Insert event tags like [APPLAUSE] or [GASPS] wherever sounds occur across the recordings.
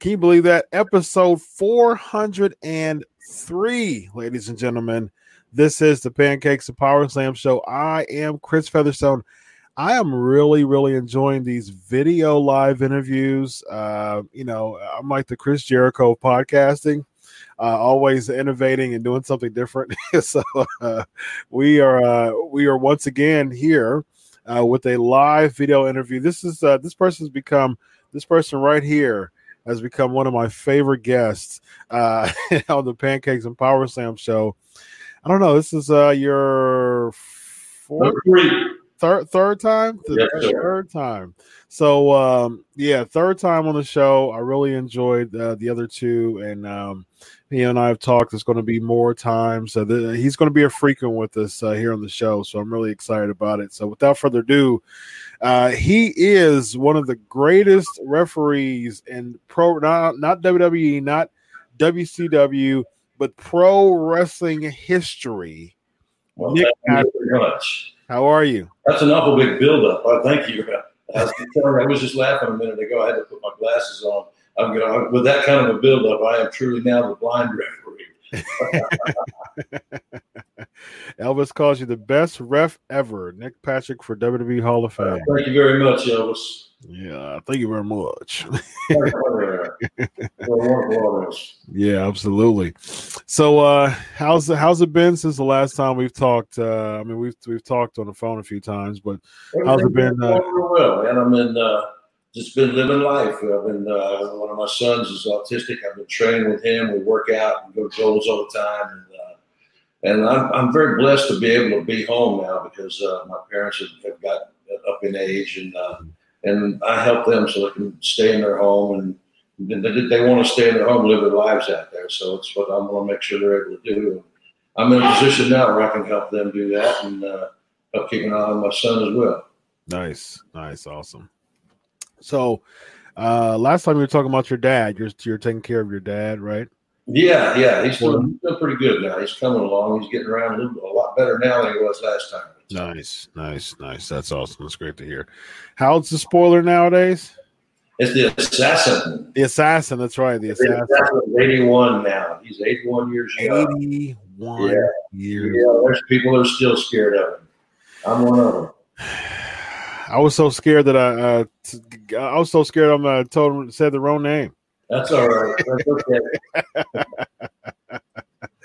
Can you believe that? Episode 403, ladies and gentlemen. This is the Pancakes and Power Slam show. I am Chris Featherstone. I am really, really enjoying these video live interviews. Uh, you know, I'm like the Chris Jericho of podcasting, uh, always innovating and doing something different. [LAUGHS] so uh, we are uh, we are once again here uh, with a live video interview. This is uh, this person's become this person right here has become one of my favorite guests uh, [LAUGHS] on the Pancakes and Power Slam show. I don't know. This is uh, your fourth, third, third time, Yes, third time. So um, yeah, third time on the show. I really enjoyed uh, the other two, and um, he and I have talked. There's going to be more times. So the, he's going to be a frequent with us uh, here on the show. So I'm really excited about it. So without further ado, uh, he is one of the greatest referees in pro, not not WWE, not WCW, but pro wrestling history. Well, Nick thank you very much. How are you? That's an awful big buildup. I thank you. [LAUGHS] I was, I was just laughing a minute ago. I had to put my glasses on. I'm gonna with that kind of a buildup. I am truly now the blind referee. [LAUGHS] [LAUGHS] Elvis calls you the best ref ever. Nick Patrick for WWE Hall of Fame. Thank you very much, Elvis. Yeah, thank you very much. You're a wonderful audience. yeah, absolutely. So, uh, how's how's it been since the last time we've talked? Uh, I mean, we've we've talked on the phone a few times, but How's it been, uh, well, man. I'm in. Uh, just been living life. I've been. Uh, one of my sons is autistic. I've been training with him. We work out and go to goals all the time, and uh, and I'm I'm very blessed to be able to be home now because uh, my parents have, have got up in age, and uh, and I help them so they can stay in their home and they, they want to stay in their home, live their lives out there. So it's what I'm going to make sure they're able to do. I'm in a position now where I can help them do that and uh, help keep an eye on my son as well. nice, nice, awesome. So, uh, last time you were talking about your dad, you're you're taking care of your dad, right? Yeah, yeah, he's doing, he's doing pretty good now. He's coming along. He's getting around a, little, a lot better now than he was last time. Nice, nice, nice. That's awesome. That's great to hear. How's the spoiler nowadays? It's the assassin. The assassin. That's right. The The assassin. assassin is 81 now. He's 81 years young. Eighty-one Yeah. years. Yeah, there's people that are still scared of him. I'm one of them. [SIGHS] I was so scared that I, uh, t- I was so scared. I'm uh, told him said the wrong name. That's all right. That's okay. [LAUGHS]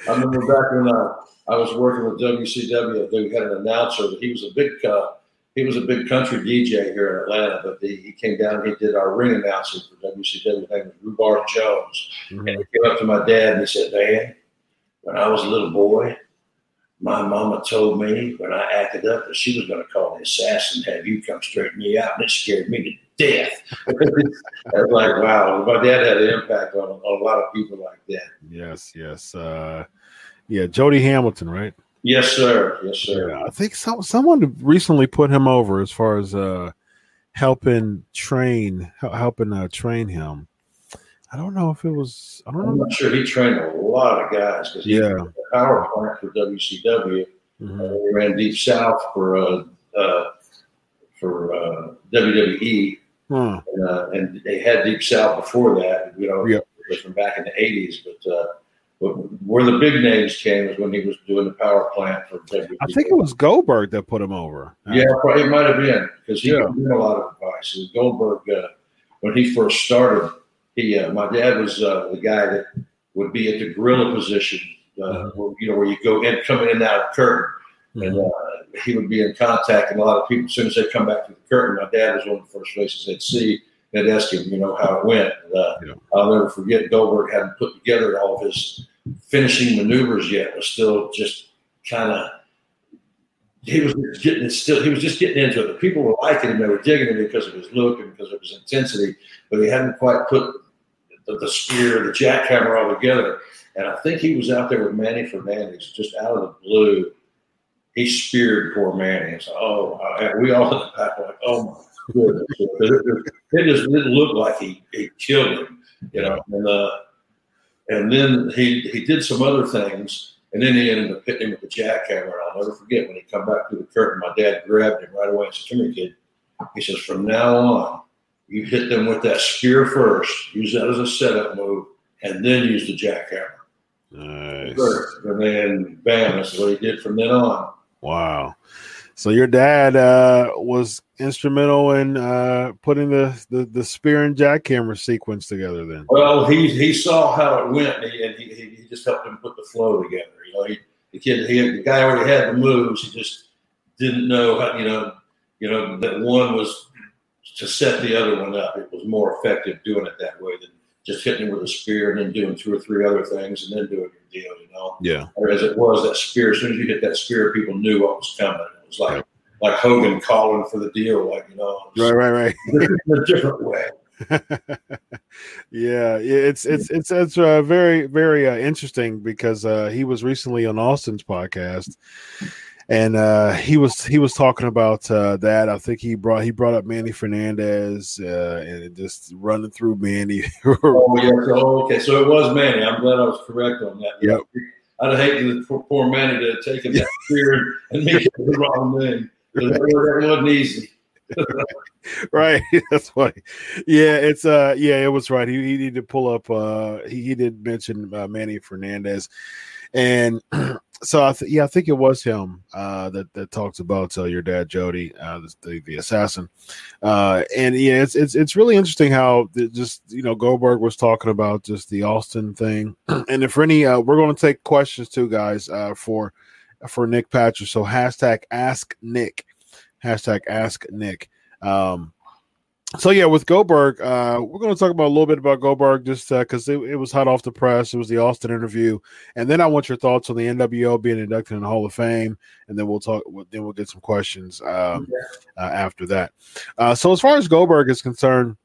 I remember back when uh, I was working with WCW, they had an announcer, he was a big uh, he was a big country DJ here in Atlanta. But the, he came down, and he did our ring announcing for WCW. His name was Rhubarb Jones, and he came up to my dad and he said, Dad, when I was a little boy, my mama told me when I acted up that she was going to call the assassin, have you come straighten me out, and it scared me to death." [LAUGHS] Was like, "Wow, my dad had an impact on, on a lot of people like that." Yes, yes. Uh, yeah, Jody Hamilton, right? Yes, sir. Yes, sir. Yeah, I think some someone recently put him over as far as uh, helping train, helping uh, train him. I don't know if it was. I don't I'm know. not sure he trained a lot of guys because he Yeah. power plant for WCW. Mhm. Uh, he ran Deep South for uh, uh, for uh, WWE, Huh. and, uh, and they had Deep South before that. You know, was from back in the '80s. But, uh, but where the big names came was when he was doing the power plant for WWE. I think it was Goldberg that put him over. Yeah, it might have been because he Yeah. gave a lot of advice. And Goldberg, uh, when he first started, he uh, my dad was uh, the guy that would be at the gorilla position, uh, Mhm. where, you know, where you go in, coming in and out of curtain, and uh, he would be in contact. And a lot of people, as soon as they come back to the curtain, my dad was one of the first faces they'd see. They'd ask him, you know, how it went. And, uh, Yeah. I'll never forget Goldberg hadn't put together all of his finishing maneuvers yet. Was still just kind of he was just getting it still. He was just getting into it. The people were liking him. They were digging him because of his look and because of his intensity. But he hadn't quite put the, the spear, the jackhammer all together. And I think he was out there with Manny Fernandez, just out of the blue. He speared poor Manny. Like, oh, we all in the back like, oh my goodness. it, just didn't look like he, he killed him, you know. And uh, and then he he did some other things, and then he ended up hitting him with the jackhammer. And I'll never forget when he come back through the curtain. My dad grabbed him right away and said, "Come here, kid." He says, "From now on, you hit them with that spear first. Use that as a setup move, and then use the jackhammer." Nice. First. And then, bam! That's what he did from then on. Wow. So your dad uh, was instrumental in uh, putting the, the the spear and jackhammer sequence together. Then, Well, he he saw how it went, and he, he, he just helped him put the flow together. You know, he, the kid, he, the guy already had the moves. He just didn't know how. You know, you know that one was to set the other one up. It was more effective doing it that way than just hitting him with a spear and then doing two or three other things and then doing deal. You know, yeah, whereas it was that spear. As soon as you hit that spear, people knew what was coming. It was like like Hogan calling for the deal, like you know, right, right, right. [LAUGHS] in a different way. [LAUGHS] yeah, it's it's it's it's uh, very very uh, interesting because uh, he was recently on Austin's podcast, and uh, he was he was talking about uh, that. I think he brought he brought up Manny Fernandez uh, and just running through Manny. [LAUGHS] oh yeah, so, okay, so it was Manny. I'm glad I was correct on that. Yep. I'd hate for poor Manny to have taken that [LAUGHS] spear and make it the wrong name. That wasn't easy. [LAUGHS] right that's funny yeah it's uh yeah it was right he, he needed to pull up uh he, he did mention uh, manny fernandez and [CLEARS THROAT] so i th- yeah i think it was him uh that that talks about uh, your dad jody uh the, the assassin. Uh and yeah it's it's it's really interesting how just you know goldberg was talking about just the austin thing. [CLEARS THROAT] And if any uh we're going to take questions too guys uh for for nick patrick so hashtag ask nick hashtag ask nick. Um, so yeah, with Goldberg, uh, we're going to talk about a little bit about Goldberg just because uh, it, it, was hot off the press. It was the Austin interview, and then I want your thoughts on the NWO being inducted in the Hall of Fame, and then we'll talk. Then we'll get some questions um, uh, after that. Uh, so as far as Goldberg is concerned,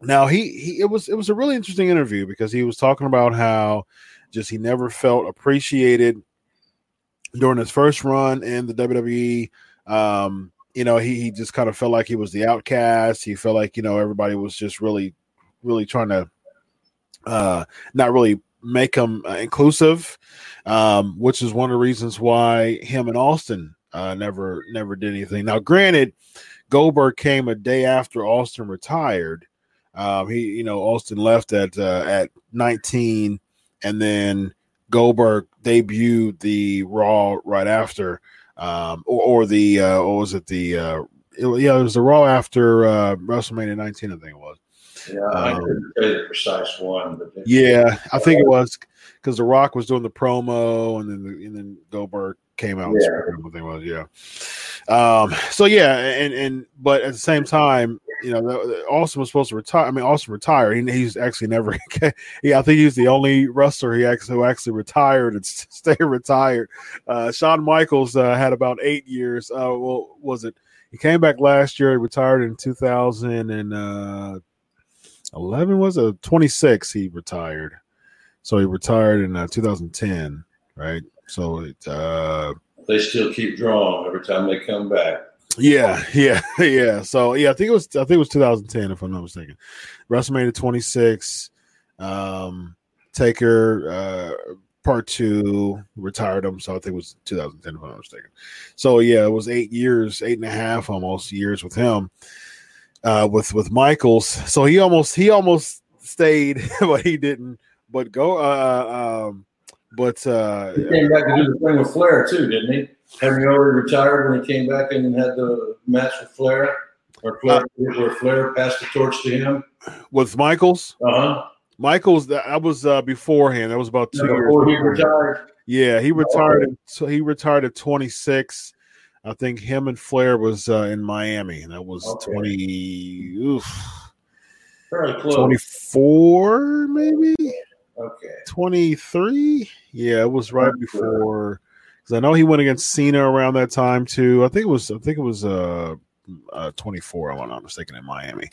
now he, he it was it was a really interesting interview because he was talking about how just he never felt appreciated during his first run in the WWE. Um, you know, he, he just kind of felt like he was the outcast. He felt like, you know, everybody was just really, really trying to uh, not really make him uh, inclusive, um, which is one of the reasons why him and Austin uh, never never did anything. Now, granted, Goldberg came a day after Austin retired. Um, he, you know, Austin left at uh, at 19, and then Goldberg debuted the Raw right after um, or, or the uh, what was it the uh, it, yeah it was the Raw after uh, WrestleMania 19 I think it was. Yeah, I um, couldn't the precise one, but yeah, I think it was because The Rock was doing the promo, and then the, and then Goldberg came out. Yeah. What they was, yeah. Um. So yeah, and and but at the same time, you know, Austin was supposed to retire. I mean, Austin retired. He, he's actually never. [LAUGHS] yeah, I think he's the only wrestler he actually who actually retired and [LAUGHS] stay retired. Uh, Shawn Michaels uh, had about eight years. Uh, well, was it? He came back last year. He retired in 2011. Uh, was it 26? He retired. So he retired in uh, 2010, right? So it. Uh, they still keep drawing every time they come back. Yeah, [LAUGHS] yeah, yeah. So yeah, I think it was I think it was 2010 if I'm not mistaken. WrestleMania 26, um, Taker uh, Part Two retired him, so I think it was 2010 if I'm not mistaken. So yeah, it was eight years, eight and a half almost years with him, uh, with with Michaels. So he almost he almost stayed, [LAUGHS] but he didn't. But go, uh, um, but uh, he came back to do the thing with Flair too, didn't he? Having already retired when he came back and had the match with Flair, or Flair, where Flair passed the torch to him with Michaels. Uh huh. Michaels, that was uh, beforehand. That was about two Yeah, years before he retired. Yeah, he retired. at- So he retired at 26. I think him and Flair was uh, in Miami, and that was Okay. 20, oof, Fairly close. 24, maybe Okay. 23. Yeah, it was right before because I know he went against Cena around that time too. I think it was I think it was uh, uh 24. I'm not mistaken in Miami.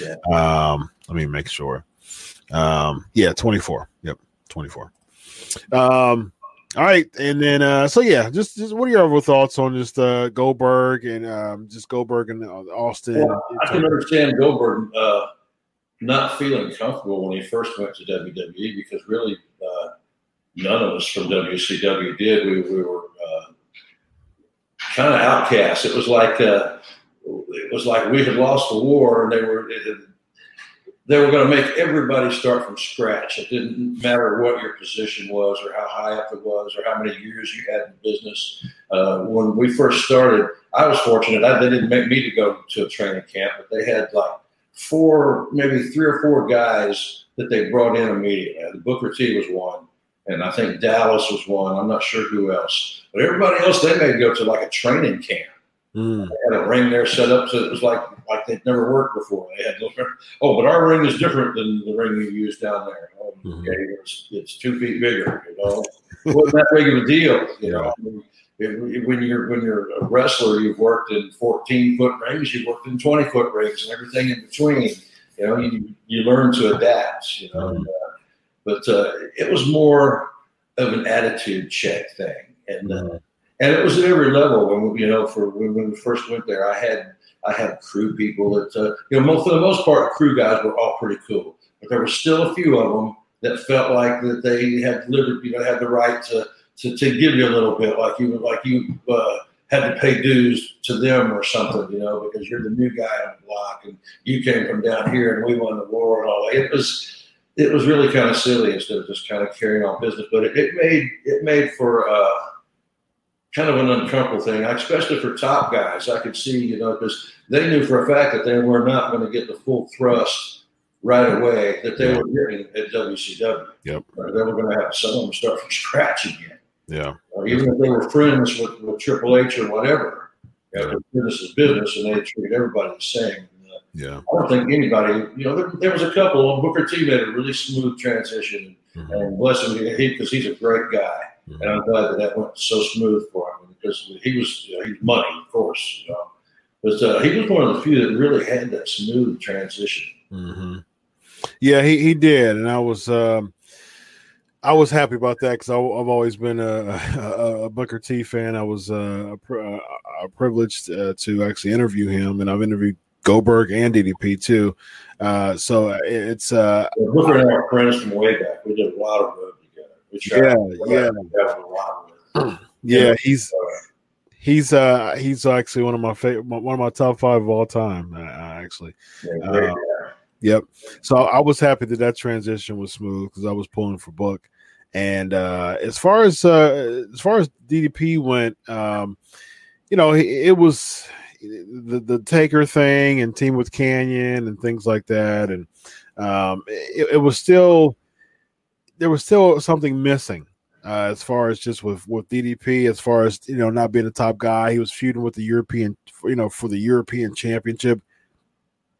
Yeah. Um, let me make sure. Um, yeah, 24. Yep, 24. Um, all right, and then uh, so yeah, just just what are your overall thoughts on just uh Goldberg and um just Goldberg and uh, Austin? Well, I can understand Goldberg uh, not feeling comfortable when he first went to WWE because really uh, none of us from WCW did. We, we were uh, kind of outcasts. It was like uh, it was like we had lost the war, and they were it, they were going to make everybody start from scratch. It didn't matter what your position was, or how high up it was, or how many years you had in business. Uh, when we first started, I was fortunate. I, they didn't make me to go to a training camp, but they had like four, maybe three or four guys that they brought in immediately. The Booker T was one and I think Dallas was one. I'm not sure who else, but everybody else they made go to like a training camp. Mm. They had a ring there set up so it was like like they'd never worked before. They had [LAUGHS] oh, but our ring is different than the ring you use down there. Oh, Mhm. okay, it's, it's two feet bigger. You know, it wasn't that big of a deal. You know, It- when you're when you're a wrestler, you've worked in 14 foot rings, you've worked in 20 foot rings, and everything in between. You know, you you learn to adapt. You know, Mhm. uh, but uh, it was more of an attitude check thing, and uh, and it was at every level. When we, you know, for when, when we first went there, I had I had crew people that uh, you know, most, for the most part, crew guys were all pretty cool, but there were still a few of them that felt like that they had liberty, you know, had the right to to, to give you a little bit, like you like you uh, had to pay dues to them or something, you know, because you're the new guy on the block and you came from down here and we won the war and all that. It was it was really kind of silly instead of just kind of carrying on business, but it, it made it made for uh, kind of an uncomfortable thing, especially for top guys. I could see, you know, because they knew for a fact that they were not going to get the full thrust right away that they were getting at WCW. Yep. Or they were going to have some of them start from [LAUGHS] scratch again Yeah. or even if they were friends with, with Triple H or whatever. Know, business is business, and they treat everybody the same. Yeah. I don't think anybody, you know, there, there was a couple. Booker T made a really smooth transition, Mhm. and bless him, he because he's a great guy, Mhm. and I'm glad that that went so smooth for him because he was, you know, he's money, of course, you know. But uh, he was one of the few that really had that smooth transition. hmm Yeah, he, he did, and I was um, I was happy about that because I've always been a, [LAUGHS] a, a Booker T fan. I was uh, a, uh, privileged uh, to actually interview him, and I've interviewed Goldberg and DDP too. Uh, so it's uh, Booker and I are friends from way back. We did a lot of road together. We yeah, yeah, we traveled a lot with. [CLEARS THROAT] yeah. He's he's uh he's actually one of my favorite, one of my top five of all time. Uh, actually, Yeah, Uh. Yep. So I was happy that that transition was smooth because I was pulling for Book. And uh, as far as uh, as far as DDP went, um, you know, it, it was the the Taker thing and team with Kanyon and things like that, and um, it, it was still there was still something missing uh, as far as just with with DDP, as far as you know, not being a top guy. He was feuding with the European, you know, for the European Championship.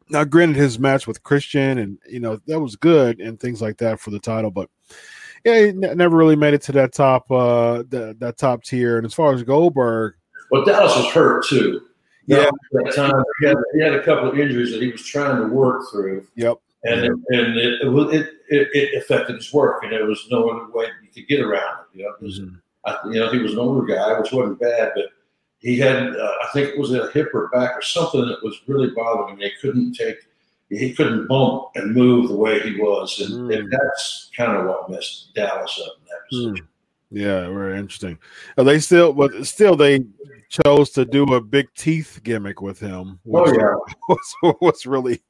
Now, granted, his match with Christian and you know that was good and things like that for the title, but yeah, he ne- never really made it to that top uh that top tier. And as far as Goldberg, Well, Dallas was hurt too. Yeah. That time he had, he had a couple of injuries that he was trying to work through, yep, and it, and it, it, it, it, it affected his work, and there was no other way you could get around it. You know, 'cause Mhm. I, you know he was an older guy, which wasn't bad, but he had uh, I think it was a hip or back or something that was really bothering him. They couldn't take he couldn't bump and move the way he was, and, Mm. and that's kind of what messed Dallas up in that position. yeah, very interesting. Uh, they still, but still, they chose to do a big teeth gimmick with him. Oh which yeah, [LAUGHS] was, was really,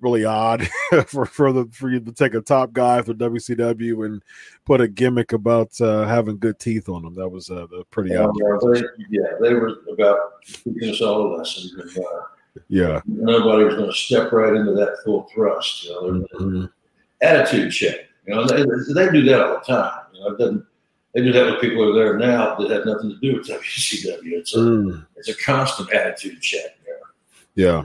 really odd [LAUGHS] for for the for you to take a top guy for WCW and put a gimmick about uh, having good teeth on him. That was uh, pretty yeah, odd. they, yeah, they were about teaching us all a lesson. And, uh, Yeah. nobody was going to step right into that full thrust. You know, Mhm. attitude check. You know, they, they do that all the time. You know, it doesn't. They do that with people who are there now that have nothing to do with [LAUGHS] WCW. It's a Mm. it's a constant attitude check there. Yeah,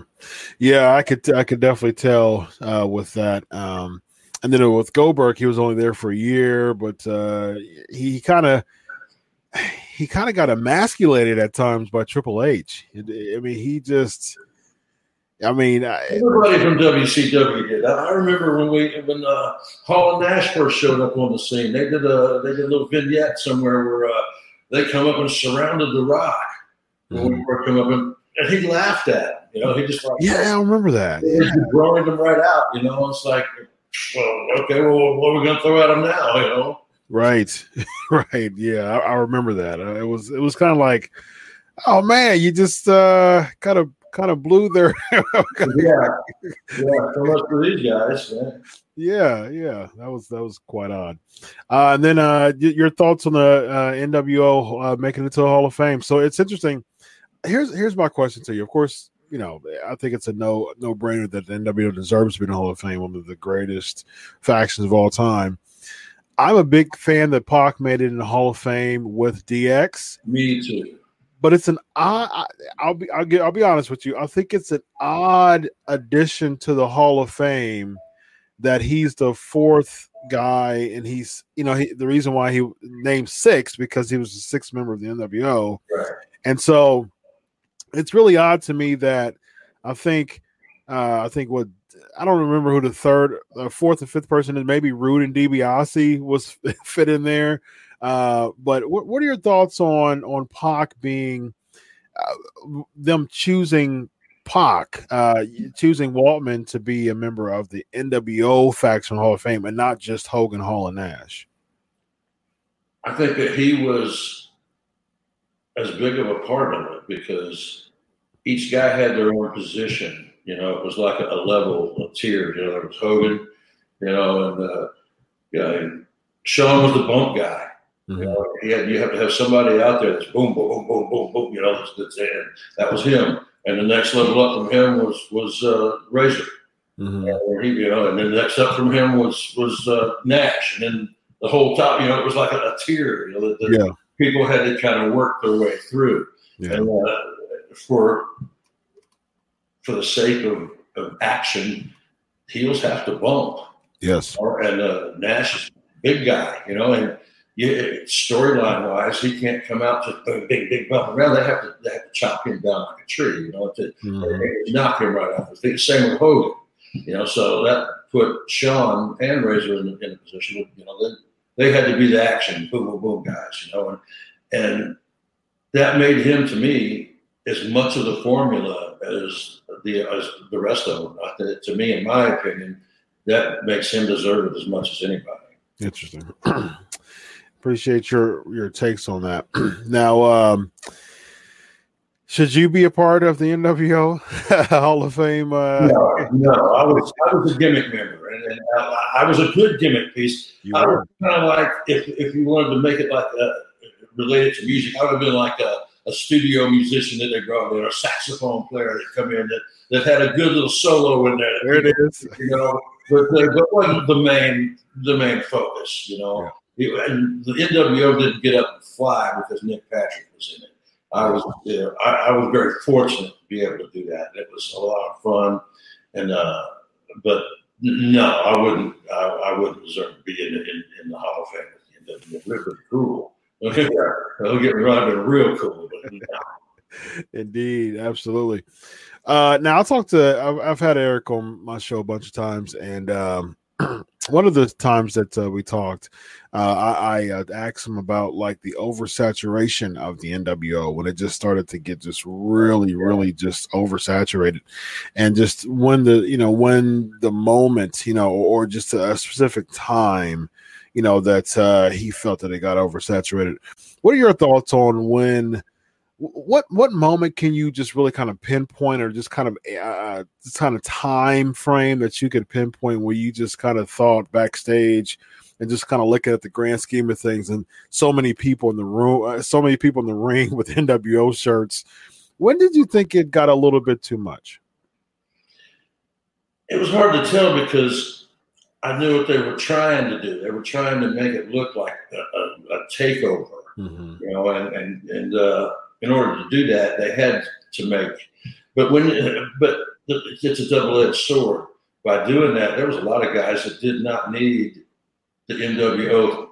yeah, I could I could definitely tell uh, with that. Um, and then with Goldberg, he was only there for a year, but uh, he kind of he kind of [SIGHS] got emasculated at times by Triple H. I mean, he just. I mean, everybody from WCW did. I remember when we when uh, Hall and Nash first showed up on the scene. They did a they did a little vignette somewhere where uh, they come up and surrounded the Rock. Mm-hmm. When we were come up and, and he laughed at him. You know, he just like yeah, I remember that. Yeah. Throwing them right out. You know, it's like, well, okay, well, what are we gonna throw at him now? You know. Right, [LAUGHS] right, yeah, I, I remember that. Uh, it was it was kind of like, oh man, you just uh, kind of kind of blew their [LAUGHS] yeah, yeah. So much for these guys. Yeah. Yeah, yeah, that was that was quite odd. Uh, and then uh, your thoughts on the uh, NWO uh, making it to the Hall of Fame. So it's interesting. Here's here's my question to you. Of course, you know I think it's a no no brainer that the NWO deserves to be in the Hall of Fame, one of the greatest factions of all time. I'm a big fan that Pac made it in the Hall of Fame with DX. Me too. But it's an odd. I'll be. I'll get. I'll be honest with you. I think it's an odd addition to the Hall of Fame that he's the fourth guy, and he's you know he, the reason why he named six because he was the sixth member of the NWO, right. and so it's really odd to me that I think uh, I think what I don't remember who the third, uh, fourth, and fifth person is. Maybe Rude and DiBiase was [LAUGHS] fit in there. Uh, but what, what are your thoughts on on Pac being uh, them choosing Pac, uh, choosing Waltman to be a member of the NWO faction Hall of Fame and not just Hogan, Hall, and Nash? I think that he was as big of a part of it because each guy had their own position you know, it was like a, a level of tiers. You know, there was Hogan, you know, and uh, yeah, Shawn was the bump guy. Mm-hmm. You know, had you have to have somebody out there that's boom, boom, boom, boom, boom, boom. You know, that's, that's and that was him. And the next level up from him was was uh, Razor. Mm-hmm. And he, you know, and then the next up from him was was uh, Nash, and then the whole top. You know, it was like a, a tier. You know, that, yeah. people had to kind of work their way through. Yeah. And uh, for for the sake of, of action, heels have to bump. Yes. And uh, Nash is big guy, you know, and storyline wise, he can't come out just boom, big, big bump around. They have to they have to chop him down like a tree, you know, to mm-hmm. knock him right off the feet. Same with Hogan, you know. So that put Sean and Razor in, in a position, you know, they, they had to be the action boom, boom, boom guys, you know, and and that made him to me as much of the formula as the as the rest of them. To me, in my opinion, that makes him deserve it as much as anybody. Interesting. [CLEARS THROAT] Appreciate your your takes on that. [CLEARS THROAT] now, um, should you be a part of the NWO [LAUGHS] Hall of Fame? Uh... No, no. I was I was a gimmick member, and, and I, I, was a good gimmick piece. You I was kind of like if if you wanted to make it like a, related to music, I would have been like a a studio musician that they brought in, a saxophone player that come in that, that had a good little solo in there. There it is. You know, but, but wasn't the main the main focus. You know, yeah. And the NWO didn't get up and fly because Nick Patrick was in it. I was you know, I, I, was very fortunate to be able to do that. It was a lot of fun, and uh, but no, I wouldn't. I, I wouldn't deserve to be in, in, in the Hall of Fame. It would be cool. Don't get me wrong, been real cool. [LAUGHS] Indeed, absolutely. Uh, now I talked to. I've, I've, had Eric on my show a bunch of times, and um, [CLEARS THROAT] one of the times that uh, we talked, uh, I, I uh, asked him about like the oversaturation of the NWO when it just started to get just really, really just oversaturated, and just when the you know when the moment you know or just a specific time you know that uh, he felt that it got oversaturated. What are your thoughts on when? What what moment can you just really kind of pinpoint, or just kind of uh, just kind of time frame that you could pinpoint where you just kind of thought backstage and just kind of looking at the grand scheme of things, and so many people in the room, uh, so many people in the [LAUGHS] ring with NWO shirts. When did you think it got a little bit too much? It was hard to tell because I knew what they were trying to do. They were trying to make it look like a, a, a takeover, mm-hmm. you know, and and and uh, in order to do that, they had to make. But when, [LAUGHS] but it's a double-edged sword. By doing that, there was a lot of guys that did not need the NWO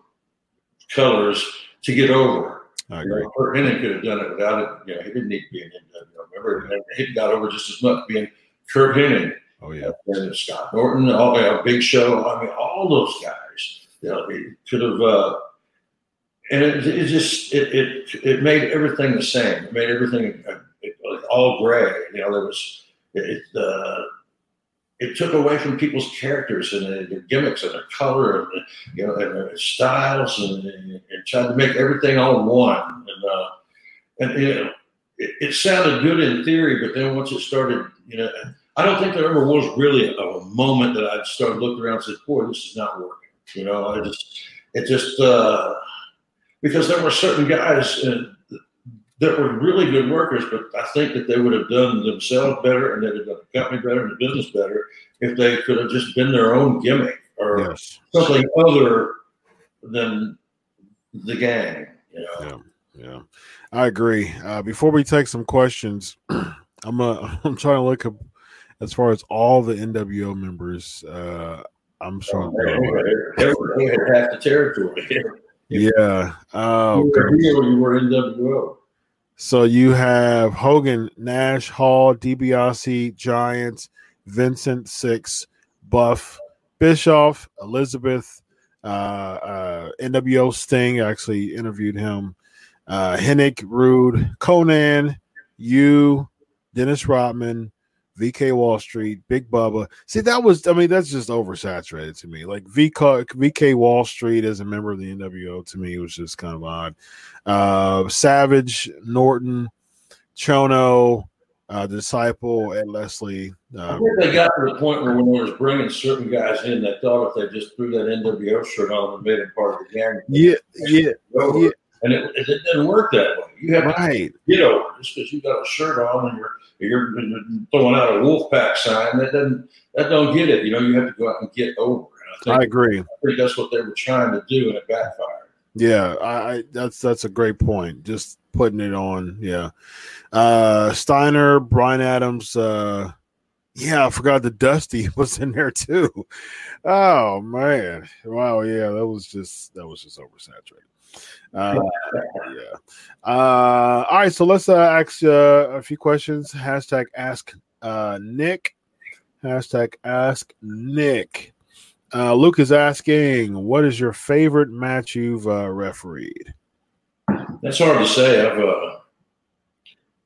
colors to get over. I You know, Curt Hennig could have done it without it. You know, he didn't need to be an NWO. Remember, he got over just as much being Curt Hennig Oh yeah. and Scott Norton, all you know, Big Show. I mean, all those guys. You know, they could have. Uh, and it, it just it, it it made everything the same. It made everything uh, it, all gray. You know, there was it. Uh, it took away from people's characters and their, their gimmicks and their color and you know and their styles and, and, and tried to make everything all one. And uh, and you know, it, it sounded good in theory, but then once it started, you know, I don't think there ever was really a, a moment that I started looking around and said, "Boy, this is not working." You know, I just it just uh, because there were certain guys uh, that were really good workers, but I think that they would have done themselves better and they'd have done the company better and the business better if they could have just been their own gimmick or Yes. something other than the gang. You know, Yeah. Yeah. I agree. Uh, before we take some questions, [CLEARS THROAT] I'm uh, [LAUGHS] I'm trying to look up as far as all the NWO members. Uh, I'm sure. they, had half the territory. [LAUGHS] Yeah. Oh, you were heel, you were NWO. So you have Hogan, Nash, Hall, DiBiase, Giants, Vincent, Six, Buff, Bischoff, Elizabeth, uh, uh, NWO Sting. Actually interviewed him. Uh, Hennig, Rude, Konnan, you, Dennis Rodman, VK Wall Street, Big Bubba. See, that was, I mean, that's just oversaturated to me. Like VK, VK Wall Street as a member of the NWO to me was just kind of odd. Uh, Savage, Norton, Chono, uh, Disciple, and Leslie. I Uh, think they got to the point where when they was bringing certain guys in, they thought if they just threw that NWO shirt on and made them part of the gang, yeah, yeah, yeah. And it, it, didn't work that way. You have to right. get over just because you got a shirt on and you're you're throwing out a wolf pack sign. That doesn't that don't get it. You know, you have to go out and get over it. I I agree. I think that's what they were trying to do, and it backfired. Yeah, I, I that's that's a great point. Just putting it on. Yeah. Uh Steiner, Brian Adams, uh yeah, I forgot the Dusty [LAUGHS] was in there too. Oh man. Wow, yeah, that was just that was just oversaturated. Uh, yeah. Uh all right, so let's uh ask uh, a few questions. Hashtag ask uh Nick. Hashtag ask Nick. Uh, Luke is asking, what is your favorite match you've uh, refereed? That's hard to say. I've uh,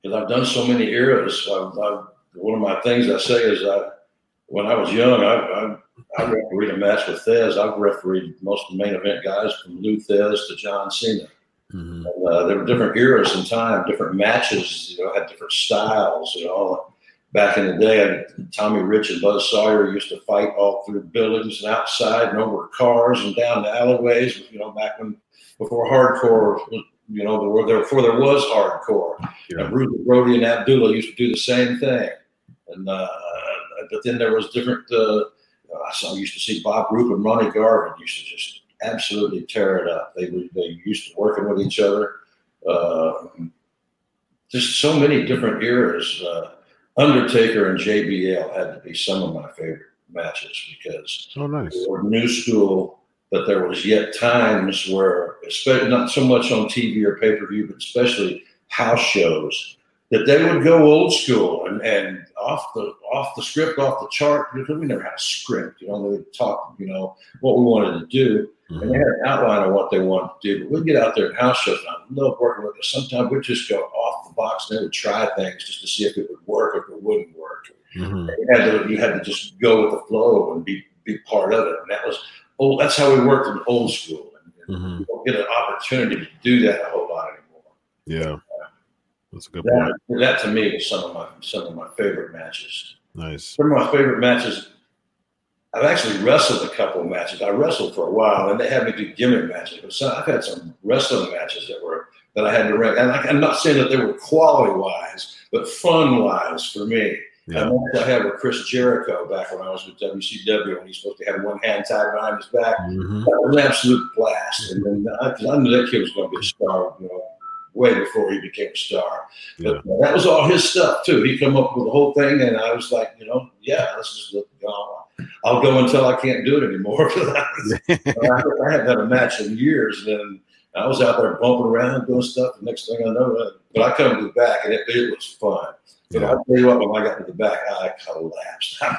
because I've done so many eras. I've, I've, one of my things I say is I, when I was young, I, I, I refereed a match with Thesz. I've refereed most of the main event guys from Lou Thesz to John Cena. Mhm. And, uh, there were different eras in time, different matches. You know, had different styles. You know, back in the day, Tommy Rich and Buzz Sawyer used to fight all through buildings and outside and over cars and down the alleyways. You know, back when before hardcore, you know, were there before there was hardcore. Yeah. And Rudy Brody and Abdullah used to do the same thing. And uh, but then there was different. Uh, I used to see Bob Roop and Ronnie Garvin used to just absolutely tear it up. They were they used to working with each other. Uh, just so many different eras. Uh, Undertaker and JBL had to be some of my favorite matches because Oh, nice. they were new school, but there was yet times where, especially not so much on TV or pay per view, but especially house shows, that they would go old school and, and off the off the script, off the chart. Because we never had a script, you know. They talk, you know, what we wanted to do, and they had an outline of what they wanted to do. But we'd get out there in house shows. And I love working with them. Sometimes we'd just go off the box and they would try things just to see if it would work or if it wouldn't work Mhm. you had to you had to just go with the flow and be be part of it. And that was oh, that's how we worked in old school. And, Mhm. we don't get an opportunity to do that a whole lot anymore. Yeah. That's a good point. That, that to me was some of my some of my favorite matches. Nice. Some of my favorite matches. I've actually wrestled a couple of matches. I wrestled for a while, and they had me do gimmick matches. But some, I've had some wrestling matches that were that I had to run. And I, I'm not saying that they were quality wise, but fun wise for me. Yeah. And I had with Chris Jericho back when I was with WCW, when he's supposed to have one hand tied behind his back. Mhm. That was an absolute blast. And then I, 'cause I knew that kid was going to be a star, you know, way before he became a star. But uh, that was all his stuff too. He come up with the whole thing, and I was like, you know, yeah, let's just look. You know, I'll go until I can't do it anymore. [LAUGHS] [LAUGHS] I haven't had a match in years, and then I was out there bumping around doing stuff. The next thing I know, uh, but I come to the back and it, it was fun. You know, I tell you what, when I got to the back, I collapsed. [LAUGHS] I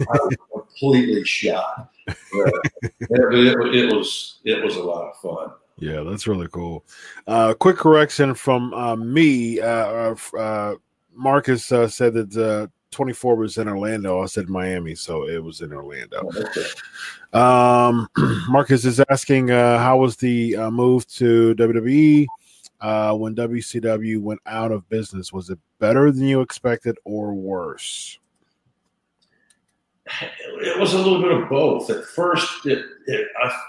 was completely shot. Uh, it, it, it was it was a lot of fun. Yeah, that's really cool. Uh, quick correction from uh, me. Uh, uh Marcus uh, said that uh, 24 was in Orlando. I said Miami, so it was in Orlando. Oh, um, [CLEARS THROAT] Marcus is asking, uh, how was the uh, move to WWE uh, when WCW went out of business? Was it better than you expected or worse? It was a little bit of both. At first, it, it I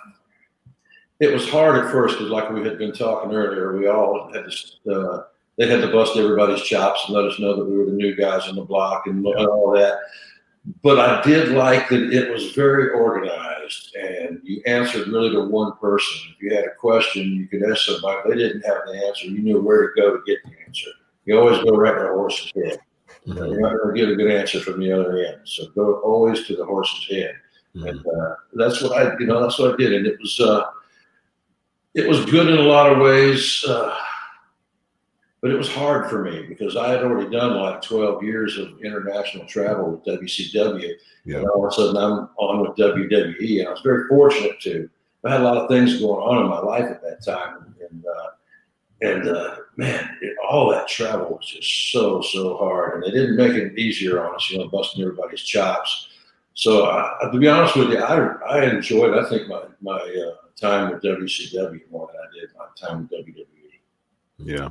it was hard at first because, like we had been talking earlier, we all had to uh, they had to bust everybody's chops and let us know that we were the new guys on the block and, and all that. But I did like that it was very organized and you answered really to one person. If you had a question, you could ask somebody. They didn't have the answer. You knew where to go to get the answer. You always go right to the horse's head. Mm-hmm. You're not going to get a good answer from the other end. So go always to the horse's head. Mm-hmm. And uh, that's what I, you know, that's what I did. And it was, uh, it was good in a lot of ways, uh, but it was hard for me because I had already done like 12 years of international travel with WCW. Yeah. And all of a sudden I'm on with WWE, and I was very fortunate to. I had a lot of things going on in my life at that time, and uh, and uh, man, it, all that travel was just so so hard, and they didn't make it easier on us, you know, busting everybody's chops. So to be honest with you, I I enjoyed. I think my my uh, time with WCW more than I did my time with WWE. Yeah.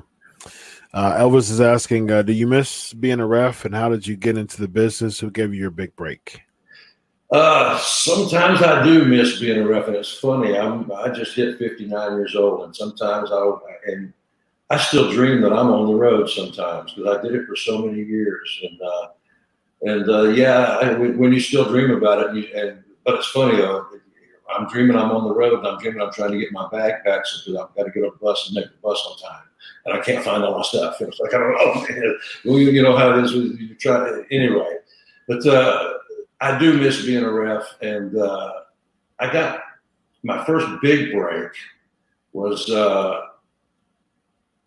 Uh, Elvis is asking, uh, do you miss being a ref, and how did you get into the business? Who gave you your big break? Uh, sometimes I do miss being a ref, and it's funny. I'm I just hit 59 years old, and sometimes I and I still dream that I'm on the road sometimes because I did it for so many years, and uh, and uh, yeah, I, when you still dream about it, and, you, and but it's funny though. I'm dreaming I'm on the road. I'm dreaming I'm trying to get my bag back because I've got to get on the bus and make the bus on time. And I can't find all my stuff. It's like, I don't know. [LAUGHS] Well, you, know how it is with you try to, anyway. But uh, I do miss being a ref. And uh, I got my first big break was uh,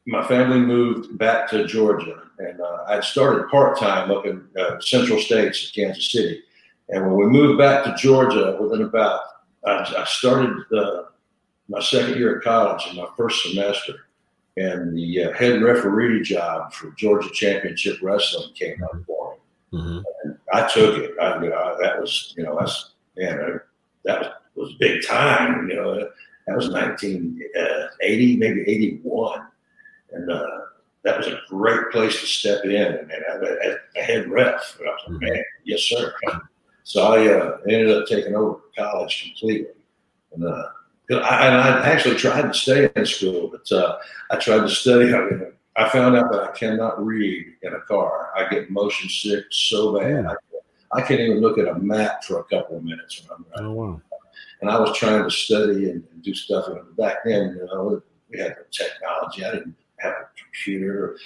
my family moved back to Georgia. And uh, I'd started part time up in uh, Central States, in Kansas City. And when we moved back to Georgia, within about I, I started uh, my second year of college in my first semester, and the uh, head referee job for Georgia Championship Wrestling came up for me. Mm-hmm. And I took it. I, you know, that was, you know, that's man, that was, was big time. You know, that was 1980, uh, maybe 81, and uh, that was a great place to step in and, and have a, a, head ref. I was like, mm-hmm. man, yes, sir. [LAUGHS] So I uh, ended up taking over college completely. And, uh, I, and I actually tried to stay in school, but uh, I tried to study. I, mean, I found out that I cannot read in a car. I get motion sick so bad. I, I can't even look at a map for a couple of minutes when I'm driving. Oh, wow. And I was trying to study and, and do stuff. And back then, you know, we had no technology. I didn't have a computer.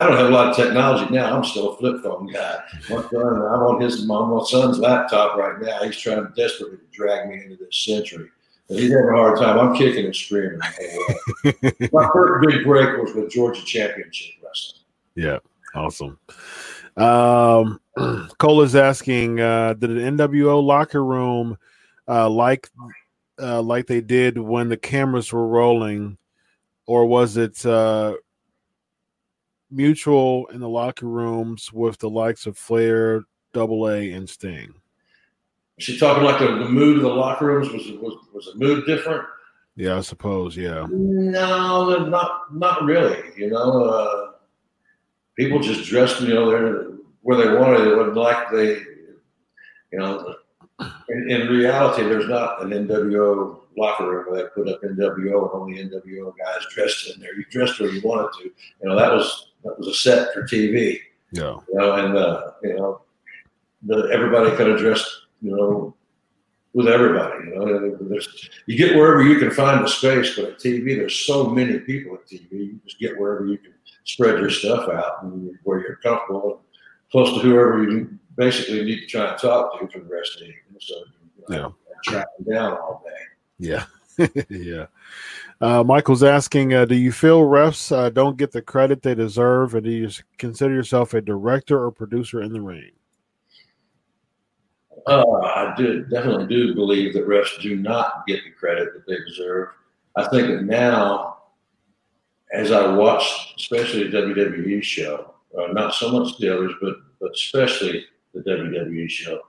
I don't have a lot of technology now. I'm still a flip phone guy. My son, I'm on his my son's laptop right now. He's trying desperately to drag me into this century. But he's having a hard time. I'm kicking and screaming. [LAUGHS] my first big break was with Georgia Championship Wrestling. Yeah, awesome. Um, [CLEARS THROAT] Cole is asking, uh, did an NWO locker room uh, like uh, like they did when the cameras were rolling, or was it uh, mutual in the locker rooms with the likes of Flair, Double A, and Sting. She talking like the, the mood of the locker rooms was was was the mood different? Yeah, I suppose. Yeah. No, not not really. You know, uh, people just dressed. You know, where they wanted. It wasn't like they, you know. In, in reality, there's not an NWO locker room where they put up NWO and only NWO guys dressed in there. You dressed where you wanted to. You know, that was that was a set for TV. Yeah. You know, and uh, you know, the, everybody could have dressed, you know, with everybody. You know, there's, you get wherever you can find the space, but at TV, there's so many people at TV. You just get wherever you can spread your stuff out and where you're comfortable and close to whoever you basically need to try and talk to for the rest of the evening. So you know, yeah. track them down all day. Yeah. [LAUGHS] yeah. Uh, Michael's asking, uh, do you feel refs uh, don't get the credit they deserve, and do you consider yourself a director or producer in the ring? Uh, I do definitely do believe that refs do not get the credit that they deserve. I think that now, as I watch, especially the WWE show, uh, not so much the others, but but especially the WWE show,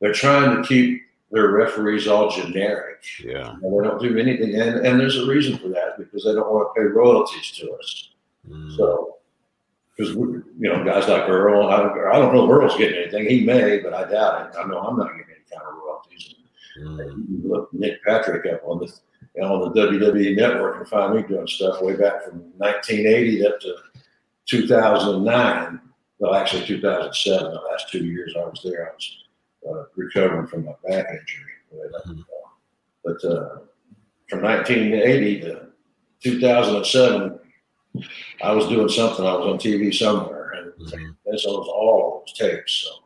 they're trying to keep their referees all generic. Yeah. And they don't do anything, and and there's a reason for that because they don't want to pay royalties to us. Mm. So, because you know, guys like Earl, I don't, I don't know if Earl's getting anything. He may, but I doubt it. I know I'm not getting any kind of royalties. Mm. You look Nick Patrick up on the you know, on the WWE network and find me doing stuff way back from 1980 up to 2009. Well, actually 2007. The last two years I was there, I was uh, recovering from a back injury. when they let me go. But uh, from 1980 to 2007, I was doing something. I was on TV somewhere, and Mhm. this was all those tapes. So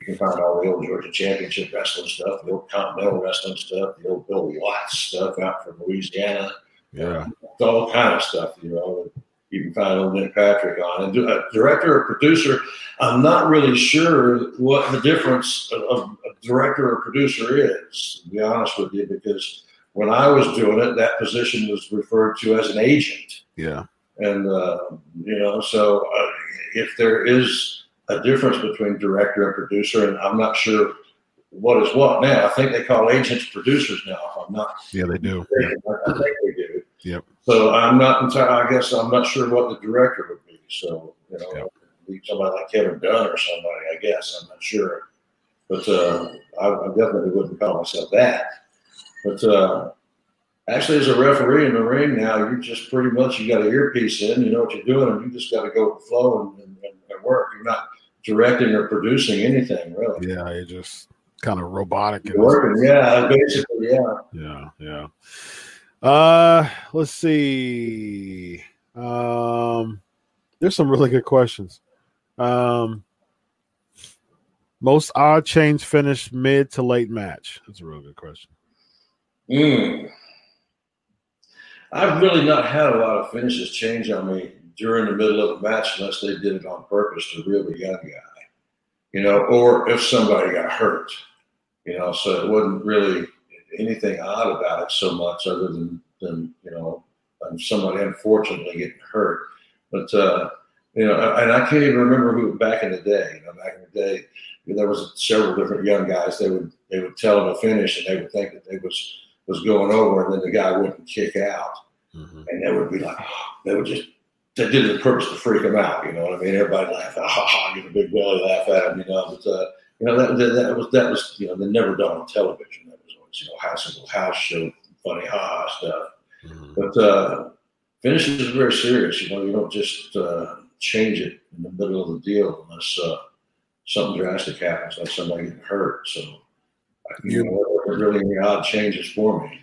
you can find all the old Georgia Championship wrestling stuff, the old Continental wrestling stuff, the old Bill Watts stuff out from Louisiana, Yeah. all kind of stuff. You know, you can find old Nick Patrick on. And a director or producer, I'm not really sure what the difference of, of a director or producer is. To be honest with you, because when I was doing it, that position was referred to as an agent Yeah. and uh, you know so uh, if there is a difference between director and producer and i'm not sure what is what now i think they call agents producers now if i'm not Yeah, they do. Yeah. i think they do Yep. so i'm not entirely i guess i'm not sure what the director would be so you know Yep. be somebody like kevin dunn or somebody i guess i'm not sure but uh, I, I definitely wouldn't call myself that but uh, actually as a referee in the ring now you just pretty much you got an earpiece in you know what you're doing and you just got to go with the flow and, and, and work you're not directing or producing anything really Yeah. It just kind of robotic. working yeah basically yeah Yeah, yeah. Uh, let's see. Um, there's some really good questions. Um, most odd change finish mid to late match. That's a real good question. Mm. I've really not had a lot of finishes change on me during the middle of a match unless they did it on purpose to reel the young guy, you know, or if somebody got hurt, you know. So it wasn't really anything odd about it so much, other than than you know, um, somebody unfortunately getting hurt. But uh, you know, and I can't even remember who back in the day. You know, back in the day, there was several different young guys. They would they would tell them to finish, and they would think that they was was going over, and then the guy wouldn't kick out, Mhm. and they would be like, they would just they did it on purpose to freak him out. You know what I mean? Everybody laugh, ha ha, ha, give a big belly laugh at him. You know, but uh, you know that, that that was that was you know they never done on television. That you know house little house show, funny ha ha stuff. Mhm. But uh, finishing is very serious. You know, you don't just uh, change it in the middle of the deal unless uh, something drastic happens, like somebody getting hurt. So, you know, there weren't really any odd changes for me.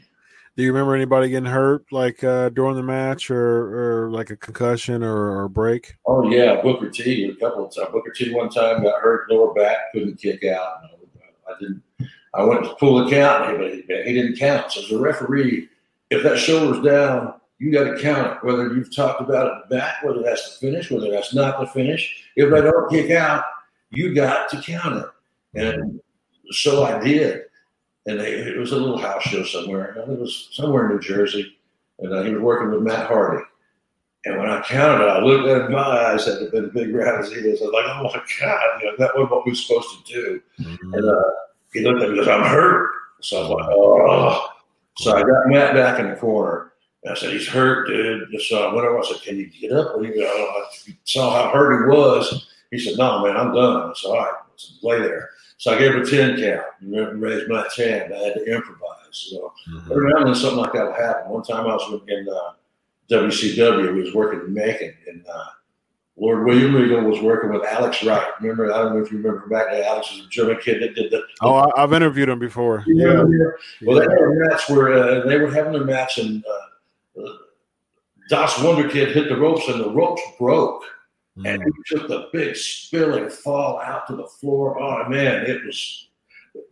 Do you remember anybody getting hurt like uh, during the match or, or like a concussion or, or a break? Oh yeah, Booker T. A couple of times. Booker T. One time got hurt lower back, couldn't kick out. I didn't. I went to pull the count, but he, he didn't count. So as a referee, if that shoulder's down, you got to count it. Whether you've talked about it back, whether that's the finish, whether that's not the finish. If they don't kick out, you got to count it. And so I did. And they, it was a little house show somewhere. It was somewhere in New Jersey. And uh, he was working with Matt Hardy. And when I counted it, I looked at my eyes had been as big round as he is. I was like, oh my God, you know, that was what we were supposed to do. Mhm. And uh, he looked at me and goes, I'm hurt. So I was like, oh. So I got Matt back in the corner. And I said, he's hurt, dude. So I went over. I said, can you get up? Do you, I saw how hurt he was. He said, no, man, I'm done. I said, all right, let's lay there. So I gave him a 10 count. Remember, raised my hand. I had to improvise. So Mhm. every now and then something like that will happen. One time I was in uh, WCW. We was working in Macon, and uh, Lord William Regal was working with Alex Wright. Remember? I don't know if you remember back then. Alex was a German kid that did the. Oh, I, I've interviewed him before. You Yeah. Well, they had a match where uh, they were having their match, and uh, uh, Das Wunderkind hit the ropes, and the ropes broke, and Mhm. he took the big spilling fall out to the floor. Oh man, it was,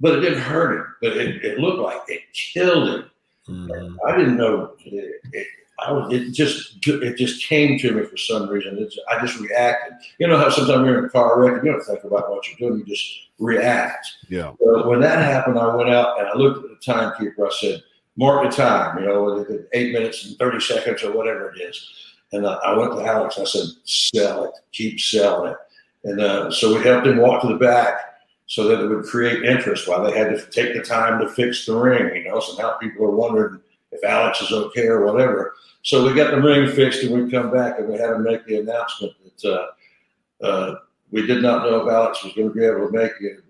but it didn't hurt him. But it, it looked like it killed him. Mhm. I didn't know. It, it, I was. It just. It just came to me for some reason. It's, I just reacted. You know how sometimes you're in a car wreck, and you don't think about what you're doing. You just react. Yeah. Well, when that happened, I went out and I looked at the timekeeper. I said, "Mark the time." You know, eight minutes and thirty seconds or whatever it is. And I, I went to Alex. I said, "Sell it. Keep selling it." And uh, so we helped him walk to the back so that it would create interest while they had to take the time to fix the ring. You know, so now people are wondering if Alex is okay or whatever. So we got the ring fixed, and we come back and we had to make the announcement that uh, uh, we did not know if Alex was going to be able to make it.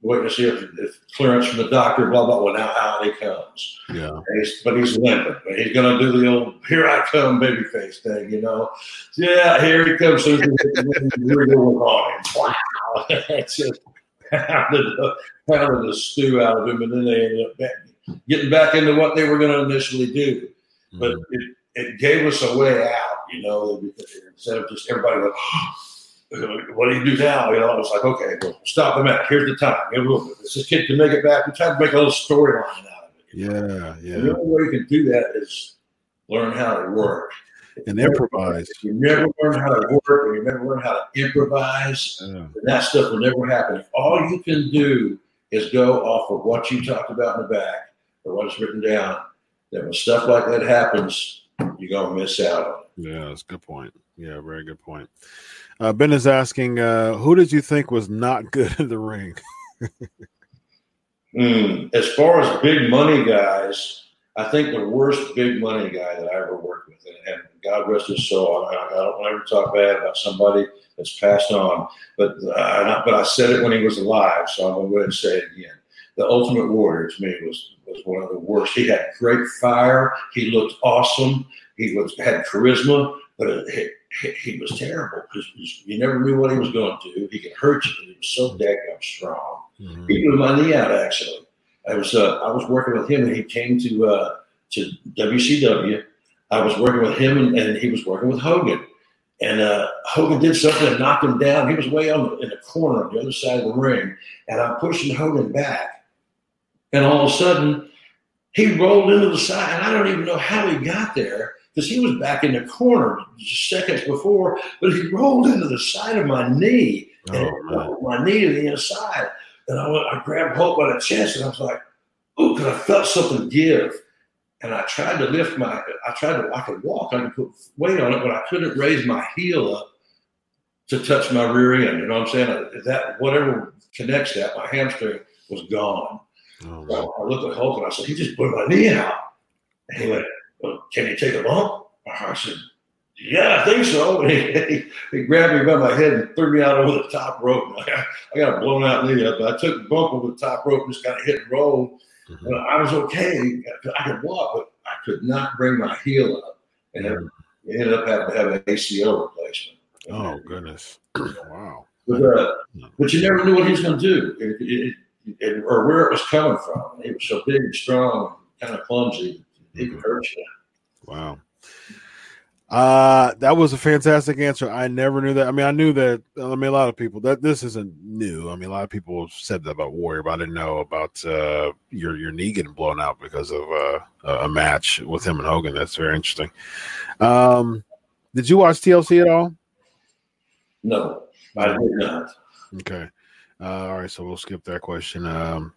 Waiting to see if, if clearance from the doctor, blah blah. Well, now out he comes. Yeah. He's, but he's limping. But he's going to do the old "Here I come" baby face thing, you know. Yeah, here he comes. So we're going on him. Wow, it's just pounded the, pounded the stew out of him, and then they ended up getting back into what they were going to initially do. But Mhm. it, it gave us a way out, you know. Instead of just everybody going, [GASPS] "What do you do now?" You know, it's like, okay, well, stop the match. Here's the time. Know, if this kid can make it back. We tried to make a little storyline out of it. yeah. And Yeah. the only way you can do that is learn how to work. And improvise. If you never learn how to work and you never learn how to improvise, Yeah. that stuff will never happen. All you can do is go off of what you talked about in the back or what is written down, then when stuff like that happens, you're gonna miss out on it. Yeah, that's a good point. Yeah, very good point. Uh, ben is asking, uh, who did you think was not [LAUGHS] good in the ring? Mm, as far as big money guys, I think the worst big money guy that I ever worked with, and, and God rest his soul, I, I don't want to ever talk bad about somebody that's passed on, but uh, but I said it when he was alive, so I'm going to go ahead and say it again. The Ultimate Warrior to me was was one of the worst. He had great fire. He looked awesome. He was had charisma, but it, he, he was terrible because you never knew what he was going to do. He could hurt you, but he was so daggum strong. Mhm. He blew my knee out actually. I was uh, I was working with him and he came to uh, to WCW. I was working with him and, and he was working with Hogan. And uh, Hogan did something and knocked him down. He was way on the, in the corner on the other side of the ring, and I'm pushing Hogan back. And all of a sudden, he rolled into the side, and I don't even know how he got there because he was back in the corner seconds before. But he rolled into the side of my knee, and Oh, man. my knee to the inside. And I, went, I grabbed Hulk by the chest, and I was like, "Oh!" Because I felt something give, and I tried to lift my. I tried to. I could walk. I could put weight on it, but I couldn't raise my heel up to touch my rear end. You know what I'm saying? That whatever connects that, my hamstring was gone. Oh. So I looked at Hulk and I said, he just blew my knee out. And he went, well, can you take a bump? I said, yeah, I think so. And [LAUGHS] he, he, he grabbed me by my head and threw me out over the top rope. I [LAUGHS] got, I got a blown out knee up. But I took the bump over the top rope and just kind of hit and rolled. Mhm. And I was okay. I could walk, but I could not bring my heel up. And it, it ended up having to have an ACL replacement. Oh, goodness. [CLEARS THROAT] wow. But, uh, but you never knew what he was going to do it, it, it, or where it was coming from. He was so big and strong, kind of clumsy. He could hurt you. Wow. Uh, that was a fantastic answer. I never knew that. I mean, I knew that. I mean, a lot of people that this isn't new. I mean, a lot of people said that about Warrior, but I didn't know about uh, your your knee getting blown out because of uh, a match with him and Hogan. That's very interesting. Um, did you watch TLC at all? No, I did not. Okay. Uh, all right, so we'll skip that question. Um,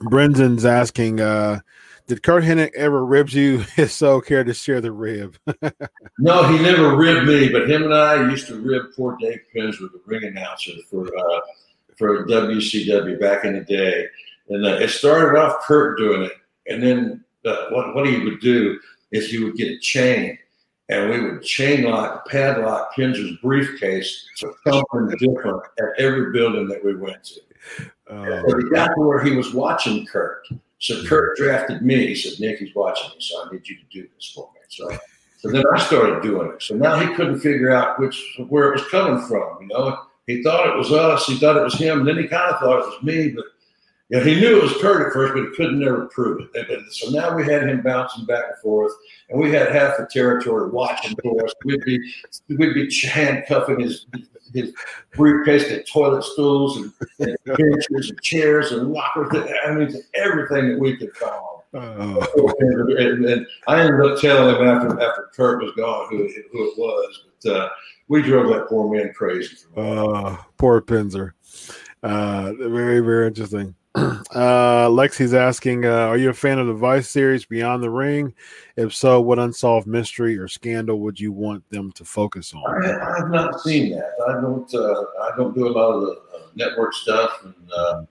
Brendan's asking, uh, did Curt Hennig ever rib you? [LAUGHS] If so, care to share the rib? [LAUGHS] No, he never ribbed me, but him and I used to rib poor Dave Penzer, the ring announcer for uh, for WCW back in the day. And uh, it started off Kurt doing it, and then uh, what what he would do is he would get a chain, and we would chain lock, padlock Penzer's briefcase to something different at every building that we went to. Uh, But he got to where he was watching Curt. So Curt drafted me. He said, Nick, he's watching me, so I need you to do this for me. So, so then I started doing it. So now he couldn't figure out which where it was coming from. You know, he thought it was us. He thought it was him. And then he kind of thought it was me. But you know, he knew it was Curt at first, but he couldn't never prove it. And so now we had him bouncing back and forth, and we had half the territory watching for us. We'd be we'd be handcuffing his his briefcase to toilet stools and, and [LAUGHS] benches and chairs and lockers. I mean, everything that we could find. Uh, and, and I ended up telling him after after Curt was gone who it, who it was, but uh, we drove that poor man crazy. For a while. uh, poor Penzer. Uh, very, very interesting. [CLEARS THROAT] Uh, Lexi's asking, uh, are you a fan of the Vice series Beyond the Ring? If so, what unsolved mystery or scandal would you want them to focus on? I, I've not seen that. I don't. Uh, I don't do a lot of the uh, network stuff, and uh,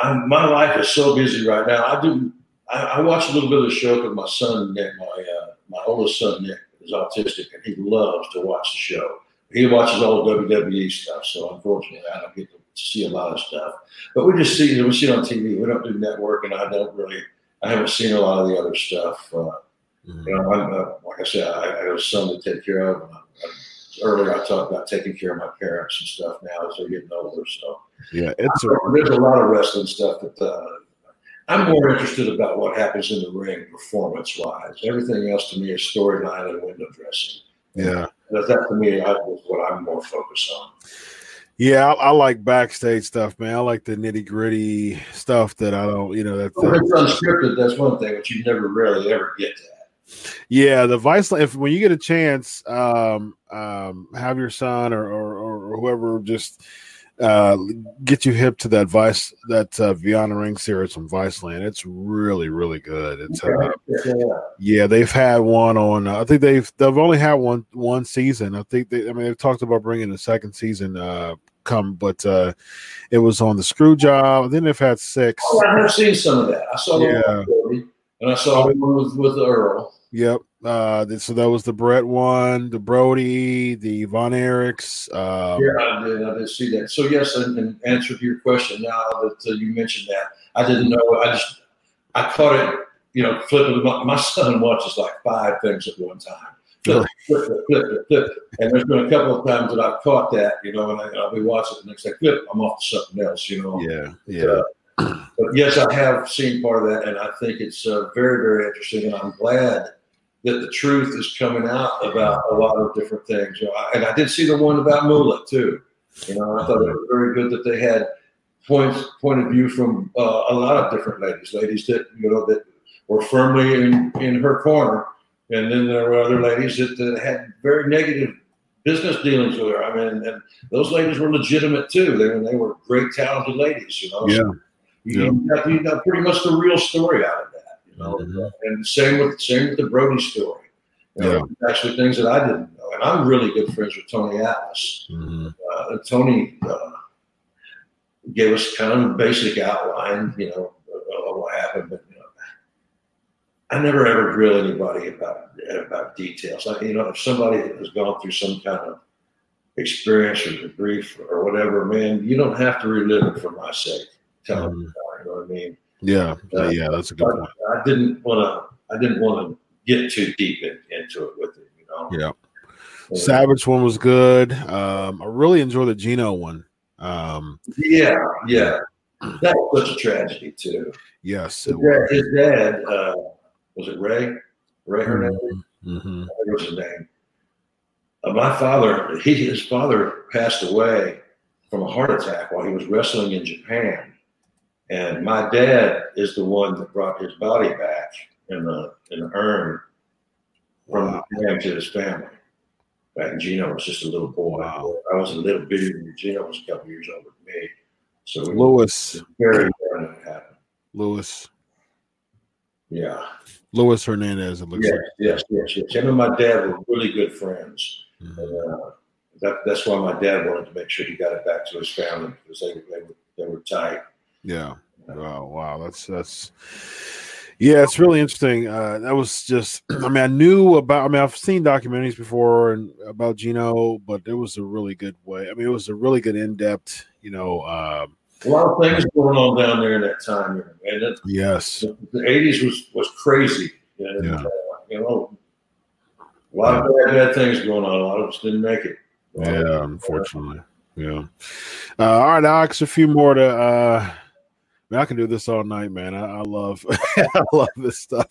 I, my life is so busy right now. I do. I, I watch a little bit of the show because my son Nick, my my oldest son Nick, is autistic, and he loves to watch the show. He watches all the WWE stuff, so unfortunately, I don't get to see a lot of stuff. But we just see we see it on TV. We don't do network, and I don't really. I haven't seen a lot of the other stuff. Uh, Mhm. you know, I'm, uh, like I said, I, I have a son to take care of. And I, I, earlier, I talked about taking care of my parents and stuff now as they're getting older. So Yeah, it's a, there's a lot of wrestling stuff that uh, I'm more interested about what happens in the ring, performance wise. Everything else to me is storyline and window dressing. yeah. That, that to me I, is what I'm more focused on. Yeah, I, I like backstage stuff, man. I like the nitty gritty stuff that I don't, you know, that, If it's unscripted, that's one thing, but you never really ever get to that. Yeah, the Vice. If when you get a chance, um, um, have your son or or, or whoever just uh, get you hip to that Vice that uh, the Ring series from Viceland. It's really really good. It's uh, Yeah. yeah, they've had one on. Uh, I think they've they've only had one one season. I think they. I mean, they've talked about bringing a second season uh, come, but uh, it was on the Screw Job. Then they've had six. Oh, I have seen some of that. I saw the Yeah. one with Cody, and I saw one with, with Earl. Yep. Uh, so that was the Brett one, the Brody, the Von Erichs. Um, Yeah, I did. I did see that. So yes, and, and answer to your question now that uh, you mentioned that, I didn't know. I just I caught it. You know, flipping. My, my son [LAUGHS] watches like five things at one time. Flip, flip, flip, flip, flip, flip. And there's been a couple of times that I've caught that. You know, and, I, and I'll be watching it, and next thing, flip, I'm off to something else. You know. yeah, yeah, But yes, I have seen part of that, and I think it's uh, very, very interesting. And I'm glad that the truth is coming out about a lot of different things. You know, I, and I did see the one about Moolah too. You know, I thought it was very good that they had points point of view from uh, a lot of different ladies, ladies that you know that were firmly in in her corner, and then there were other ladies that, that had very negative business dealings with her. I mean, and those ladies were legitimate too. They were they were great, talented ladies. You know, yeah. So you, you got, you got pretty much the real story out of that. You know, Mhm. and same with same with the Brody story. You know, Actually, things that I didn't know, and I'm really good friends with Tony Atlas. Mhm. Uh, Tony uh, gave us kind of a basic outline, you know, of, what happened, but I never ever grill anybody about about details. Like, you know, if somebody has gone through some kind of experience or grief or whatever, man, you don't have to relive it for my sake. Tell them, you know what I mean? Yeah, uh, yeah, that's a good point. I, I didn't want to. I didn't want to get too deep in, into it with it. You know. Yeah, And- Savage one was good. Um, I really enjoyed the Gino one. Um, Yeah, yeah. That was such a tragedy too. yes, His dad, his dad uh, was it Ray? Ray Hernandez. Mhm. What was his name? Uh, my father, he his father passed away from a heart attack while he was wrestling in Japan, and my dad is the one that brought his body back in a in an urn from Wow. Japan to his family. Back when Gino was just a little boy. Wow. I was a little bitty when Gino was a couple years older than me. So Lewis, very young when it happened. Lewis, Yeah. Lewis Hernandez. It looks Yes, like. yes, yes, yes. Him and my dad were really good friends. Mhm. And, uh, that, that's why my dad wanted to make sure he got it back to his family because they, they, were, they were tight. Yeah. Wow. Wow. That's that's. Yeah, it's really interesting. Uh, that was just. [CLEARS THROAT] I mean, I knew about. I mean, I've seen documentaries before and about Gino, but it was a really good way. I mean, it was a really good in depth. You know. Um, A lot of things going on down there in that time, you know, and it, yes. the, 80s was, was crazy. And, Yeah. uh, you know, a lot of bad, bad things going on. A lot of us didn't make it. Yeah. Unfortunately. Yeah. Uh, all right, Alex. A few more to. uh Man, I can do this all night, man. I, I love, [LAUGHS] I love this stuff.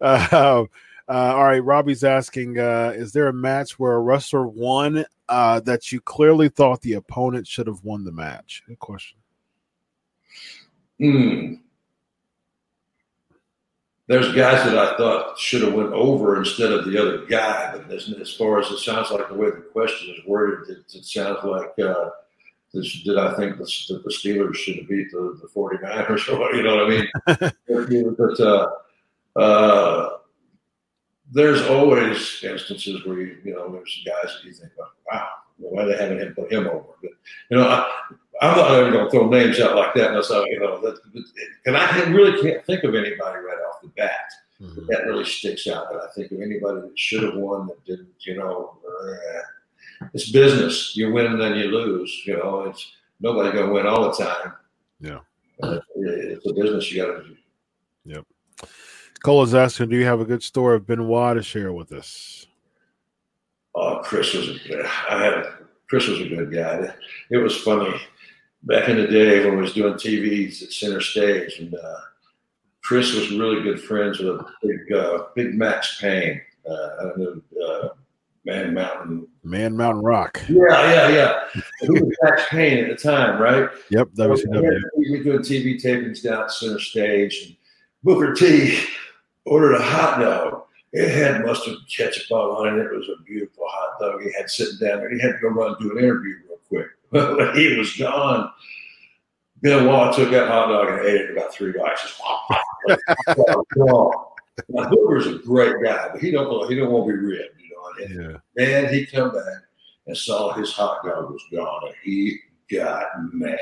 Uh, uh, all right, Robbie's asking: uh, Is there a match where a wrestler won uh, that you clearly thought the opponent should have won the match? Good question. Hmm. there's guys that I thought should have went over instead of the other guy. But as, as far as it sounds like the way the question is worded, it, it sounds like uh, this, did I think the, that the Steelers should have beat the, the 49ers [LAUGHS] or what? You know what I mean? [LAUGHS] but uh, uh, there's always instances where you, you know there's guys that you think, wow, why they haven't him put him over? But you know, I, I'm not even going to throw names out like that unless I, you know, that, and I really can't think of anybody right off the bat mm-hmm. that really sticks out. But I think of anybody that should have won that didn't. You know, uh, it's business. You win and then you lose. You know, it's nobody going to win all the time. Yeah, uh, it's a business you got to do. Yep. Cole is asking, do you have a good story of Benoit to share with us? Oh, Chris was a, I had Chris was a good guy. It was funny back in the day when I was doing TVs at Center Stage, and uh, Chris was really good friends with a big, uh, big Max Payne. Uh, I don't know, uh, Man Mountain. Man Mountain Rock. Yeah, yeah, yeah. He was Max Payne at the time, right? Yep, that was. We were doing TV tapings down at Center Stage, and Booker T ordered a hot dog. It had mustard and ketchup on it. It was a beautiful hot dog. He had sitting down there. He had to go run and do an interview real quick. [LAUGHS] But when he was gone, Bill Wall took that hot dog and ate it in about three bites. now Booker's a great guy, but he don't he don't want to be ripped, you know. And yeah. man, he come back and saw his hot dog was gone, and he got mad.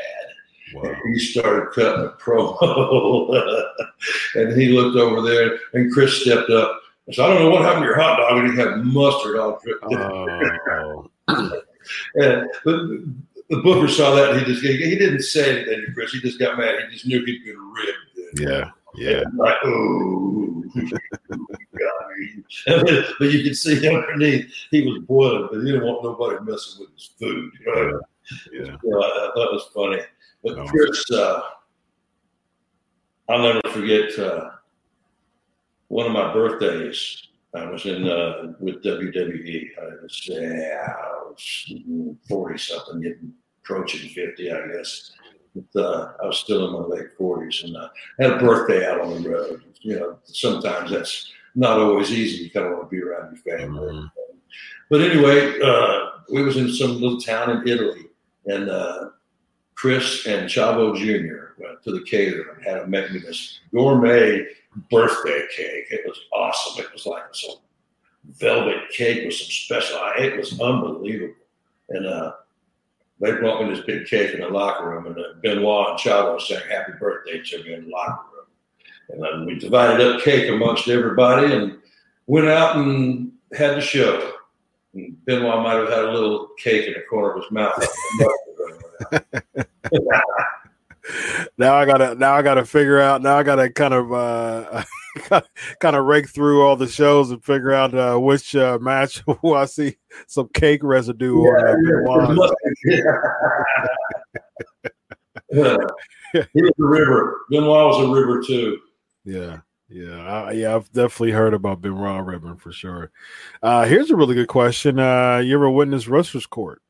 Wow. And he started cutting a promo, [LAUGHS] and he looked over there, and Chris stepped up. And said, "I don't know what happened to your hot dog," and he had mustard all dripped. Oh. [LAUGHS] and but the Booker saw that and he just he, didn't say anything to Chris. He just got mad. He just knew he'd get a rib. Yeah, yeah. Like, oh, [LAUGHS] [LAUGHS] but you can see underneath he was boiling, but he didn't want nobody messing with his food. You know? Yeah, yeah. So I, I, thought it was funny. But oh. Chris, uh, I'll never forget uh, one of my birthdays. I was in uh, with WWE. I was, yeah, I was forty something, getting approaching 50, I guess. But, uh, I was still in my late 40s and uh, had a birthday out on the road. You know, sometimes that's not always easy. You kind of want to be around your family. Mm-hmm. But anyway, uh, we was in some little town in Italy, and uh, Chris and Chavo Jr. went to the caterer and had a make me this gourmet birthday cake. It was awesome. It was like some velvet cake with some special. It was unbelievable. And uh, they brought me this big cake in the locker room, and uh, Benoit and Chavo sang "Happy Birthday" to me in the locker room. And then we divided up cake amongst everybody, and went out and had the show. And Benoit might have had a little cake in the corner of his mouth. [LAUGHS] [LAUGHS] now I gotta now I gotta figure out now I gotta kind of uh [LAUGHS] kind of rake through all the shows and figure out uh, which uh, match [LAUGHS] will I see some cake residue yeah, [LAUGHS] on yeah. he was a river. Benoit was a river too. Yeah. Yeah, I, yeah, I've definitely heard about Benoit Ribbon for sure. Uh, here's a really good question. Uh, you ever witnessed wrestlers court?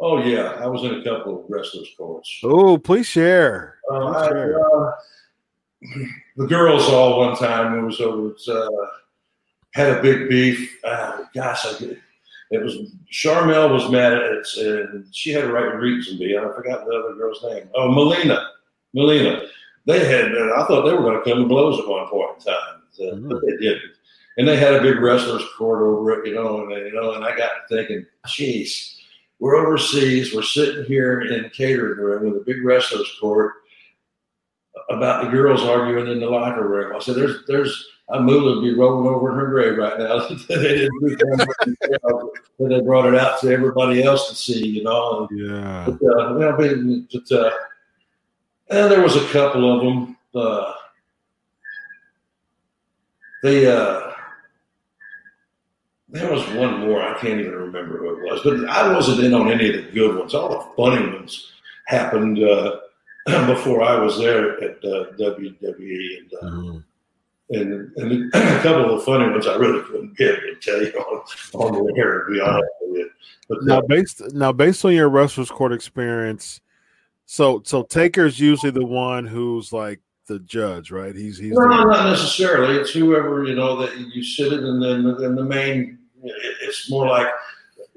Oh yeah, I was in a couple of wrestlers courts. Oh, please share. Uh, please share. I, uh, [CLEARS THROAT] the girls all one time it was over uh, had a big beef. Uh, gosh, I get, it was Sharmell was mad at it, and she had a right reason to be. I forgot the other girl's name. Oh, Melina, Melina. They had. I thought they were going to come to blows at one point in time, mm-hmm. but they didn't. And they had a big wrestlers court over it, you know, and you know, and I got thinking, geez, we're overseas, we're sitting here in the catering room with a big wrestlers court about the girls arguing in the locker room. I said, "There's, there's Amula would be rolling over in her grave right now. [LAUGHS] they they brought it out to everybody else to see, you know. Yeah. But, uh, well, but, uh, and there was a couple of them. Uh, the uh, there was one more. I can't even remember who it was, but I wasn't in on any of the good ones. All the funny ones happened. Uh, [CLEARS THROAT] before I was there at uh, WWE, and, uh, mm-hmm. and and [CLEARS THROAT] a couple of the funny ones I really couldn't get to tell you on, on the air. To be honest with you, but now based now based on your wrestlers court experience, so so Taker's usually the one who's like the judge, right? He's he's No, the, not necessarily. It's whoever you know that you sit it, and then then the main. It- It's more like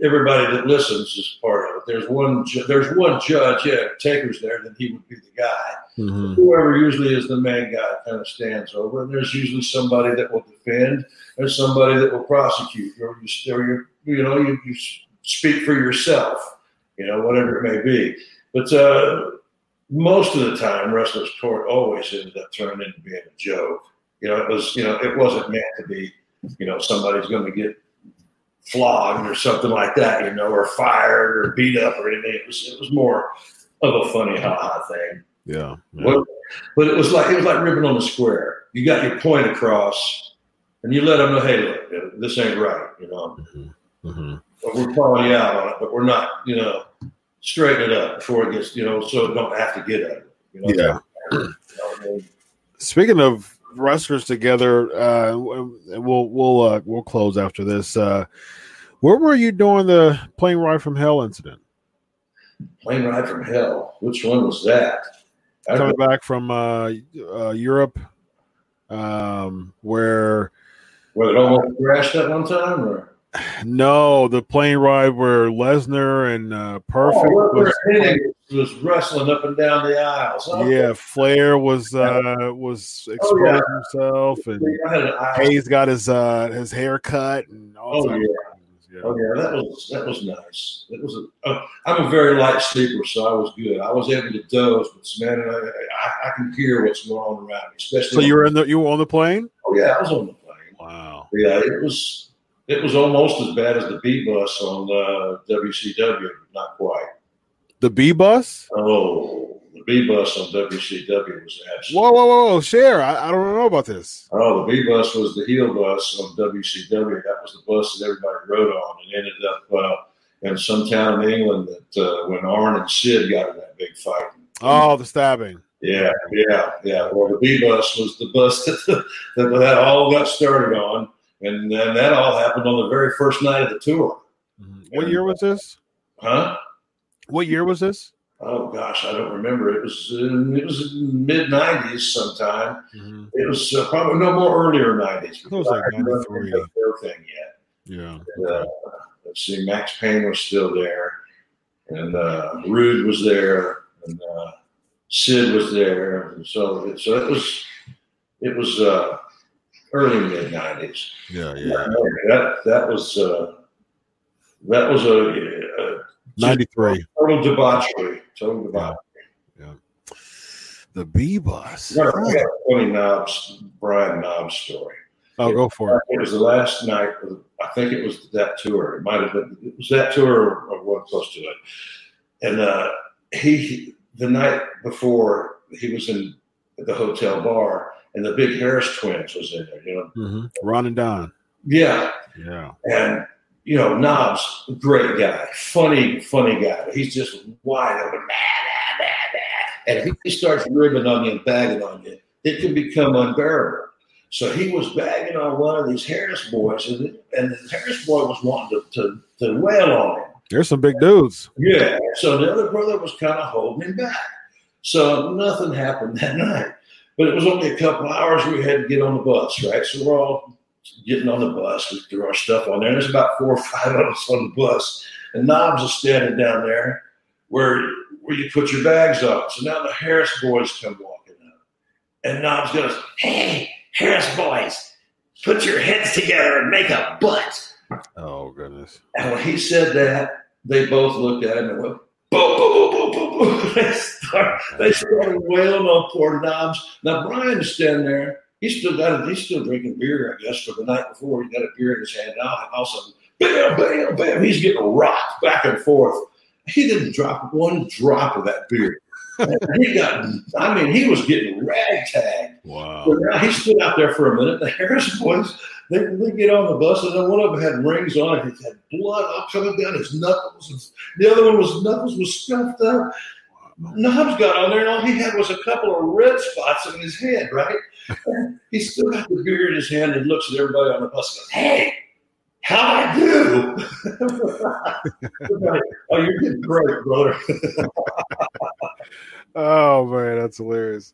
everybody that listens is part of it. There's one. ju- There's one judge. Yeah, Taker's there, then he would be the guy. Mhm. Whoever usually is the main guy kind of stands over, and there's usually somebody that will defend. There's somebody that will prosecute, or you, or you, you know, you, you speak for yourself. You know, whatever it may be. But uh, most of the time, wrestlers' court always ended up turning into being a joke. You know, it was, you know, it wasn't meant to be. You know, somebody's going to get flogged or something like that. You know, or fired or beat up or anything. It was, it was more of a funny ha ha thing. yeah. yeah. But, but it was like it was like ribbon on the square. You got your point across, and you let them know, hey, look, this ain't right. You know, Mhm. but we're calling you out on it, but we're not. You know, straighten it up before it gets. You know, so it don't have to get ugly. You know, Yeah. You know I mean? Speaking of wrestlers together, uh, we'll we'll uh, we'll close after this. Uh, where were you during the plane ride from hell incident? Plane ride from hell. Which one was that? I Coming back from uh, uh, Europe, um, where Where it almost crashed at one time, or no, the plane ride where Lesnar and uh, Perfect oh, was, was wrestling up and down the aisles. Oh, yeah, Flair was uh, was exposing yeah. himself, and I had an eye. Hayes got his uh, his hair cut and all Oh, yeah. Yeah. Oh yeah, that was that was nice. It was. A, uh, I'm a very light sleeper, so I was good. I was able to doze, but man, I, I, I can hear what's going on around me. Especially. So you were in the you were on the plane? Oh yeah, I was on the plane. Wow. Yeah, it was. It was almost as bad as the B bus on uh, WCW. Not quite. The B bus? Oh, the B bus on WCW was absolutely. Whoa, whoa, whoa, whoa! Share. I, I don't know about this. Oh, the B bus was the heel bus on WCW. That was the bus that everybody rode on, and ended up uh, in some town in England that uh, when Arn and Sid got in that big fight. Oh, the stabbing. Yeah, yeah, yeah. Well, the B bus was the bus [LAUGHS] that, that that all got started on, and then that all happened on the very first night of the tour. What year was this? Huh? What year was this? Oh gosh, I don't remember. It was in, it was mid nineties sometime. It was uh, probably no more earlier nineties. It was like 93. thing yet. Yeah. And, uh, let's see, Max Payne was still there, and uh, Rude was there, and uh, Sid was there, and so so it was it was uh, early mid nineties. Yeah, yeah. That that was uh, that was a, a Ninety three. total debauchery, total debauchery. Yeah. The B bus. A I got funny Knobbs, Brian Knobbs story. Oh, go for it. It was the last night. I think it was that tour. It might have been. It was that tour or one close to it. And uh, he, the night before, he was in the hotel bar, and the big Harris twins was in there. You know. hmm Ron and Don. Yeah, Yeah. and you know, Knobbs, great guy, funny, funny guy. He's just wide open, and if he starts ribbing on you and bagging on you, it can become unbearable. So he was bagging on one of these Harris boys, and, and the Harris boy was wanting to, to, to wail on him. There's some big dudes. Yeah. So the other brother was kind of holding him back. So nothing happened that [LAUGHS] night. But it was only a couple hours we had to get on the bus, right? So we're all getting on the bus. We threw our stuff on there. There's about four or five of us on the bus. And Knobbs is standing down there where, where you put your bags on. So now the Harris boys come walking up. And Knobbs goes, Hey, Harris boys, put your heads together and make a butt. Oh goodness. And when he said that, they both looked at him and went, boom, boom, boom, boom, boom, boom. [LAUGHS] they, start, they started wailing on poor Knobbs. Now, Brian's standing there. He's still got, he's still drinking beer, I guess, for the night before. He got a beer in his hand now. And all of a sudden, bam, bam, bam, he's getting rocked back and forth. He didn't drop one drop of that beer. He got, I mean, he was getting ragtag. Wow. Now he stood out there for a minute. The Harris boys, they, they get on the bus, and then one of them had rings on it. He had blood all coming down his knuckles. The other one was knuckles was scuffed up. Knobbs got on there, and all he had was a couple of red spots on his head, right? He still got the beer in his hand and looks at everybody on the bus and goes, Hey, how'd I do? [LAUGHS] oh, you're getting great, brother. [LAUGHS] Oh man, that's hilarious.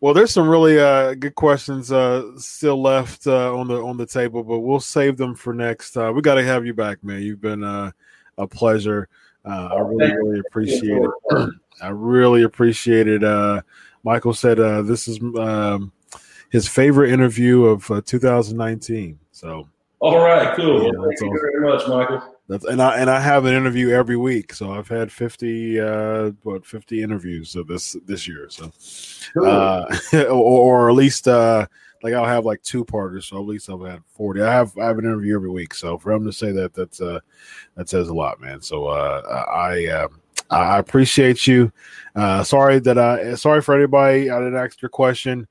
Well, there's some really uh, good questions uh, still left uh, on the on the table, but we'll save them for next. Uh, we got to have you back, man. You've been uh, a pleasure. Uh, I really, really appreciate it. [CLEARS THROAT] I really appreciate it. Uh, Michael said uh, this is um, his favorite interview of uh, 2019. So, All right, cool. Yeah, Well, thank you very much, Michael. that's and I and I have an interview every week. So I've had 50 uh, what 50 interviews of this this year. So Cool. uh, [LAUGHS] or, or at least uh, like I'll have like two parters, so at least I've had forty. I have I have an interview every week, so for him to say that that's uh that says a lot, man. So uh, I um I appreciate you. Uh, sorry that I sorry for anybody I didn't ask your question.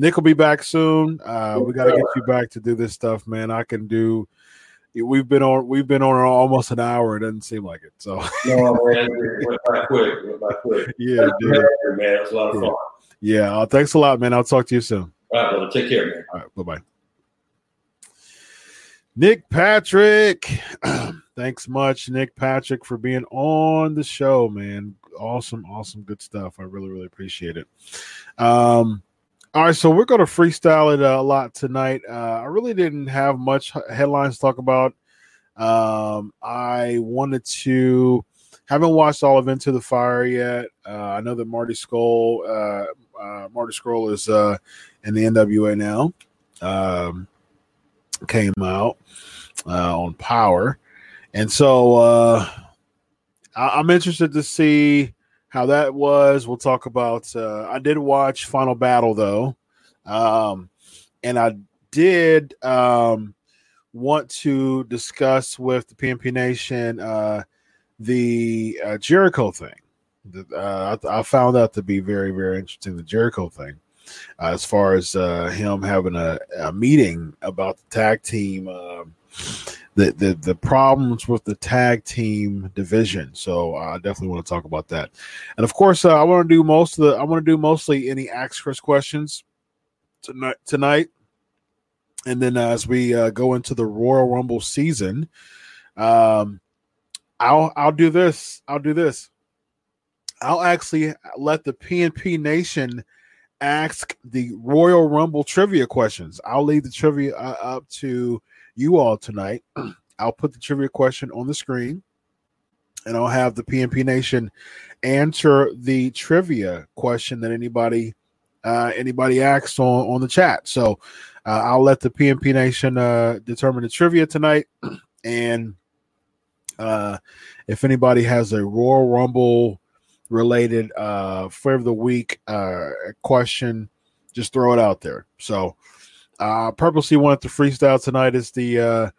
Nick will be back soon. Uh, we got to get you back to do this stuff, man. I can do. We've been on. We've been on almost an hour. It doesn't seem like it. So no, man, it went by quick. It went by quick. [LAUGHS] yeah, dude. man, it was a lot of Yeah. fun. yeah. Uh, thanks a lot, man. I'll talk to you soon. All right, brother. Take care, man. All right, bye bye. Nick Patrick, [CLEARS THROAT] thanks much, Nick Patrick, for being on the show, man. Awesome, awesome, good stuff. I really, really appreciate it. Um, all right, so we're going to freestyle it uh, a lot tonight. Uh, I really didn't have much headlines to talk about. Um, I wanted to haven't watched all of Into the Fire yet. Uh, I know that Marty Scurll, uh, uh, Marty Scurll is uh, in the NWA now. Um, came out on Power, and so I- I'm interested to see how that was. We'll talk about. Uh, I did watch Final Battle though, um, and I did um, want to discuss with the PNP Nation uh, the uh, Jericho thing. Uh, I, I found that to be very, very interesting. The Jericho thing, uh, as far as uh, him having a, a meeting about the tag team, um the, the the problems with the tag team division. So uh, I definitely want to talk about that. And of course, uh, I want to do most of the. I want to do mostly any Ask Chris questions tonight. Tonight, and then as we uh, go into the Royal Rumble season, um, I'll I'll do this. I'll do this. I'll actually let the PNP Nation ask the Royal Rumble trivia questions. I'll leave the trivia uh, up to you all tonight. [CLEARS THROAT] I'll put the trivia question on the screen, and I'll have the PNP Nation answer the trivia question that anybody uh, anybody asks on on the chat. So uh, I'll let the PNP Nation uh, determine the trivia tonight, [CLEARS THROAT] and uh, if anybody has a Royal Rumble related uh flavor of the week uh question just throw it out there so uh purposely wanted to freestyle tonight is the uh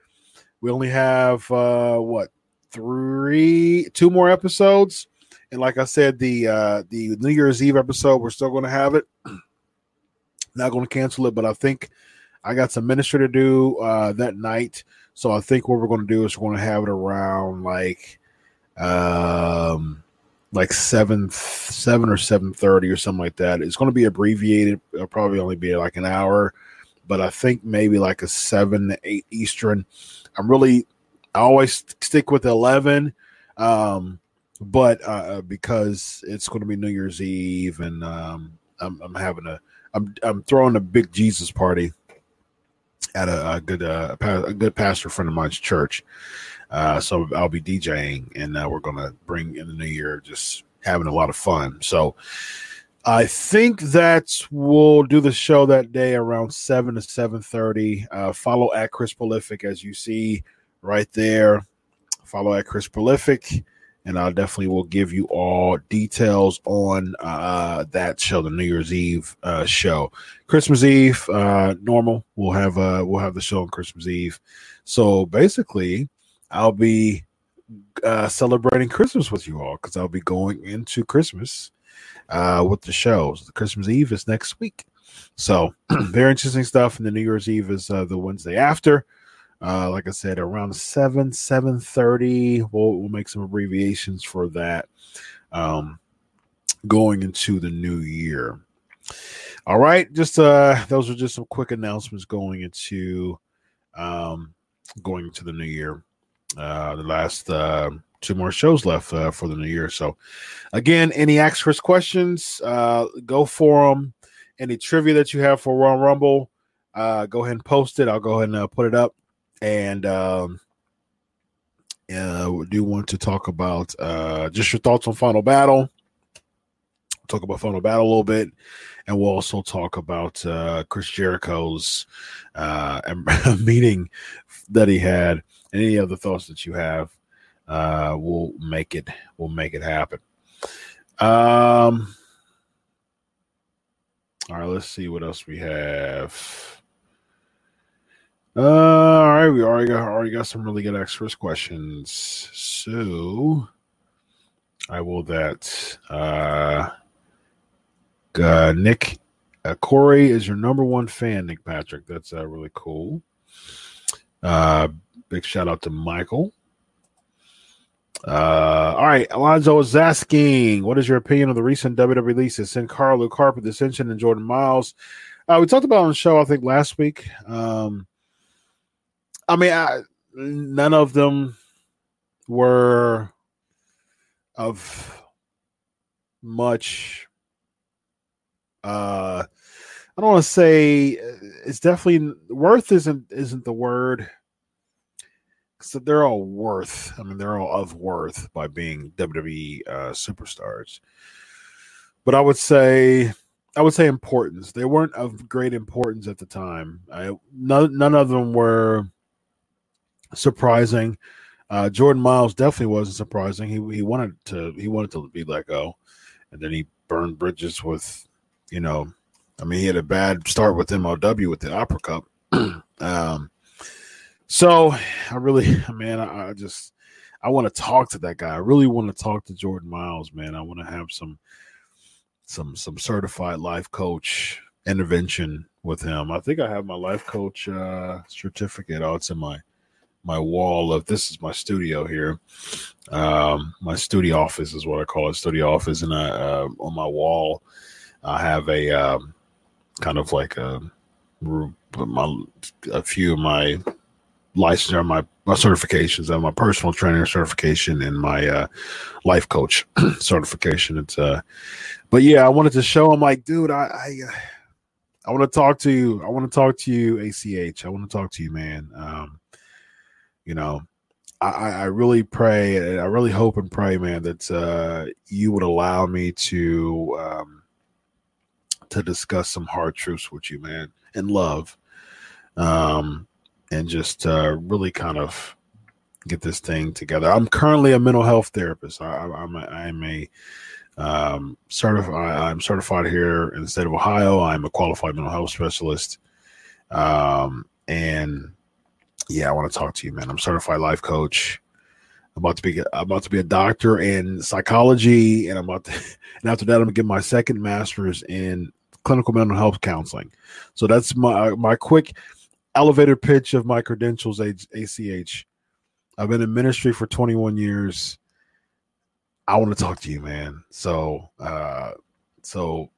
we only have uh what three two more episodes and like i said the uh the new year's eve episode we're still going to have it [CLEARS THROAT] not going to cancel it but i think i got some ministry to do uh that night so i think what we're going to do is we're going to have it around like um like seven seven or seven thirty or something like that. It's going to be abbreviated. It'll probably only be like an hour, but I think maybe like a seven to eight Eastern. I'm really I always stick with eleven, um, but uh, because it's going to be New Year's Eve and um, I'm, I'm having a I'm I'm throwing a big Jesus party at a, a good uh, a good pastor friend of mine's church. Uh, so I'll be DJing, and uh, we're gonna bring in the new year, just having a lot of fun. So I think that we'll do the show that day around seven to seven thirty. Uh, follow at Chris Prolific as you see right there. Follow at Chris Prolific, and I definitely will give you all details on uh, that show, the New Year's Eve uh, show. Christmas Eve, uh, normal. We'll have uh, we'll have the show on Christmas Eve. So basically, I'll be uh, celebrating Christmas with you all because I'll be going into Christmas uh, with the shows. The Christmas Eve is next week, so [CLEARS THROAT] very interesting stuff. And the New Year's Eve is uh, the Wednesday after. Uh, like I said, around seven seven thirty. We'll we'll make some abbreviations for that. Um, going into the new year. All right, just uh, those are just some quick announcements going into um, going into the new year uh, the last uh, two more shows left uh, for the new year. So, again, any Ask Chris questions, uh, go for them. Any trivia that you have for Royal Rumble, uh, go ahead and post it. I'll go ahead and uh, put it up. And um, uh, we do want to talk about uh, just your thoughts on Final Battle. Talk about Final Battle a little bit, and we'll also talk about uh, Chris Jericho's uh, [LAUGHS] meeting that he had. Any other thoughts that you have, uh, we'll make it. We'll make it happen. Um. All right, let's see what else we have. Uh, all right, we already got already got some really good extras questions. So I will that uh, uh Nick uh, Corey is your number one fan, Nick Patrick. That's uh, really cool. Uh, big shout out to Michael. Uh, all right, Alonzo is asking, what is your opinion of the recent WWE releases? Sin Cara, Luke Harper, Dissension, and Jordan Myles. Uh, we talked about on the show, I think, last week. Um, I mean, I, none of them were of much. Uh, I don't want to say it's definitely worth isn't isn't the word. So they're all worth. I mean, they're all of worth by being WWE uh, superstars. But I would say, I would say importance. They weren't of great importance at the time. I, none, none of them were surprising. Uh, Jordan Myles definitely wasn't surprising. He he wanted to he wanted to be let go, and then he burned bridges with, you know, I mean he had a bad start with MLW with the Opera Cup. [CLEARS THROAT] um, so I really, [LAUGHS] man, I, I just I want to talk to that guy. I really want to talk to Jordan Myles, man. I want to have some some some certified life coach intervention with him. I think I have my life coach uh certificate. Oh, it's in my my wall of this is my studio here. Um, my studio office is what I call it, studio office, and I uh, on my wall I have a um, kind of like a my a few of my license or my my certifications and my personal trainer certification and my uh, life coach [CLEARS THROAT] certification. It's uh, but yeah, I wanted to show him like, dude, I I, uh, I want to talk to you. I want to talk to you, ACH. I want to talk to you, man. Um, you know, I, I really pray, I really hope and pray, man, that uh, you would allow me to um, to discuss some hard truths with you, man, and love, um, and just uh, really kind of get this thing together. I'm currently a mental health therapist. I, I'm a, I'm a um, certified. I'm certified here in the state of Ohio. I'm a qualified mental health specialist, um, and yeah, I want to talk to you, man. I'm certified life coach. I'm about to be I'm about to be a doctor in psychology, and I'm about to, [LAUGHS] and after that, I'm gonna get my second master's in clinical mental health counseling. So that's my my quick elevator pitch of my credentials. ACH. I've been in ministry for 21 years. I want to talk to you, man. So, uh, so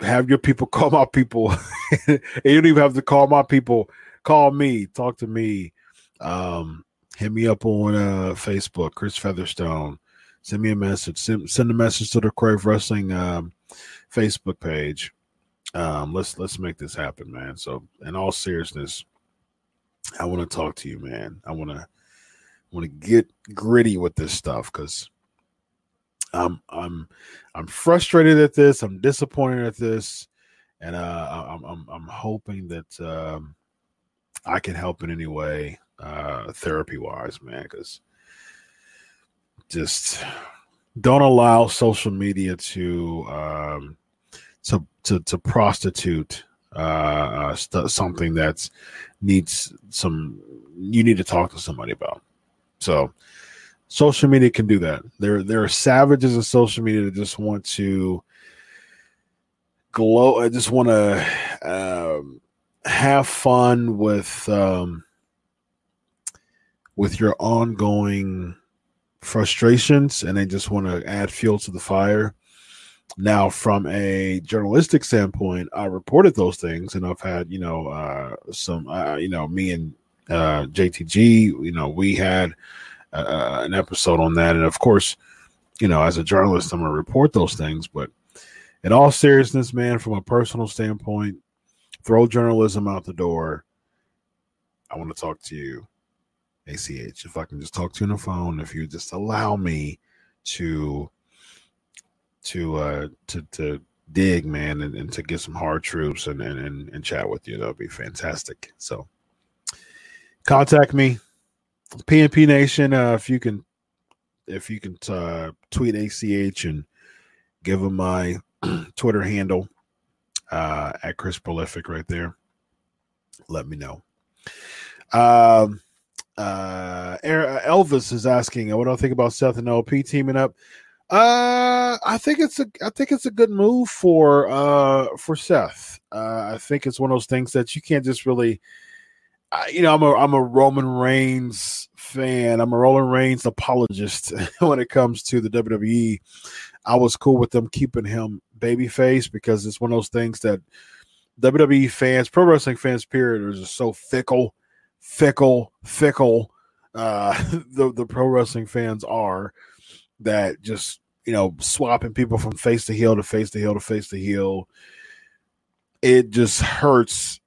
have your people [LAUGHS] call my people. [LAUGHS] you don't even have to call my people call me, talk to me. Um, hit me up on uh, Facebook, Chris Featherstone. Send me a message. Send, send a message to the Crave Wrestling um, Facebook page. Um, let's let's make this happen, man. So, in all seriousness, I want to talk to you, man. I want to want to get gritty with this stuff because I'm I'm I'm frustrated at this. I'm disappointed at this, and uh, I'm I'm I'm hoping that um, I can help in any way, uh, therapy wise, man, because just don't allow social media to um, to to, to prostitute uh, uh st- something that's needs some you need to talk to somebody about. So social media can do that. There there are savages in social media that just want to glow. I just want to um, have fun with um, with your ongoing frustrations and they just want to add fuel to the fire. Now, from a journalistic standpoint, I reported those things, and I've had you know uh, some uh, you know me and uh, JTG, you know, we had uh, an episode on that. And of course, you know, as a journalist, I'm to report those things. But in all seriousness, man, from a personal standpoint, throw journalism out the door. I want to talk to you, ACH. If I can just talk to you on the phone, if you just allow me to to uh to to dig, man, and, and to get some hard troops and, and and and chat with you, that would be fantastic. So contact me, PNP Nation. Uh, if you can, if you can uh, tweet ACH and give him my [CLEARS THROAT] Twitter handle uh, at Chris Prolific right there. Let me know. Um, uh, Elvis is asking, "What do I think about Seth and LP teaming up?" Uh, I think it's a I think it's a good move for uh for Seth. Uh, I think it's one of those things that you can't just really. You know, I'm a I'm a Roman Reigns fan. I'm a Roman Reigns apologist [LAUGHS] when it comes to the WWE. I was cool with them keeping him babyface because it's one of those things that WWE fans, pro wrestling fans, period, are just so fickle, fickle, fickle. Uh, [LAUGHS] the the pro wrestling fans are that just you know swapping people from face to heel to face to heel to face to heel. It just hurts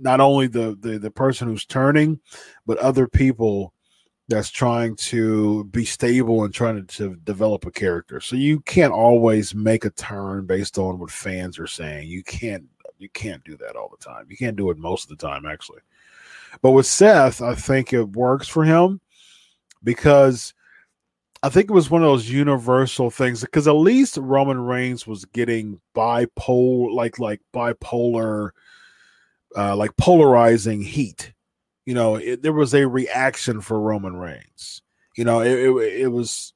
not only the the, the person who's turning, but other people that's trying to be stable and trying to, to, develop a character. So you can't always make a turn based on what fans are saying. You can't you can't do that all the time. You can't do it most of the time actually. But with Seth, I think it works for him because I think it was one of those universal things because at least Roman Reigns was getting bipolar, like like bipolar, uh, like polarizing heat. You know, it, there was a reaction for Roman Reigns. You know, it, it, it was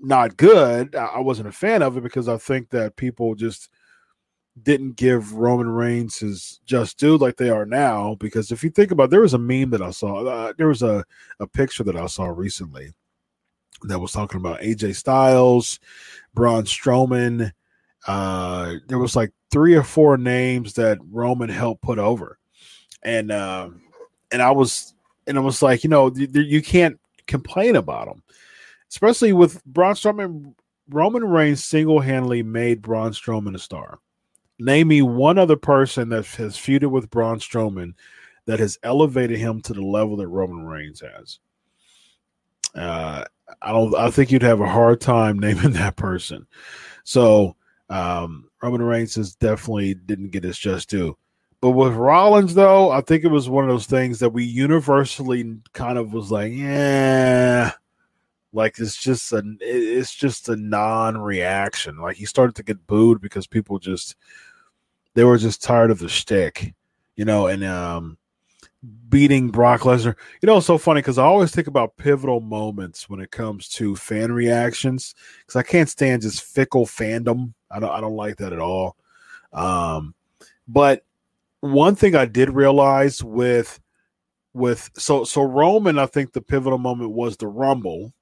not good. I wasn't a fan of it because I think that people just didn't give Roman Reigns his just due like they are now. Because if you think about, it, there was a meme that I saw. Uh, there was a a picture that I saw recently that was talking about AJ Styles, Braun Strowman. Uh, there was like three or four names that Roman helped put over, and uh, and I was and I was like, you know, you, you can't complain about them, especially with Braun Strowman. Roman Reigns single handedly made Braun Strowman a star. Name me one other person that has feuded with Braun Strowman that has elevated him to the level that Roman Reigns has. Uh, I don't. I think you'd have a hard time [LAUGHS] naming that person. So um, Roman Reigns is definitely didn't get his just due. But with Rollins, though, I think it was one of those things that we universally kind of was like, yeah, like it's just a it's just a non-reaction. Like he started to get booed because people just they were just tired of the shtick, you know. And um, beating Brock Lesnar. You know, it's so funny because I always think about pivotal moments when it comes to fan reactions because I can't stand just fickle fandom. I don't I don't like that at all. Um, but one thing I did realize with with so so Roman, I think the pivotal moment was the Rumble.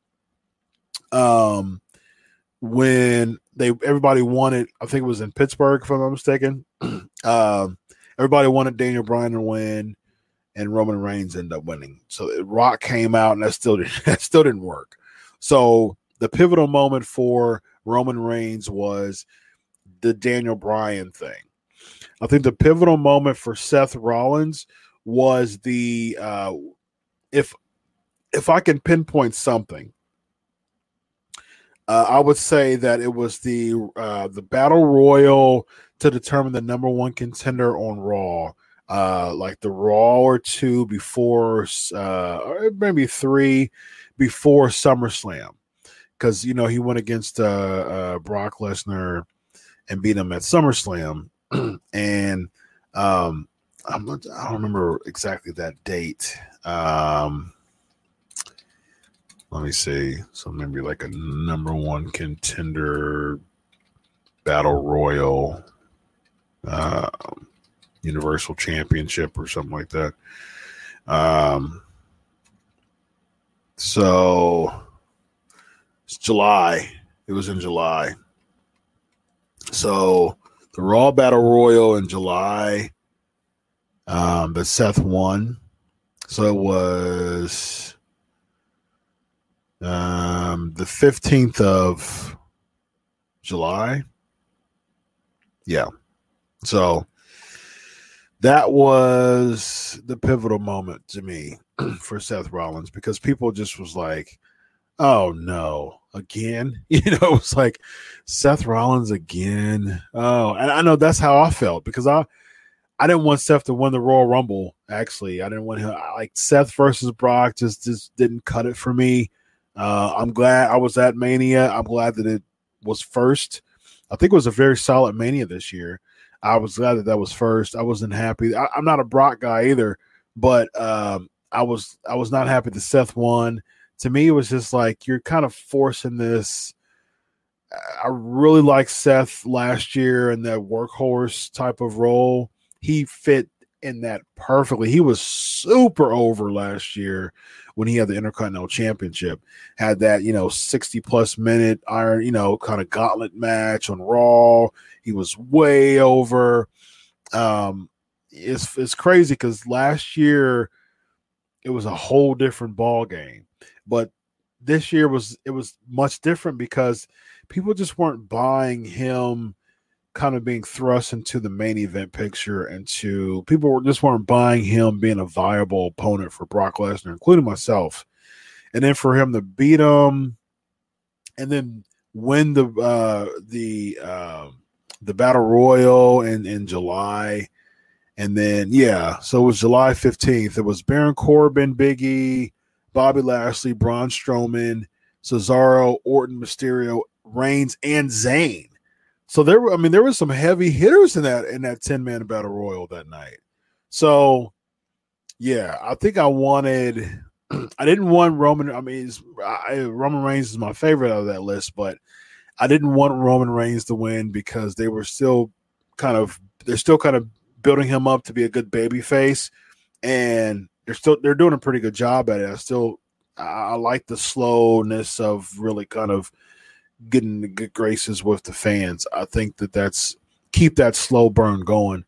Um, when they everybody wanted, I think it was in Pittsburgh, if I'm not mistaken. [CLEARS THROAT] um, everybody wanted Daniel Bryan to win and Roman Reigns ended up winning. So Rock came out, and that still did, [LAUGHS] that still didn't work. So the pivotal moment for Roman Reigns was the Daniel Bryan thing. I think the pivotal moment for Seth Rollins was the uh, if if I can pinpoint something, uh, I would say that it was the uh, the battle royal to determine the number one contender on Raw uh like the raw or two before uh or maybe three before SummerSlam. Because you know he went against uh, uh Brock Lesnar and beat him at SummerSlam. [CLEARS THROAT] And um I'm I don't remember exactly that date. Um let me see. So maybe like a number one contender battle royal. Um Universal Championship or something like that. Um, so it's July. It was in July. So the Raw Battle Royal in July, um, but Seth won. So it was um, the 15th of July. Yeah. So that was the pivotal moment to me [CLEARS THROAT] for Seth Rollins because people just was like, oh no, again. [LAUGHS] You know, it was like Seth Rollins again. Oh, and I know that's how I felt because I I didn't want Seth to win the Royal Rumble. Actually, I didn't want him like Seth versus Brock just just didn't cut it for me. Uh, I'm glad I was at Mania. I'm glad that it was first. I think it was a very solid Mania this year. I was glad that that was first. I wasn't happy. I, am not a Brock guy either, but um, I was I was not happy that Seth won. To me, it was just like you're kind of forcing this. I really like Seth last year in that workhorse type of role. He fit in that perfectly. He was super over last year when he had the Intercontinental Championship. Had that, you know, 60 plus minute iron, you know, kind of gauntlet match on Raw. He was way over. Um, it's it's crazy because last year it was a whole different ball game, but this year was it was much different because people just weren't buying him kind of being thrust into the main event picture and to people were just weren't buying him being a viable opponent for Brock Lesnar, including myself. And then for him to beat him and then win the uh the uh, the battle royal in in July. And then yeah, so it was July 15th. It was Baron Corbin, Biggie, Bobby Lashley, Braun Strowman, Cesaro, Orton, Mysterio, Reigns, and Zayn so there were, I mean, there were some heavy hitters in that in that 10 man battle royal that night. So yeah, I think I wanted [CLEARS THROAT] I didn't want Roman. I mean, I, Roman Reigns is my favorite out of that list, but I didn't want Roman Reigns to win because they were still kind of they're still kind of building him up to be a good baby face, and they're still they're doing a pretty good job at it. I still I, I like the slowness of really kind of getting the good graces with the fans. I think that that's keep that slow burn going.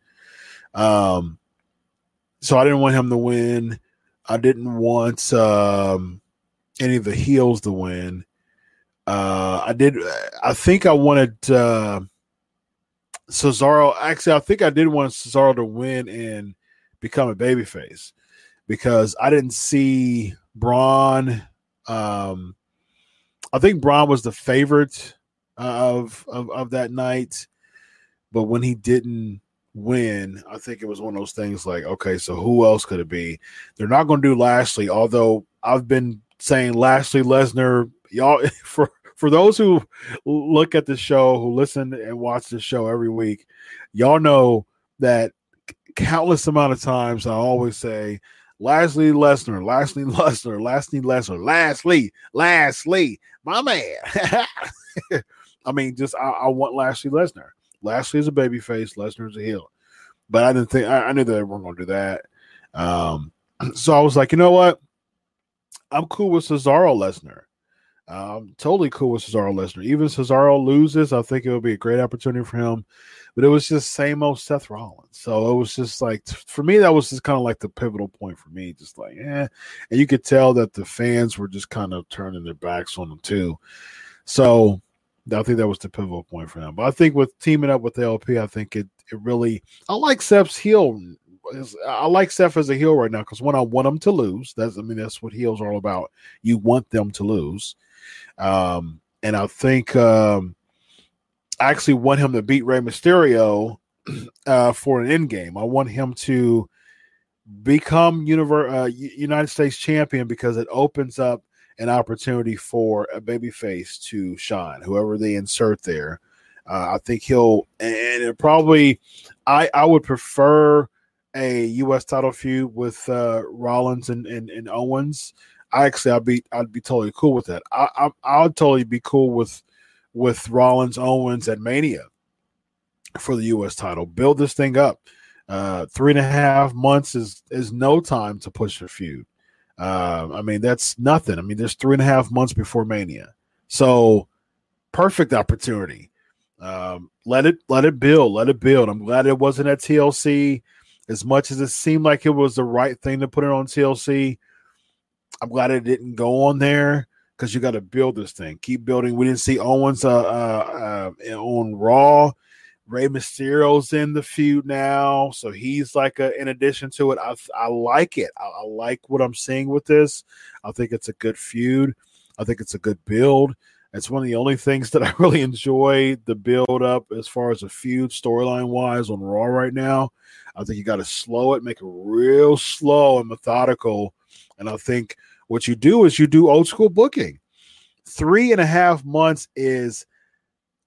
Um, so I didn't want him to win. I didn't want um, any of the heels to win. Uh, I did. I think I wanted uh, Cesaro. Actually, I think I did want Cesaro to win and become a babyface because I didn't see Braun um, I think Braun was the favorite uh, of, of of that night, but when he didn't win, I think it was one of those things like, okay, so who else could it be? They're not going to do Lashley, although I've been saying Lashley Lesnar. Y'all, [LAUGHS] for for those who look at the show, who listen and watch the show every week, y'all know that countless amount of times I always say Lashley Lesnar, Lashley [LAUGHS] Lesnar, Lashley Lesnar, Lashley, Lashley, my man. [LAUGHS] I mean, just I, I, want Lashley Lesnar. Lashley is a baby face, Lesnar is a heel. But I didn't think I, I knew that they weren't gonna do that. Um, [CLEARS THROAT] so I was like, you know what? I'm cool with Cesaro Lesnar. Um, totally cool with Cesaro Lesnar. Even Cesaro loses, I think it would be a great opportunity for him. But it was just same old Seth Rollins. So it was just like for me, that was just kind of like the pivotal point for me. Just like, yeah. And you could tell that the fans were just kind of turning their backs on them too. So I think that was the pivotal point for them. But I think with teaming up with the LP, I think it it really I like Seth's heel. I like Seth as a heel right now because when I want them to lose, that's I mean that's what heels are all about. You want them to lose. Um, and I think um, I actually want him to beat Rey Mysterio [CLEARS THROAT] uh, for an end game. I want him to become univer- uh, United States champion because it opens up an opportunity for a babyface to shine, whoever they insert there. Uh, I think he'll, and probably, I I would prefer a U.S. title feud with uh, Rollins and, and, and Owens I actually I'd be I'd be totally cool with that. I, I I'll totally be cool with with Rollins Owens at Mania for the U.S. title. Build this thing up. Uh, three and a half months is is no time to push a feud. Uh, I mean that's nothing. I mean there's three and a half months before Mania, so perfect opportunity. Um, let it let it build, let it build. I'm glad it wasn't at TLC. As much as it seemed like it was the right thing to put it on TLC, I'm glad it didn't go on there because you got to build this thing. Keep building. We didn't see Owens uh, uh, uh, on Raw. Rey Mysterio's in the feud now, so he's like a, in addition to it. I I like it. I, I like what I'm seeing with this. I think it's a good feud. I think it's a good build. It's one of the only things that I [LAUGHS] really enjoy the build up as far as a feud storyline wise on Raw right now. I think you got to slow it, make it real slow and methodical. And I think what you do is you do old school booking. Three and a half months is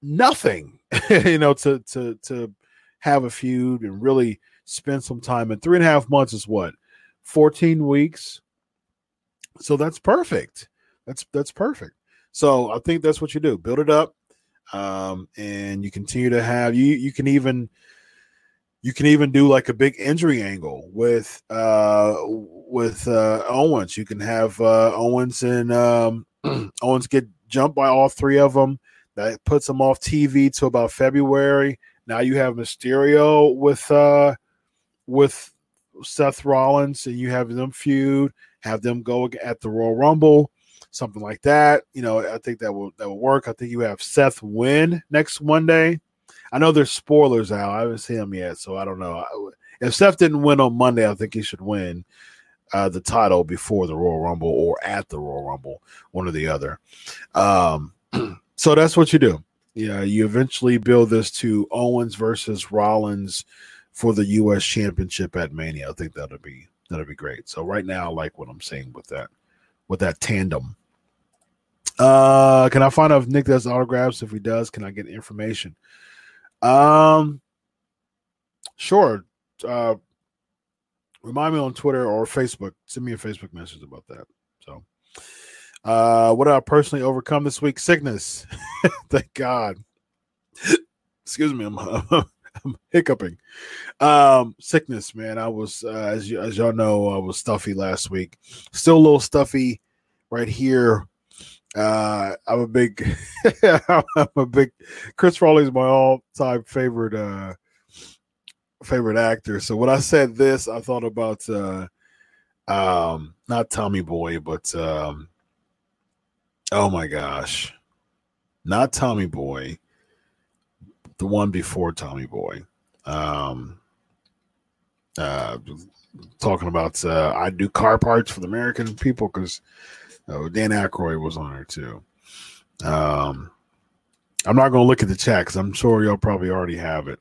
nothing, [LAUGHS] you know, to to to have a feud and really spend some time. And three and a half months is what, fourteen weeks. So that's perfect. That's that's perfect. So I think that's what you do. Build it up, um, and you continue to have you. You can even you can even do like a big injury angle with uh with uh Owens. You can have uh Owens and um [CLEARS THROAT] Owens get jumped by all three of them. That puts them off TV to about February. Now you have Mysterio with uh with Seth Rollins, and you have them feud, have them go at the Royal Rumble, something like that. You know, I think that will that will work. I think you have Seth win next Monday. I know there's spoilers out. I haven't seen them yet, so I don't know. If Seth didn't win on Monday, I think he should win uh, the title before the Royal Rumble or at the Royal Rumble, one or the other. Um, [CLEARS THROAT] so that's what you do. Yeah, you eventually build this to Owens versus Rollins for the U.S. Championship at Mania. I think that'll be that'll be great. So right now, I like what I'm saying with that with that tandem. Uh, can I find out if Nick does autographs? If he does, can I get information? Um, sure. Uh, remind me on Twitter or Facebook. Send me a Facebook message about that. So, uh, what I personally overcome this week? Sickness. [LAUGHS] Thank God. [LAUGHS] Excuse me, [LAUGHS] I'm, I'm hiccuping. Um, sickness, man. I was, uh, as you, as y'all know, I was stuffy last week. Still a little stuffy right here uh, I'm a big, [LAUGHS] I'm a big. Chris Farley's my all-time favorite, uh, favorite actor. So when I said this, I thought about, uh, um, not Tommy Boy, but um, oh my gosh, not Tommy Boy, the one before Tommy Boy. Um, uh, talking about uh, I do car parts for the American people because Oh, Dan Aykroyd was on there too. Um, I'm not going to look at the chat because I'm sure y'all probably already have it.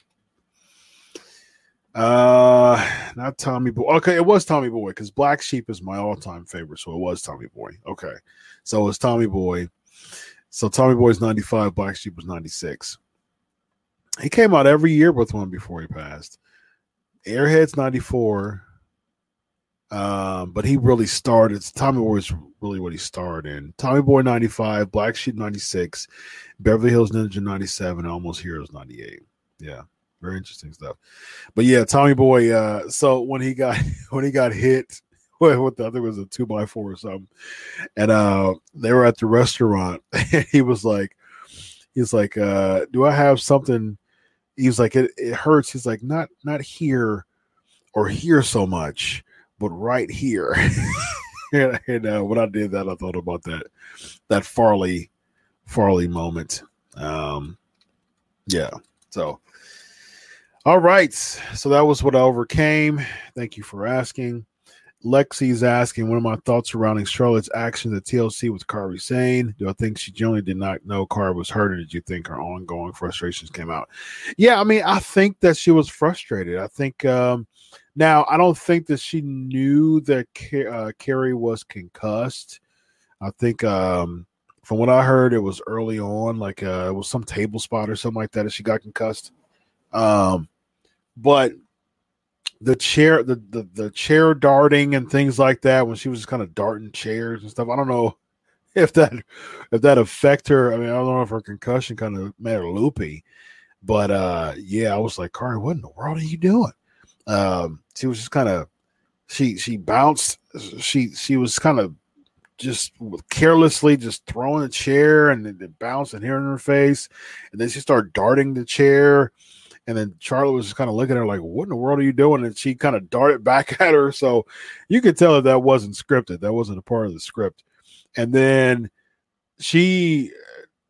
Uh, not Tommy Boy. Okay, it was Tommy Boy because Black Sheep is my all-time favorite, so it was Tommy Boy. Okay, so it was Tommy Boy. So Tommy Boy's 95, Black Sheep was 96. He came out every year with one before he passed. Airheads 94, um, but he really started. Tommy Boy is really what he started in. Tommy Boy 95, Black Sheep 96, Beverly Hills Ninja 97, Almost Heroes 98. Yeah, very interesting stuff. But yeah, Tommy Boy, uh, so when he got [LAUGHS] when he got hit [LAUGHS] what the other was a two by four or something, and uh they were at the restaurant, [LAUGHS] and he was like, he's like, uh, do I have something? He was like, it, it hurts. He's like, not not here or here so much but right here. [LAUGHS] and, and uh, when I did that, I thought about that that Farley Farley moment. Um, yeah. So, all right. So that was what I overcame. Thank you for asking. Lexi's asking, what are my thoughts surrounding Charlotte's actions at TLC with Kairi Sane? Do I think she generally did not know Kairi was hurt, or did you think her ongoing frustrations came out? Yeah, I mean, I think that she was frustrated. I think um, now, I don't think that she knew that uh, Kairi was concussed. I think um, from what I heard, it was early on, like uh, it was some table spot or something like that, and she got concussed. Um, but the chair, the, the the chair darting and things like that, when she was kind of darting chairs and stuff, I don't know [LAUGHS] if that if that affect her. I mean, I don't know if her concussion kind of made her loopy, but uh, yeah, I was like, Kairi, what in the world are you doing? Um, she was just kind of she she bounced. She she was kind of just carelessly just throwing a chair and then and here in her face, and then she started darting the chair. And then Charlotte was just kind of looking at her like, "What in the world are you doing?" And she kind of darted [LAUGHS] back at her. So you could tell that that wasn't scripted. That wasn't a part of the script. And then she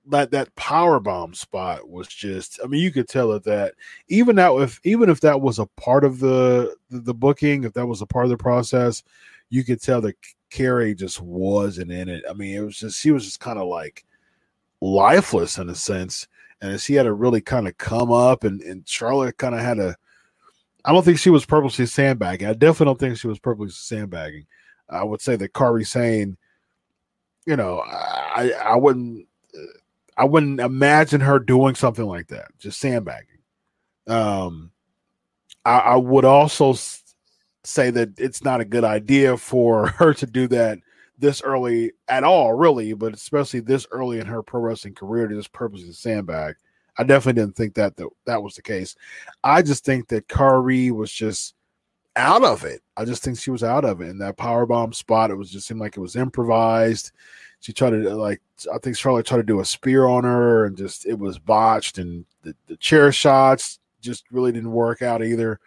that that power bomb spot was just. I mean, you could tell it that even if even if that was a part of the, the booking, if that was a part of the process, you could tell that Kairi just wasn't in it. I mean, it was just she was just kind of like lifeless in a sense, and she had to really kind of come up, and and Charlotte kind of had to. I don't think she was purposely sandbagging. I definitely don't think she was purposely sandbagging. I would say that Kairi Sane you know, I I wouldn't I wouldn't imagine her doing something like that, just sandbagging. Um, I, I would also say that it's not a good idea for [LAUGHS] her to do that this early at all, really, but especially this early in her pro wrestling career to just purposely sandbag. I definitely didn't think that that, that was the case. I just think that Kairi was just out of it. I just think she was out of it in that power bomb spot. It was just seemed like it was improvised she tried to like I think Charlotte tried to do a spear on her and just it was botched and the, the chair shots just really didn't work out either.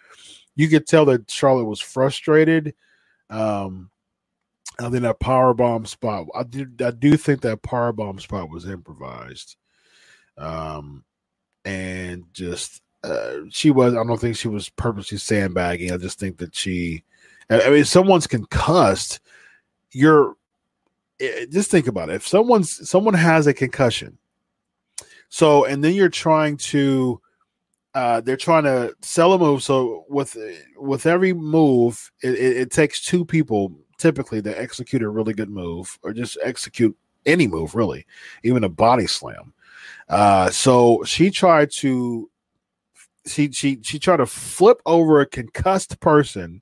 You could tell that Charlotte was frustrated. Um I think that power bomb spot I do I do think that power bomb spot was improvised. Um and just uh, she was I don't think she was purposely sandbagging. I just think that she I mean someone's concussed you're just think about it. If someone's someone has a concussion, so and then you're trying to uh, they're trying to sell a move. So with with every move, it, it, it, takes two people typically to execute a really good move, or just execute any move, really, even a body slam. Uh, so she tried to she she she tried to flip over a concussed person,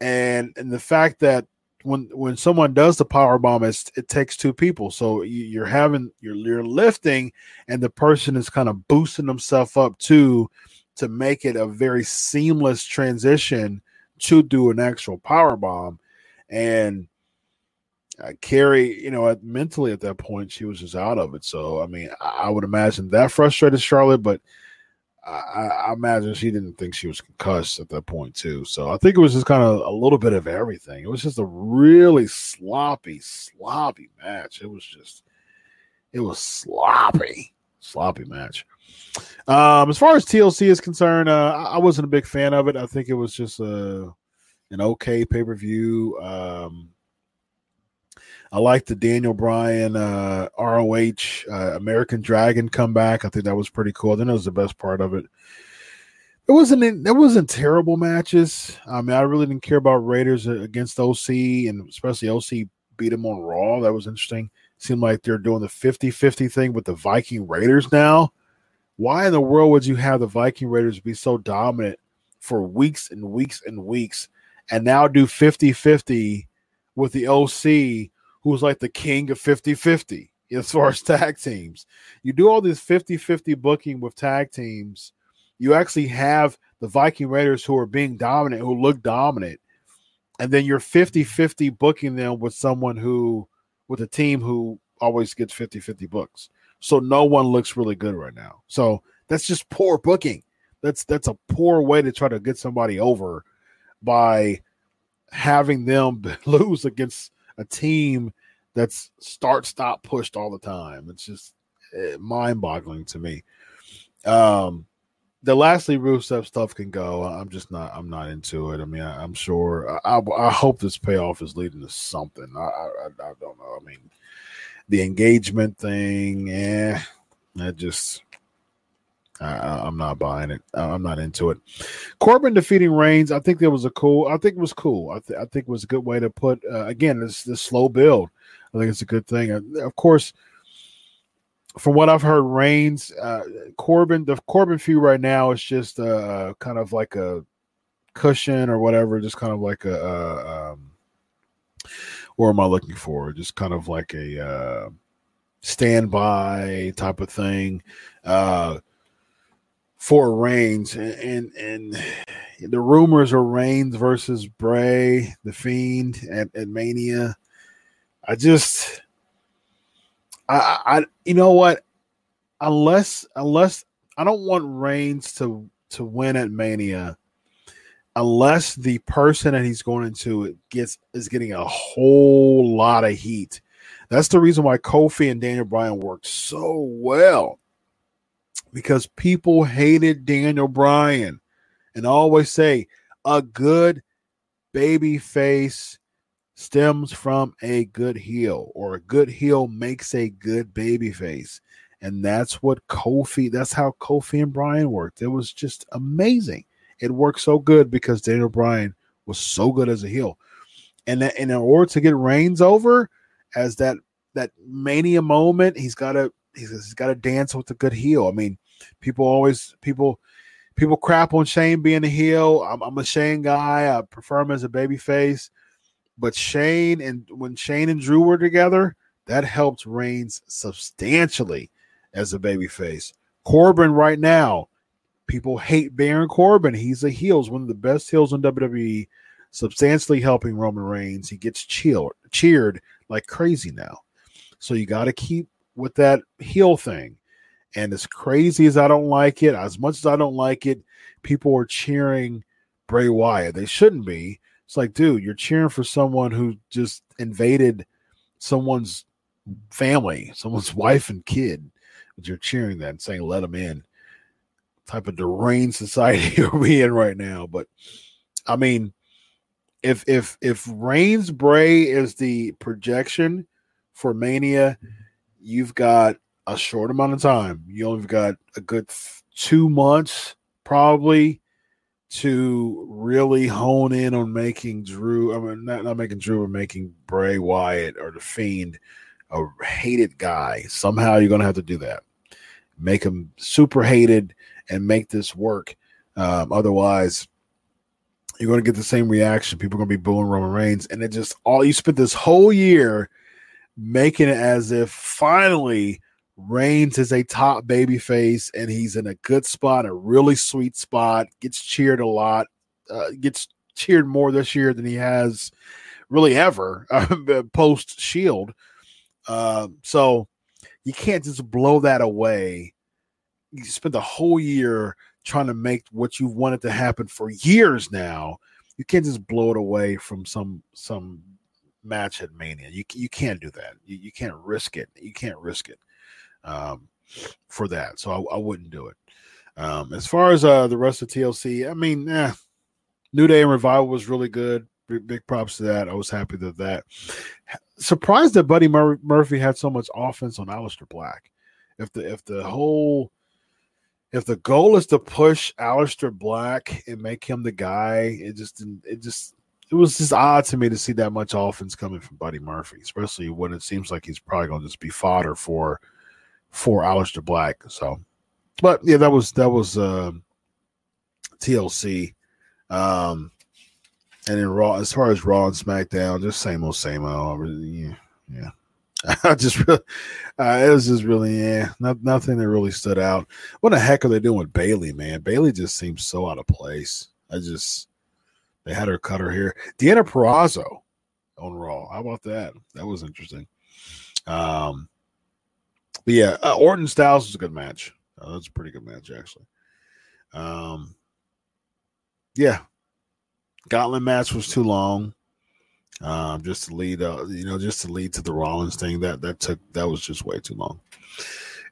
and and the fact that when when someone does the power bomb, it takes two people. So you're having you're you're lifting, and the person is kind of boosting themselves up too to make it a very seamless transition to do an actual power bomb. And uh, Kairi, you know, mentally at that point, she was just out of it. So I mean, I, I would imagine that frustrated Charlotte, but I, I, imagine she didn't think she was concussed at that point too. So I think it was just kind of a little bit of everything. It was just a really sloppy, sloppy match. It was just, it was sloppy, sloppy match. Um, as far as TLC is concerned, uh, I wasn't a big fan of it. I think it was just a, uh, an okay pay per view. Um, I like the Daniel Bryan uh, ROH uh, American Dragon comeback. I think that was pretty cool. I think that was the best part of it. It wasn't there wasn't terrible matches. I mean, I really didn't care about Raiders against OC, and especially OC beat them on Raw. That was interesting. seemed like they're doing the 50-50 thing with the Viking Raiders now. Why in the world would you have the Viking Raiders be so dominant for weeks and weeks and weeks and now do 50-50 with the OC who's like the king of 50 50 as far as tag teams. You do all this 50 50 booking with tag teams. You actually have the Viking Raiders who are being dominant, who look dominant. And then you're 50 50 booking them with someone who, with a team who always gets 50 50 books. So no one looks really good right now. So that's just poor booking. That's that's a poor way to try to get somebody over by having them [LAUGHS] lose against a team that's start stop pushed all the time. It's just eh, mind boggling to me. Um, the Lashley Rusev stuff can go. I'm just not. I'm not into it. I mean, I, am sure. I, I, hope this payoff is leading to something. I, I, I don't know. I mean, the engagement thing. Eh, I just. I, am not buying it. I'm not into it. Corbin defeating Reigns. I think that was a cool. I think it was cool. I, th- I think it was a good way to put. Uh, again, this this slow build. I think it's a good thing. Of course, from what I've heard, Reigns, uh, Corbin, the Corbin feud right now is just uh, kind of like a cushion or whatever, just kind of like a. Uh, um, what am I looking for? Just kind of like a uh, standby type of thing uh, for Reigns, and, and, and the rumors are Reigns versus Bray, the Fiend at, at Mania. I just, I, I, you know what? Unless, unless I don't want Reigns to to win at Mania, unless the person that he's going into it gets is getting a whole lot of heat. That's the reason why Kofi and Daniel Bryan worked so well because people hated Daniel Bryan. And always say a good baby face stems from a good heel, or a good heel makes a good baby face. And that's what Kofi, that's how Kofi and Bryan worked. It was just amazing. It worked so good because Daniel Bryan was so good as a heel. And, that, and in order to get Reigns over as that that mania moment, he's got to he's, he's got to dance with a good heel. I mean, people always people people crap on Shane being a heel. I'm, I'm a Shane guy. I prefer him as a baby face. But Shane and when Shane and Drew were together, that helped Reigns substantially as a baby face. Corbin right now, people hate Baron Corbin. He's a heel, he's one of the best heels in WWE, substantially helping Roman Reigns. He gets cheered, cheered like crazy now. So you got to keep with that heel thing. And as crazy as I don't like it, as much as I don't like it, people are cheering Bray Wyatt. They shouldn't be. It's like, dude, you're cheering for someone who just invaded someone's family, someone's [LAUGHS] wife and kid. But you're cheering that and saying, let them in. Type of deranged society [LAUGHS] are we in right now? But I mean, if if if Reigns Bray is the projection for Mania, you've got a short amount of time. You only got a good two months probably to really hone in on making Drew. I mean, not, not making Drew, but making Bray Wyatt or the Fiend a hated guy. Somehow you're to have to do that. Make him super hated and make this work. Um, otherwise, you're going to get the same reaction. People are going to be booing Roman Reigns, and it just all you spent this whole year making it as if finally Reigns is a top baby face and he's in a good spot, a really sweet spot, gets cheered a lot, uh, gets cheered more this year than he has really ever [LAUGHS] uh, post Shield. Uh, so you can't just blow that away. You spent the whole year trying to make what you wanted to happen for years now. You can't just blow it away from some some match at Mania. You you can't do that. You, you can't risk it. You can't risk it um, for that. So I, I wouldn't do it. Um, as far as uh, the rest of TLC, I mean, eh, New Day and Revival was really good. Big, big props to that. I was happy that that. Surprised that Buddy Mur- Murphy had so much offense on Aleister Black. If the if the whole if the goal is to push Aleister Black and make him the guy, it just. It just it was just odd to me to see that much offense coming from Buddy Murphy, especially when it seems like he's probably going to just be fodder for for Aleister Black. So, but yeah, that was that was uh, TLC. Um, and then Raw, as far as Raw and SmackDown, just same old, same old. Yeah, yeah. [LAUGHS] I just really, uh, it was just really, yeah, not, nothing that really stood out. What the heck are they doing with Bayley, man? Bayley just seems so out of place. I just, they had her cut her hair. Deonna Purrazzo on Raw. How about that? That was interesting. Um, but yeah, uh, Orton Styles is a good match. Uh, that's a pretty good match actually. Um, yeah, Gauntlet match was too long. Um, just to lead, uh, you know, just to lead to the Rollins thing that that took that was just way too long.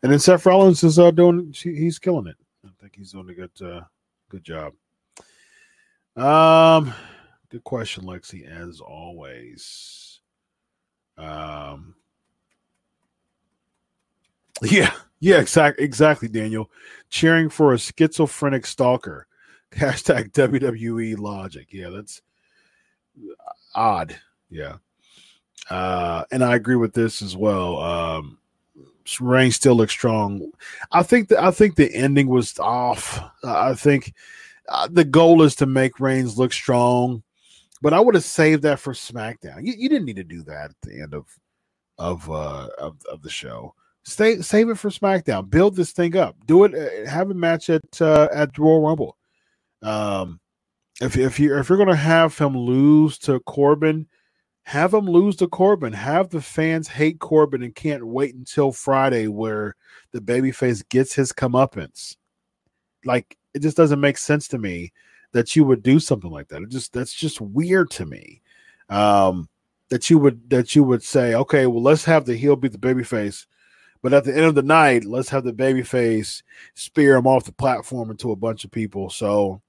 And then Seth Rollins is uh, doing, he's killing it. I think he's doing a good, uh, good job. Um, good question, Lexi, as always. Um, yeah, yeah, exactly, exactly, Daniel. Cheering for a schizophrenic stalker. [LAUGHS] Hashtag WWE logic. Yeah, that's odd. Yeah. Uh, and I agree with this as well. Um, Reigns still looks strong. I think that I think the ending was off. I think uh, the goal is to make Reigns look strong, but I would have saved that for SmackDown. You, you, didn't need to do that at the end of of uh, of, of the show. Stay save it for SmackDown. Build this thing up. Do it. Uh, have a match at uh, at Royal Rumble. Um, if if you if you're gonna have him lose to Corbin, have him lose to Corbin. Have the fans hate Corbin and can't wait until Friday where the babyface gets his comeuppance. Like it just doesn't make sense to me that you would do something like that. It just that's just weird to me. Um, that you would that you would say, okay, well, let's have the heel beat the baby face, but at the end of the night, let's have the baby face spear him off the platform into a bunch of people. So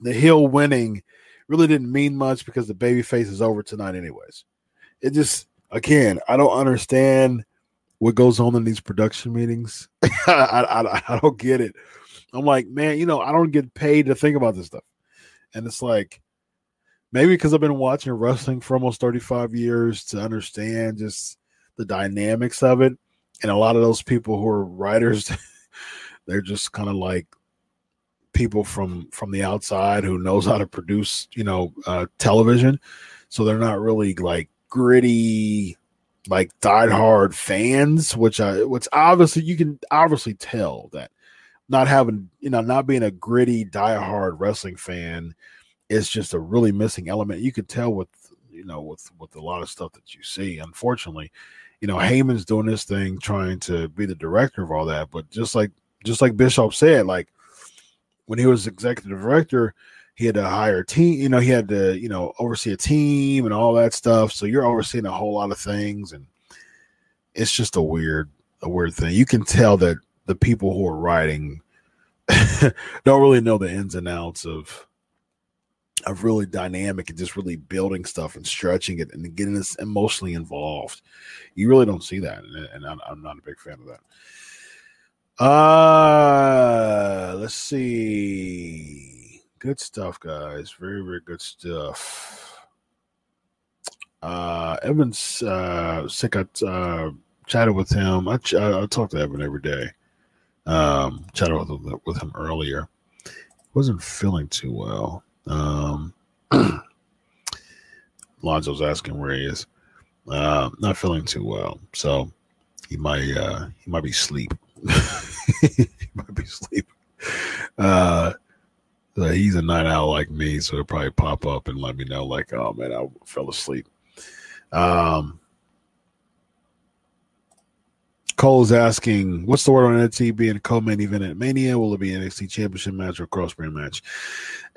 the heel winning really didn't mean much because the baby face is over tonight, anyways. It just again, I don't understand what goes on in these production meetings. [LAUGHS] I, I, I don't get it. I'm like, man, you know, I don't get paid to think about this stuff. And it's like, maybe because I've been watching wrestling for almost 35 years to understand just the dynamics of it. And a lot of those people who are writers, [LAUGHS] they're just kind of like people from from the outside who knows how to produce, you know, uh, television. So they're not really like gritty, like diehard fans, which I, which obviously you can obviously tell that not having, you know, not being a gritty diehard wrestling fan is just a really missing element. You could tell with, you know, with with a lot of stuff that you see. Unfortunately, you know, Heyman's doing this thing, trying to be the director of all that, but just like just like Bishop said, like when he was executive director, he had to hire a team, you know, he had to, you know, oversee a team and all that stuff. So you're overseeing a whole lot of things and it's just a weird, a weird thing. You can tell that the people who are writing [LAUGHS] don't really know the ins and outs of of really dynamic and just really building stuff and stretching it and getting us emotionally involved. You really don't see that, and, I'm, not a big fan of that. Uh, let's see. Good stuff, guys. Very, very good stuff. Uh, Evans, uh, sick. I uh, chatted with him. I, ch- I, talk to Evan every day. Um, chatted with with him earlier. Wasn't feeling too well. Um, [CLEARS THROAT] Lonzo's asking where he is. Uh, not feeling too well, so he might uh, he might be asleep. [LAUGHS] he might be asleep. Uh, so he's a night owl like me, so he'll probably pop up and let me know, like, oh man, I fell asleep. Um, Cole's asking, what's the word on NXT being a co-main event at Mania? Will it be NXT Championship match or cross-brand match?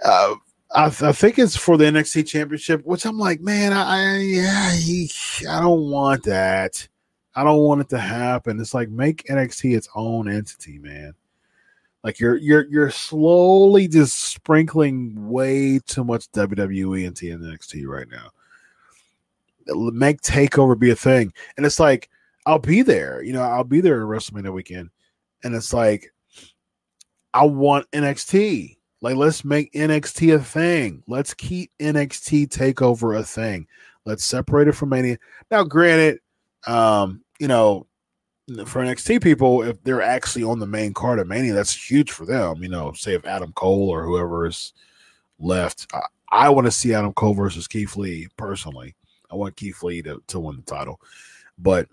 Uh, I, I, think it's for the NXT Championship, which I'm like, man, I, I yeah, I don't want that. I don't want it to happen. It's like make NXT its own entity, man. Like you're you're you're slowly just sprinkling way too much WWE into NXT right now. Make takeover be a thing, and it's like I'll be there. You know, I'll be there at WrestleMania weekend, and it's like I want NXT. Like let's make NXT a thing. Let's keep NXT takeover a thing. Let's separate it from Mania. Now, granted, um, you know, for NXT people, if they're actually on the main card of Mania, that's huge for them. You know, say if Adam Cole or whoever is left, I, I want to see Adam Cole versus Keith Lee personally. I want Keith Lee to, to win the title, but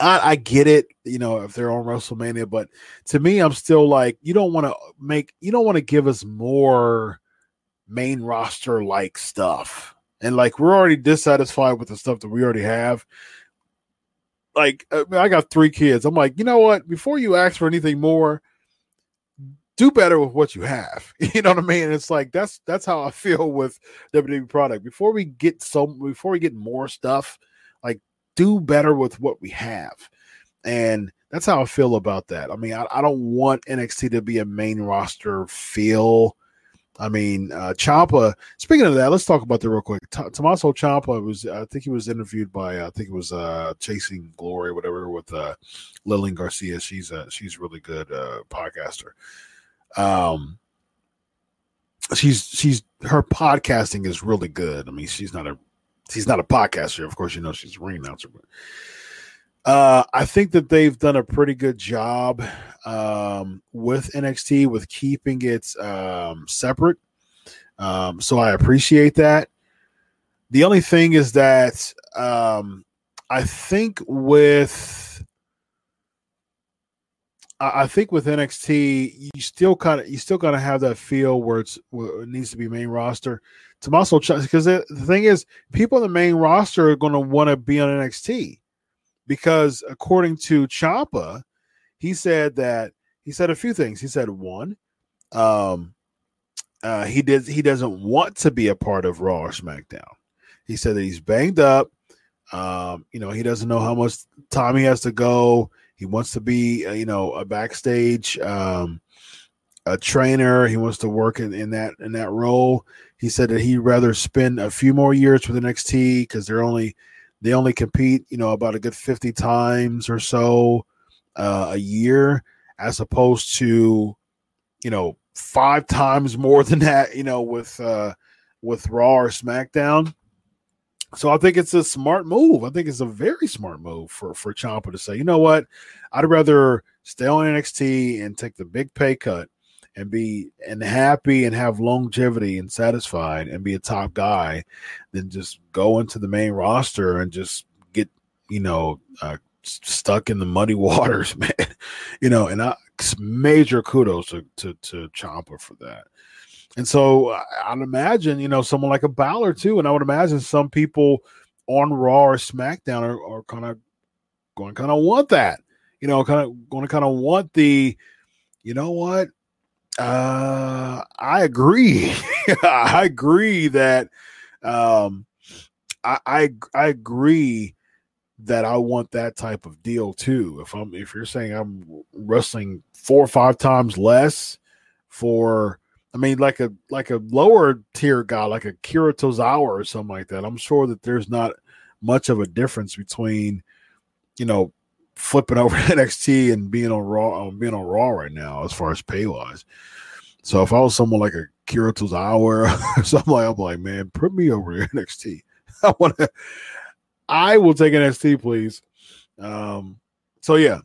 I, I get it, you know, if they're on WrestleMania, but to me, I'm still like, you don't want to make, you don't want to give us more main roster like stuff. And like, we're already dissatisfied with the stuff that we already have like uh, I got three kids. I'm like, you know what? Before you ask for anything more, do better with what you have. [LAUGHS] You know what I mean? It's like that's that's how I feel with WWE product. Before we get so before we get more stuff, like do better with what we have. And that's how I feel about that. I mean, I, I don't want NXT to be a main roster feel I mean, uh, Ciampa. Speaking of that, let's talk about that real quick. T- Tommaso Ciampa was, I think he was interviewed by, I think it was uh, Chasing Glory, whatever, with uh, Lilian Garcia. She's a she's a really good uh, podcaster. Um, she's she's her podcasting is really good. I mean, she's not a she's not a podcaster, of course. You know, she's a ring announcer, but uh, I think that they've done a pretty good job um, with NXT with keeping it um, separate. Um, so I appreciate that. The only thing is that um, I think with I think with NXT, you still kind of you still gotta have that feel where it's where it needs to be main roster. Tommaso because the, thing is, people in the main roster are going to want to be on NXT because according to Ciampa, he said that he said a few things. He said one, um, uh, he did he doesn't want to be a part of Raw or SmackDown. He said that he's banged up. Um, you know, he doesn't know how much time he has to go. He wants to be, uh, you know, a backstage um, a trainer. He wants to work in, in that in that role. He said that he'd rather spend a few more years with NXT because they're only they only compete, you know, about a good fifty times or so uh, a year, as opposed to, you know, five times more than that, you know, with uh, with Raw or SmackDown. So I think it's a smart move. I think it's a very smart move for for Ciampa to say, you know what, I'd rather stay on NXT and take the big pay cut and be and happy and have longevity and satisfied and be a top guy than just go into the main roster and just get you know uh, stuck in the muddy [LAUGHS] waters, man. you know, and I major kudos to to, to Ciampa for that. And so I'd imagine, you know, someone like a Balor too, and I would imagine some people on Raw or SmackDown are, are kind of going kind of want that, you know, kind of going to kind of want the, you know what, uh, I agree. [LAUGHS] I agree that, um, I, I I agree that I want that type of deal too. If I'm if you're saying I'm wrestling four or five times less for I mean like a like a lower tier guy like a Kira Tozawa or something like that, I'm sure that there's not much of a difference between you know flipping over [LAUGHS] NXT and being on Raw um, being on Raw right now as far as pay wise. So if I was someone like a Kira Tozawa [LAUGHS] or something like I'm like, man, put me over [LAUGHS] NXT. I want to I will take NXT, please. Um, so yeah,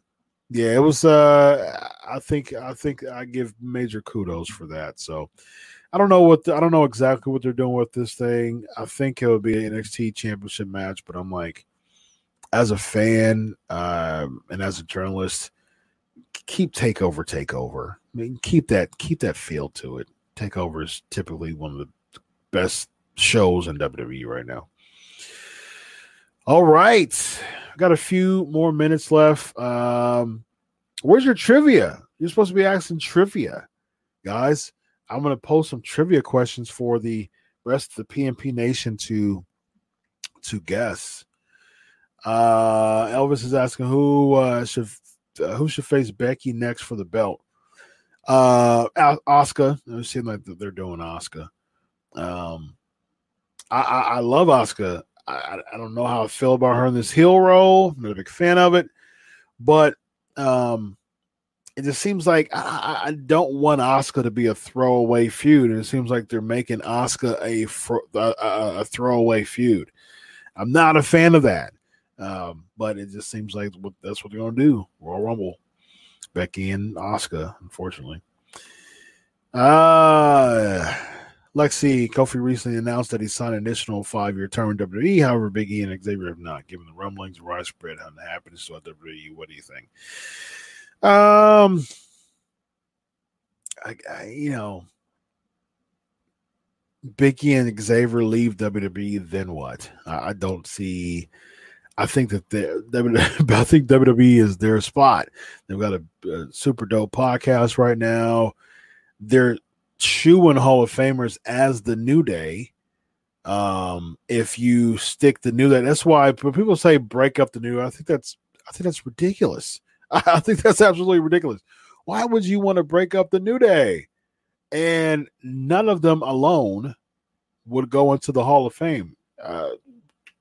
yeah, it was. Uh, I think I think I give major kudos for that. So I don't know what the, I don't know exactly what they're doing with this thing. I think it would be an NXT Championship match, but I'm like, as a fan um, and as a journalist, keep takeover, takeover. I mean, keep that keep that feel to it. Takeover is typically one of the best shows in WWE right now. All right. I Got a few more minutes left. Um, where's your trivia? You're supposed to be asking trivia, guys. I'm going to post some trivia questions for the rest of the PNP Nation to to guess. Uh, Elvis is asking who uh, should uh, who should face Becky next for the belt. Uh, Asuka. It seems like they're doing Asuka. Um, I, I, I love Asuka. I, I don't know how I feel about her in this heel role. I'm not a big fan of it, but um, it just seems like I, I don't want Asuka to be a throwaway feud, and it seems like they're making Asuka a, a, a throwaway feud. I'm not a fan of that, um, but it just seems like that's what they're going to do. Royal Rumble, Becky and Asuka, unfortunately. Uh Lexi Kofi recently announced that he signed an additional five year term in WWE. However, Big E and Xavier have not. Given the rumblings, widespread unhappiness to WWE, what do you think? Um, I, I, you know, Big E and Xavier leave WWE, then what? I, I don't see. I think that the [LAUGHS] I think WWE is their spot. They've got a, a super dope podcast right now. They're chewing Hall of Famers as the New Day. Um, if you stick the New Day, that's why when people say break up the New, I think that's I think that's ridiculous. [LAUGHS] I think that's absolutely ridiculous. Why would you want to break up the New Day? And none of them alone would go into the Hall of Fame, uh,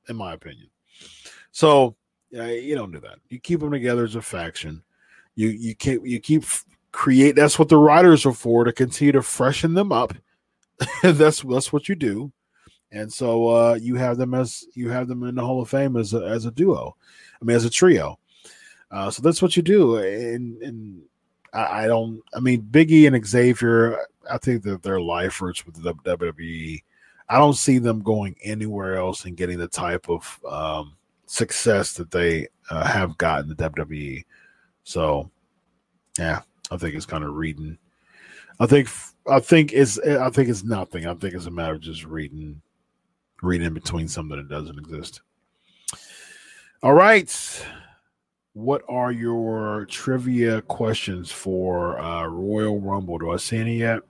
in my opinion. So uh, you don't do that. You keep them together as a faction. You you keep you keep create that's what the writers are for to continue to freshen them up. [LAUGHS] That's that's what you do. And so uh, you have them as you have them in the hall of fame as a, as a duo. I mean as a trio. Uh, so that's what you do. And and I, I, don't i mean biggie and xavier i think that they're lifers with the wwe i don't see them going anywhere else and getting the type of um, success that they uh, have gotten the wwe so yeah I think it's kind of reading. I think I think it's I think it's nothing. I think it's a matter of just reading, reading in between something that doesn't exist. All right. What are your trivia questions for uh, Royal Rumble? Do I see any yet?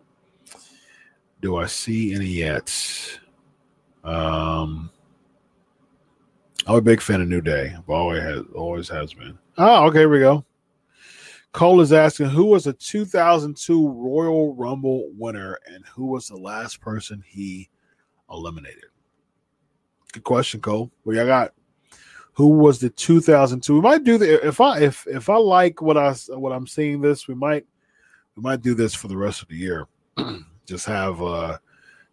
Do I see any yet? Um, I'm a big fan of New Day. I've always has always has been. Oh, okay, here we go. Cole is asking who was a 2002 Royal Rumble winner and who was the last person he eliminated. Good question, Cole. What y'all got? Who was the 2002? We might do the if I if if I like what I what I'm seeing this, we might we might do this for the rest of the year. [CLEARS THROAT] Just have uh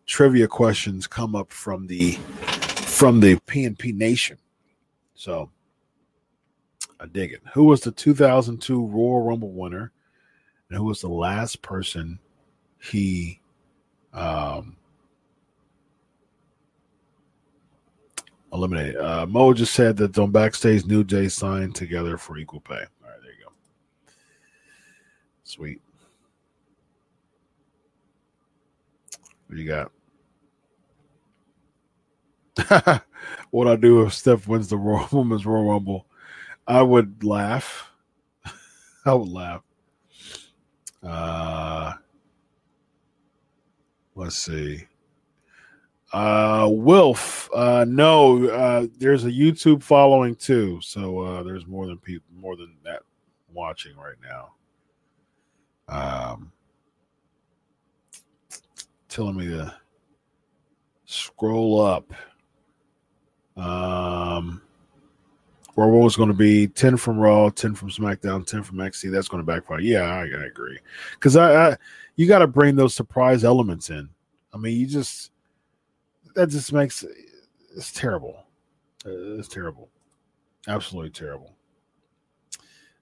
trivia questions come up from the from the PNP Nation. So I dig it. Who was the 2002 Royal Rumble winner, and who was the last person he um, eliminated? Uh, Mo just said that on backstage, New Day signed together for equal pay. All right, there you go. Sweet. What do you got? [LAUGHS] what I do if Steph wins the Royal [LAUGHS] Women's Royal Rumble? I would laugh. [LAUGHS] I would laugh. Uh, let's see. Uh, Wilf. Uh, no. Uh, there's a YouTube following too, so uh, there's more than people, more than that watching right now. Um, telling me to scroll up. Um, Raw was going to be 10 from Raw, 10 from SmackDown, 10 from NXT. That's going to backfire. Yeah, I, I agree. Because I, I, you got to bring those surprise elements in. I mean, you just, that just makes, it's terrible. It's terrible. Absolutely terrible.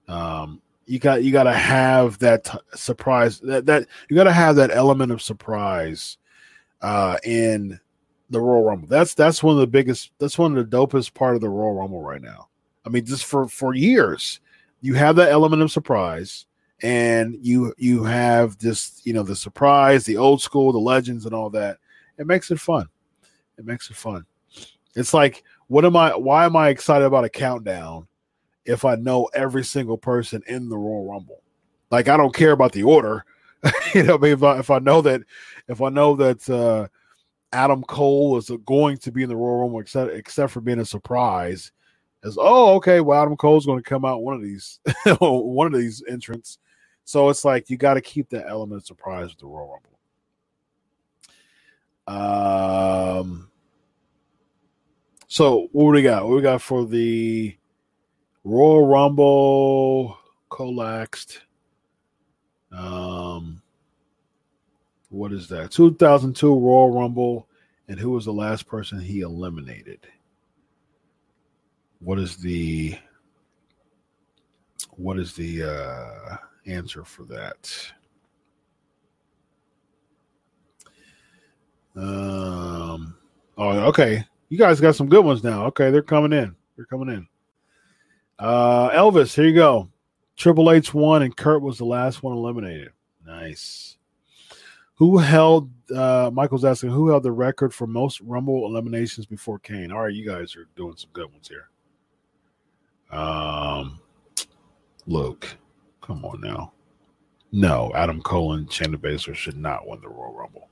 Um, you got you got to have that t- surprise that that you got to have that element of surprise uh in the Royal Rumble. That's that's one of the biggest. That's one of the dopest part of the Royal Rumble right now. I mean, just for for years, you have that element of surprise, and you you have this, you know, the surprise, the old school, the legends, and all that. It makes it fun. It makes it fun. It's like, what am I? Why am I excited about a countdown if I know every single person in the Royal Rumble? Like, I don't care about the order. [LAUGHS] you know, I mean, if I, if I know that, if I know that. uh Adam Cole is going to be in the Royal Rumble, except except for being a surprise. As oh, okay, well, Adam Cole's going to come out one of these [LAUGHS] one of these entrants. So it's like you got to keep that element of surprise with the Royal Rumble. Um. So what do we got? What we got for the Royal Rumble collapsed? Um what is that? 2002 Royal Rumble, and who was the last person he eliminated? What is the what is the uh, answer for that? Um. Oh, okay. You guys got some good ones now. Okay, they're coming in. They're coming in. Uh, Elvis, here you go. Triple H won, and Kurt was the last one eliminated. Nice. Who held? Uh, Michael's asking who held the record for most Rumble eliminations before Kane. All right, you guys are doing some good ones here. Um, Luke, come on now. No, Adam Cole and Shayna Baszler should not win the Royal Rumble.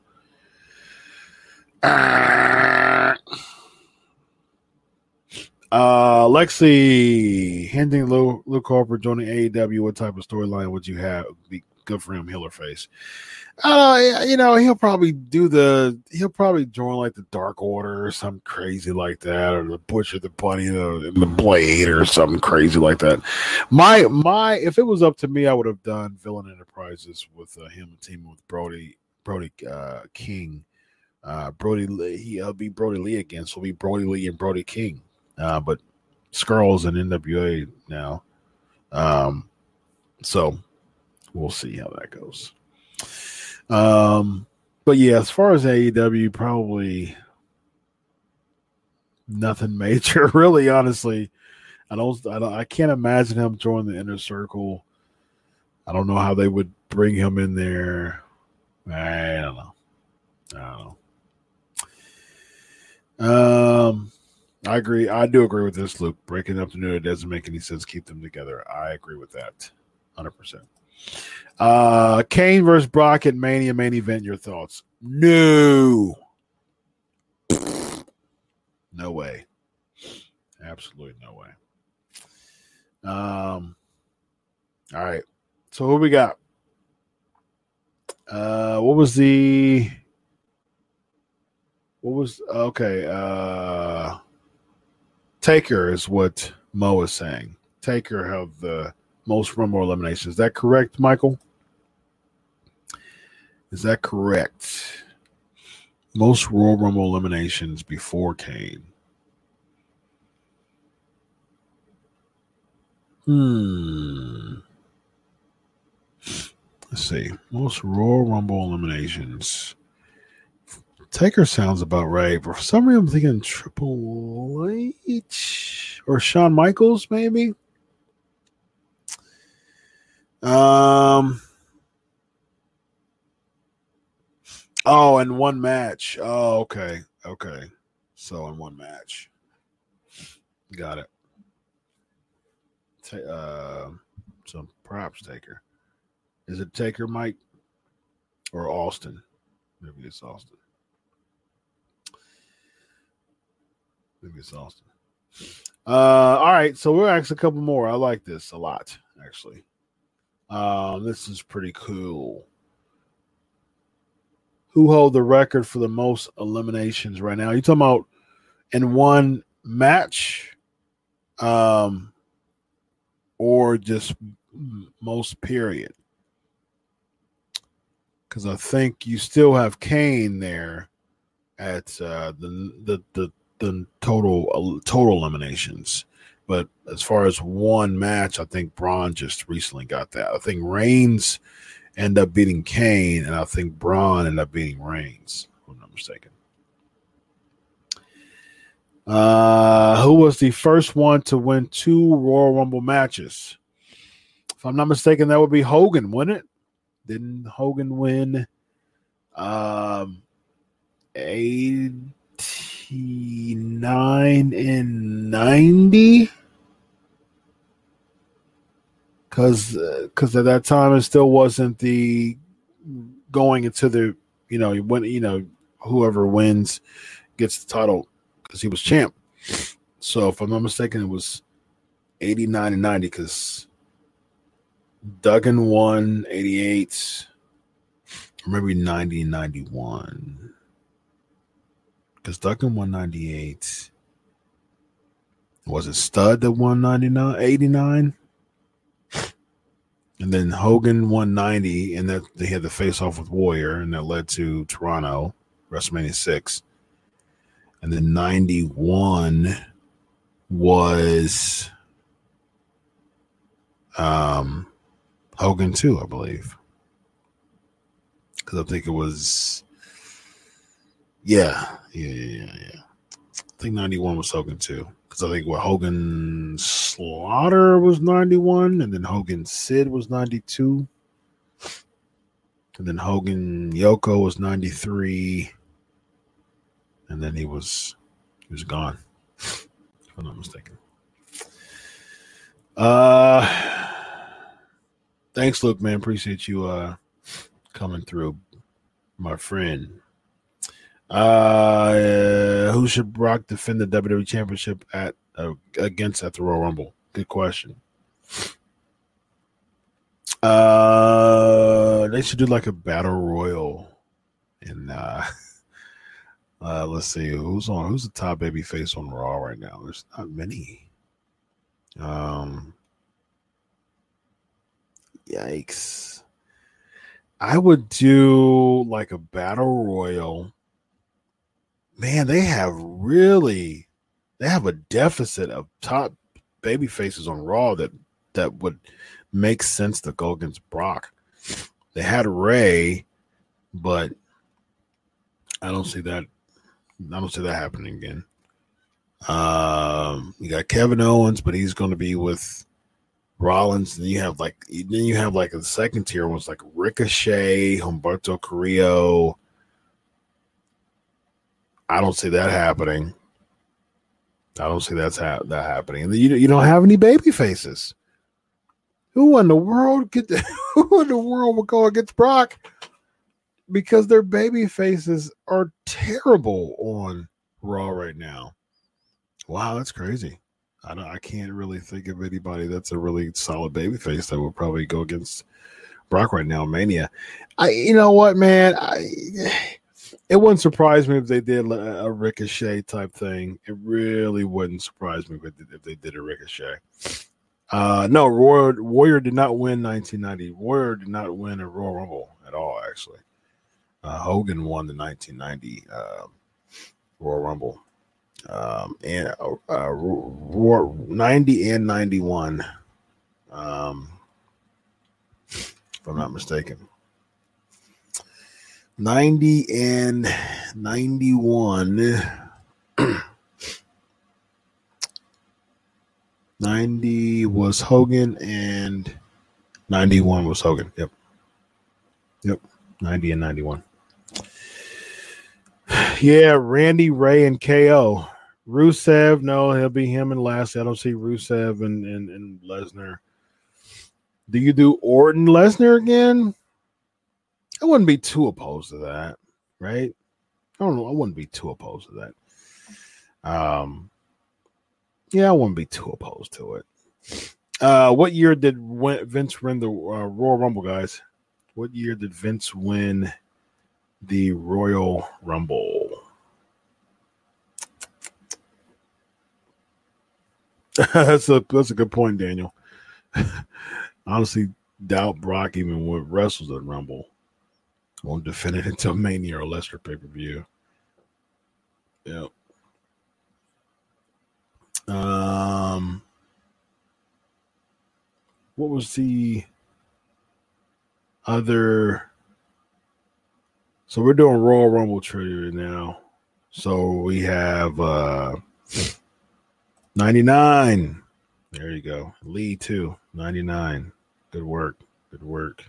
Uh, Lexi hinting Luke, Luke Harper joining AEW. What type of storyline would you have? Good for him, heel or face. Uh, you know, he'll probably do the. He'll probably join like the Dark Order or something crazy like that, or the Butcher, the Bunny, the, the Blade, or something crazy like that. My my, if it was up to me, I would have done Villain Enterprises with uh, him teaming with Brody Brody uh, King. Uh, Brodie Lee, he'll be Brodie Lee again, so it'll be Brodie Lee and Brody King. Uh, but Scurll's in NWA now. Um, so we'll see how that goes. Um, but yeah, as far as AEW, probably nothing [LAUGHS] major, really. Honestly, I don't, I don't, I can't imagine him joining the inner circle. I don't know how they would bring him in there. I don't know. I don't know. Um, I agree. I do agree with this, Luke. Breaking up the new it doesn't make any sense. Keep them together. I agree with that, hundred percent. Uh, Kane versus Brock at Mania main event. Your thoughts? No, no way. Absolutely no way. Um. All right. So what we got? Uh, what was the? What was okay? Uh, Taker is what Mo is saying. Taker have the most Rumble eliminations. Is that correct, Michael? Is that correct? Most Royal Rumble eliminations before Kane. Hmm. Let's see. Most Royal Rumble eliminations. Taker sounds about right. But for some reason, I'm thinking Triple H or Shawn Michaels, maybe. Um. Oh, in one match. Oh, okay. Okay. So in one match. Got it. Ta- uh, some props taker. Is it Taker, Mike? Or Austin? Maybe it's Austin. Maybe it's Austin. Uh, all right. So we'll ask a couple more. I like this a lot, actually. Um, this is pretty cool. Who hold the record for the most eliminations right now? You talking about in one match, um, or just most period? Because I think you still have Kane there at uh, the the the the total total eliminations. But as far as one match, I think Braun just recently got that. I think Reigns ended up beating Kane, and I think Braun ended up beating Reigns, if I'm not mistaken. Uh, who was the first one to win two Royal Rumble matches? If I'm not mistaken, that would be Hogan, wouldn't it? Didn't Hogan win um 89 and 90? because because uh, at that time it still wasn't the going into the you know when you know whoever wins gets the title because he was champ. So if I'm not mistaken, it was 89 and 90 because Duggan won 88, or maybe 90 and 91 because Duggan won 98. Was it Studd that won 99, 89? And then Hogan 190, and that they had the face off with Warrior, and that led to Toronto, WrestleMania 6. And then 91 was um Hogan too, I believe. Because I think it was yeah, yeah, yeah, yeah. I think 91 was Hogan too because I think what Hogan Slaughter was 91, and then Hogan Sid was 92, and then Hogan Yoko was 93, and then he was he was gone, [LAUGHS] if I'm not mistaken. Uh thanks, Luke, man. Appreciate you uh coming through, my friend. Uh, who should Brock defend the WWE Championship at uh, against at the Royal Rumble? Good question. Uh, they should do like a battle royal, and uh, [LAUGHS] uh, let's see who's on who's the top baby face on Raw right now. There's not many. Um, yikes! I would do like a battle royal man, they have really they have a deficit of top baby faces on Raw that that would make sense to go against Brock. They had Rey, but I don't see that. I don't see that happening again. Um, you got Kevin Owens, but he's going to be with Rollins. And you have like then you have like a second tier ones like Ricochet, Humberto Carrillo, I don't see that happening. I don't see that's ha- that happening. And you you don't have any baby faces. Who in the world get [LAUGHS] the, who in the world will go against Brock? Because their baby faces are terrible on Raw right now. Wow, that's crazy. I don't, I can't really think of anybody that's a really solid baby face that would probably go against Brock right now. Mania. I, you know what, man, I. It wouldn't surprise me if they did a, Ricochet type thing. It really wouldn't surprise me if, they did a Ricochet. Uh, no, Warrior, Warrior did not win 1990. Warrior did not win a Royal Rumble at all, actually. Uh, Hogan won the 1990 uh, Royal Rumble. Um, and uh, uh 90 and 91. Um, if I'm not mistaken. 90 and 91. [CLEARS THROAT] 90 was Hogan and 91 was Hogan. Yep. Yep. 90 and 91. [SIGHS] Yeah, Randy, Rey, and KO. Rusev, no, he'll be him and Lashley. I don't see Rusev and, and, and Lesnar. Do you do Orton Lesnar again? I wouldn't be too opposed to that, right? I don't know. I wouldn't be too opposed to that. Um, yeah, I wouldn't be too opposed to it. Uh, what year did Vince win the uh, Royal Rumble, guys? What year did Vince win the Royal Rumble? [LAUGHS] that's a that's a good point, Daniel. [LAUGHS] Honestly, doubt Brock even would wrestles at Rumble. Won't defend it until [LAUGHS] Mania or Lesnar pay per view. Yep. Um, what was the other? So we're doing Royal Rumble trivia now. So we have uh 99. There you go. Lee too. 99. Good work. Good work.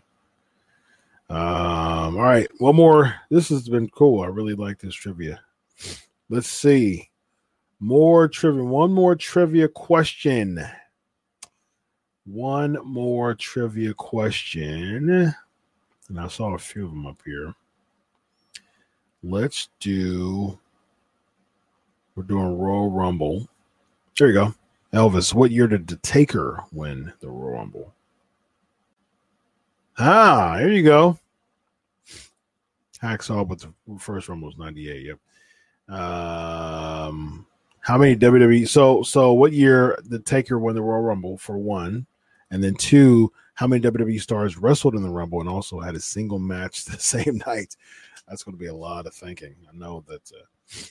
Um, all right, one more. This has been cool. I really like this trivia. Let's see. More trivia. One more trivia question. One more trivia question. And I saw a few of them up here. Let's do. We're doing Royal Rumble. There you go. Elvis, what year did the Taker win the Royal Rumble? Ah, here you go. Hacksaw, but the first Rumble was 98. Yep. Um, how many WWE? So, so what year did Taker win the Royal Rumble for one? And then two, how many WWE stars wrestled in the Rumble and also had a single match [LAUGHS] the same night? That's going to be a lot of thinking. I know that. Uh,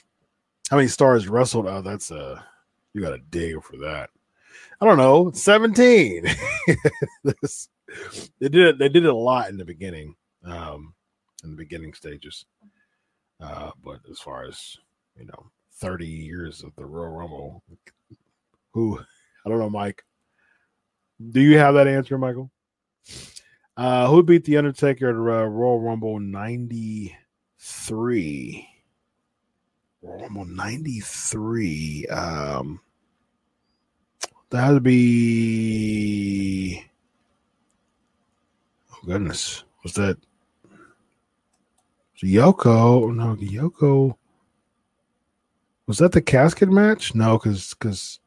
how many stars wrestled? Oh, that's a. Uh, you got a dig for that. I don't know, 17. [LAUGHS] this, they did it, they did it a lot in the beginning, um, in the beginning stages. Uh, but as far as you know, 30 years of the Royal Rumble, who I don't know, Mike. Do you have that answer, Michael? Uh, who beat the Undertaker at uh, Royal Rumble 93? Royal Rumble 93. Um, that would be. Oh, goodness. Was that. Was Yoko? No, Yoko. Was that the casket match? No, because because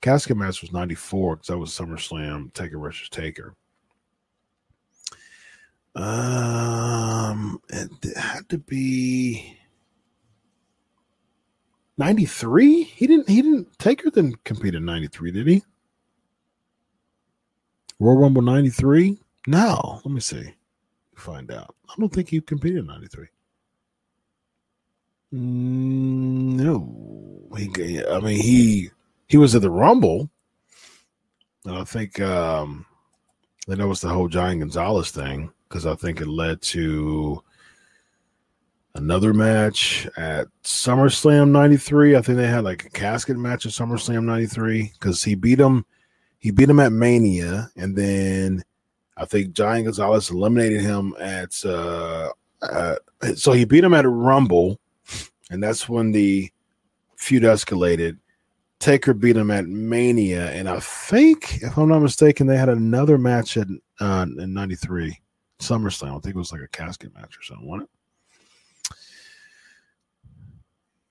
casket match was 94 because that was SummerSlam Taker versus Taker. Um, it had to be 93? He didn't he didn't Taker didn't compete in 93, did he? Royal Rumble 93? No. Let me see. Find out. I don't think he competed in 93. Mm, no. He, I mean he he was at the Rumble. And I think um then that was the whole Giant Gonzalez thing because I think it led to another match at SummerSlam 93. I think they had like a casket match at SummerSlam 93 because he beat him. He beat him at Mania, and then I think Giant Gonzalez eliminated him at. Uh, uh, so he beat him at a Rumble, and that's when the feud escalated. Taker beat him at Mania, and I think, if I'm not mistaken, they had another match at uh, in '93 SummerSlam. I think it was like a casket match or something, wasn't it?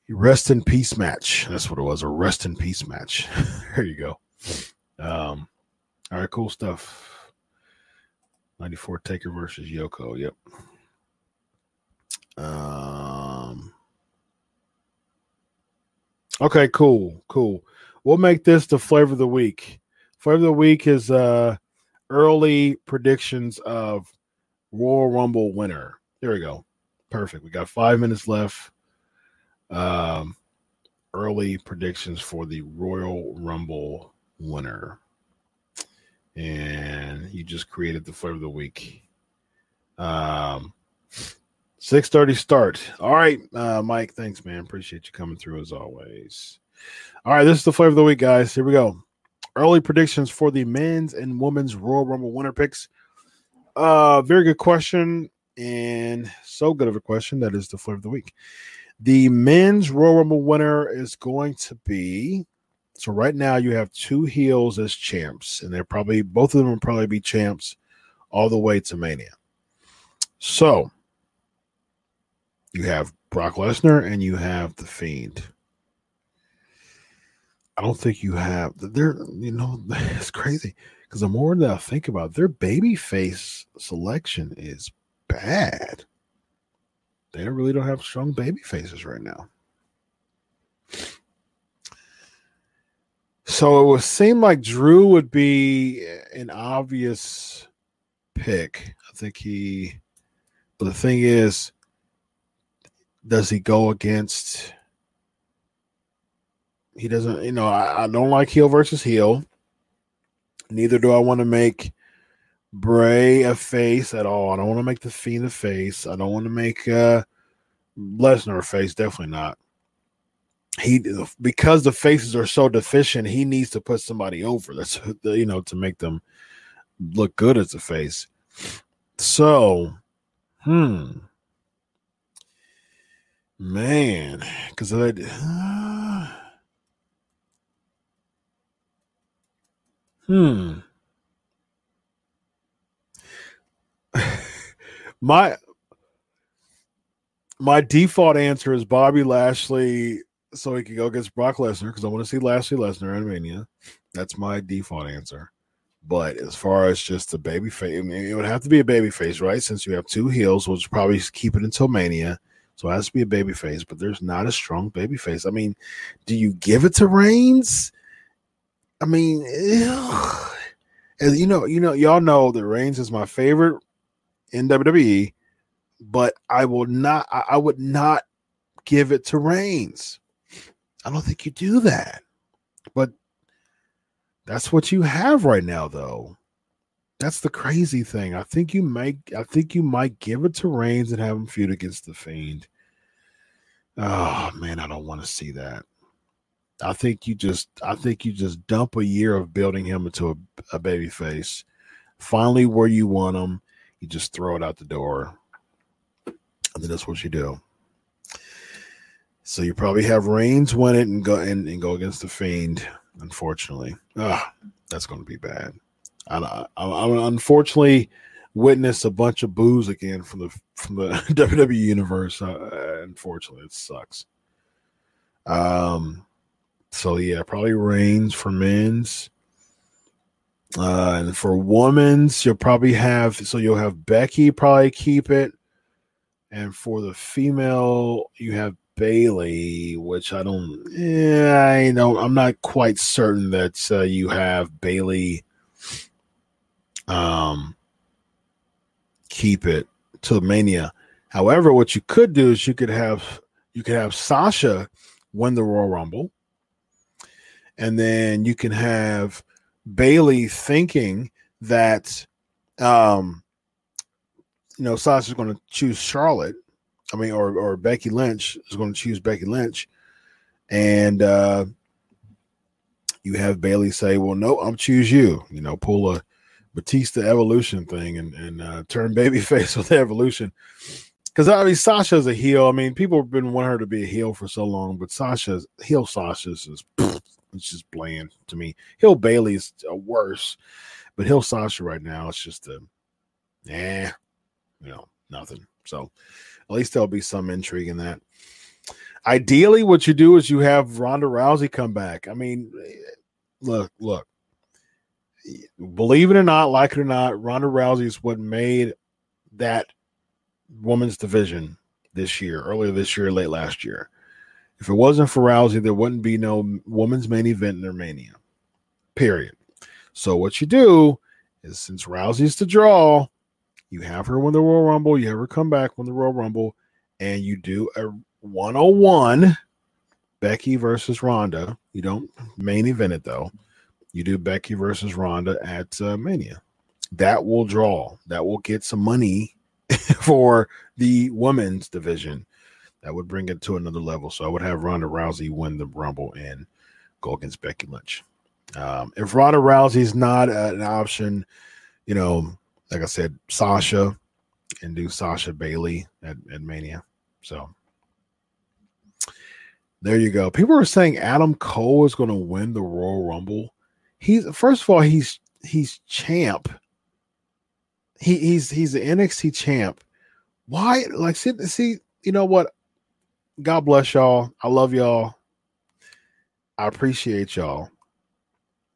rest in peace match. That's what it was. A rest in peace match. [LAUGHS] there you go. Um, all right, cool stuff. 94 Taker versus Yoko. Yep. Um, okay, cool, cool. We'll make this the flavor of the week. Flavor of the week is uh early predictions of Royal Rumble winner. There we go. Perfect. We got five minutes left. Um, early predictions for the Royal Rumble winner. And you just created the flavor of the week. Um, 6:30 start. All right, uh, Mike. Thanks, man. Appreciate you coming through as always. All right, this is the flavor of the week, guys. Here we go. Early predictions for the men's and women's Royal Rumble winner picks. Uh, very good question, and so good of a question that is the flavor of the week. The men's Royal Rumble winner is going to be. So right now you have two heels as champs, and they're probably both of them will probably be champs all the way to Mania. So you have Brock Lesnar and you have the Fiend. I don't think you have. They're you know [LAUGHS] it's crazy because the more that I think about it, their baby face selection is bad. They really don't have strong baby faces right now. So it would seem like Drew would be an obvious pick. I think he, but the thing is, does he go against? He doesn't, you know, I, I don't like heel versus heel. Neither do I want to make Bray a face at all. I don't want to make the Fiend a face. I don't want to make uh, Lesnar a face. Definitely not. He because the faces are so deficient, he needs to put somebody over. That's you know to make them look good as a face. So, hmm, man, because I. Uh, [SIGHS] hmm. [LAUGHS] my my default answer is Bobby Lashley, so he could go against Brock Lesnar because I want to see Lashley Lesnar at Mania. That's my default answer. But as far as just the baby face, I mean, it would have to be a baby face, right? Since you have two heels, which probably keep it until Mania. So it has to be a baby face, but there's not a strong baby face. I mean, do you give it to Reigns? I mean, [SIGHS] as you know, you know, y'all know that Reigns is my favorite in WWE, but I will not. I, I would not give it to Reigns. I don't think you do that, but that's what you have right now, though. That's the crazy thing. I think you might. I think you might give it to Reigns and have him feud against the Fiend. Oh man, I don't want to see that. I think you just. I think you just dump a year of building him into a, a baby face. Finally, where you want him, you just throw it out the door. And then that's what you do. So you probably have Reigns win it and go and, and go against the Fiend. Unfortunately, ah, that's going to be bad. I, I, I unfortunately witness a bunch of boos again from the from the [LAUGHS] WWE universe. Uh, unfortunately, it sucks. Um, so yeah, probably Reigns for men's. Uh, and for women's, you'll probably have so you'll have Becky probably keep it, and for the female, you have Bayley, which I don't, yeah, I know I'm not quite certain that uh, you have Bayley. Um, keep it to Mania. However, what you could do is you could have you could have Sasha win the Royal Rumble, and then you can have Bayley thinking that um you know Sasha's going to choose Charlotte. I mean, or or Becky Lynch is going to choose Becky Lynch, and uh you have Bayley say, "Well, no, I'm choose you." You know, pull a Batista evolution thing and and uh, turn [LAUGHS] babyface with evolution. Because I mean, Sasha's a heel. I mean, people have been wanting her to be a heel for so long, but Sasha's heel. Sasha's is it's just bland to me. Hill Bayley's worse, but Hill Sasha right now it's just a, eh, you know, nothing. So at least there'll be some intrigue in that. Ideally, what you do is you have Ronda Rousey come back. I mean, look, look. Believe it or not, like it or not, Ronda Rousey is what made that women's division this year, earlier this year, late last year. If it wasn't for Rousey, there wouldn't be no women's main event in their mania. Period. So what you do is since Rousey's the draw, you have her win the Royal Rumble, you have her come back win the Royal Rumble, and you do a 101 Becky versus Ronda. You don't main event it though. You do Becky versus Ronda at uh, Mania. That will draw. That will get some money [LAUGHS] for the women's division. That would bring it to another level. So I would have Ronda Rousey win the Rumble and go against Becky Lynch. Um, if Ronda Rousey's not an option, you know, like I said, Sasha and do Sasha Bayley at, at Mania. So there you go. People are saying Adam Cole is going to win the Royal Rumble. He's first of all, he's he's champ. He he's he's an NXT champ. Why? Like, see, see, you know what? God bless y'all. I love y'all. I appreciate y'all.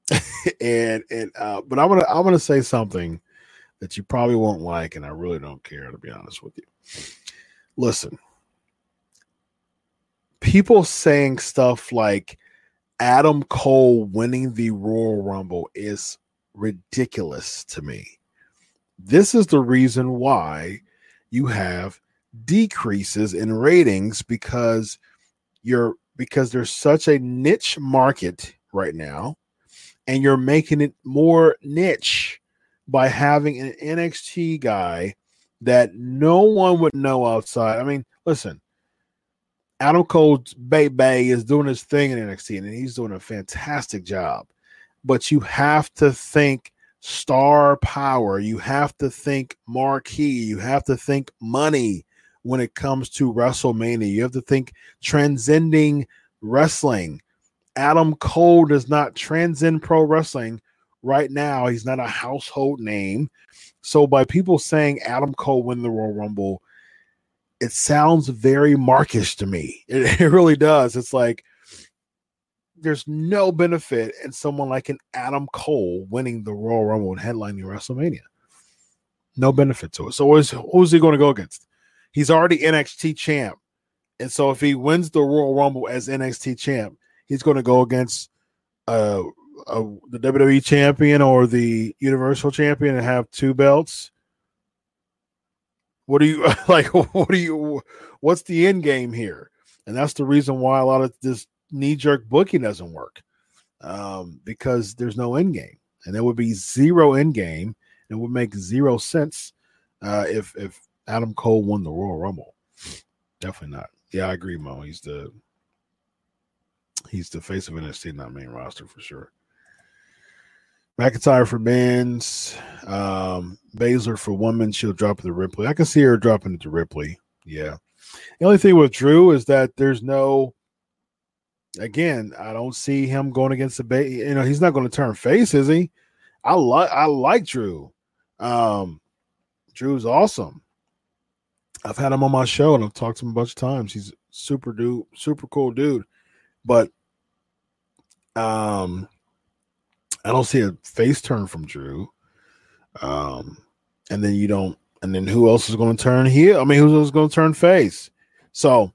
[LAUGHS] and and uh, but I'm gonna I'm gonna say something that you probably won't like, and I really don't care to be honest with you. Listen, people saying stuff like Adam Cole winning the Royal Rumble is ridiculous to me. This is the reason why you have decreases in ratings because you're because there's such a niche market right now and you're making it more niche by having an NXT guy that no one would know outside. I mean, listen, Adam Cole's Bay Bay is doing his thing in NXT and he's doing a fantastic job. But you have to think star power. You have to think marquee. You have to think money when it comes to WrestleMania. You have to think transcending wrestling. Adam Cole does not transcend pro wrestling right now. He's not a household name. So by people saying Adam Cole win the Royal Rumble, it sounds very markish to me. [LAUGHS] It, it really does. It's like there's no benefit in someone like an Adam Cole winning the Royal Rumble and headlining WrestleMania. No benefit to it. So who's, who's he going to go against? He's already NXT champ. And so if he wins the Royal Rumble as NXT champ, he's going to go against uh, uh, the WWE champion or the Universal champion and have two belts. What do you [LAUGHS] like? What do you? What's the end game here? And that's the reason why a lot of this knee jerk booking doesn't work um, because there's no end game, and there would be zero end game. It would make zero sense uh, if if Adam Cole won the Royal Rumble. Definitely not. Yeah, I agree, Mo. He's the he's the face of NXT, not main roster for sure. McIntyre for men's, um, Baszler for women. She'll drop it to Ripley. I can see her dropping it to Ripley. Yeah. The only thing with Drew is that there's no again, I don't see him going against the Bay. You know, he's not going to turn face, is he? I like I like Drew. Um, Drew's awesome. I've had him on my show and I've talked to him a bunch of times. He's super dude, super cool dude. But um I don't see a face turn from Drew. Um, and then you don't, and then who else is going to turn here? I mean, who's else going to turn face? So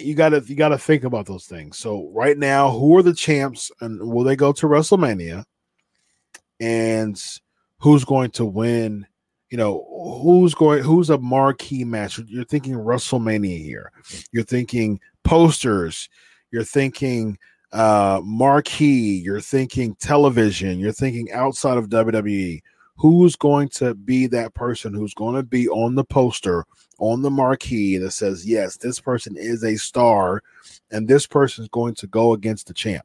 you got to you got to think about those things. So right now, who are the champs, and will they go to WrestleMania? And who's going to win? You know, who's going? Who's a marquee match? You're thinking WrestleMania here. You're thinking posters. You're thinking uh, marquee. You're thinking television. You're thinking outside of WWE. Who's going to be that person who's going to be on the poster on the marquee that says, yes, this person is a star and this person is going to go against the champ.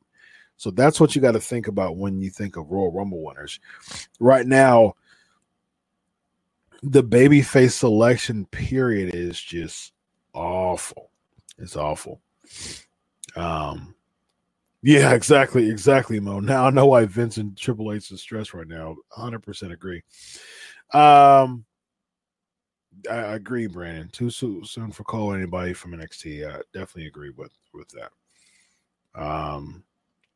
So that's what you got to think about when you think of Royal Rumble winners. Right now, the babyface selection period is just awful. It's awful. Um, yeah, exactly, exactly, Mo. Now I know why Vince and Triple H is stressed right now. 100% agree. Um, I, agree, Brandon. Too soon, soon for call anybody from NXT. I definitely agree with with that. Um,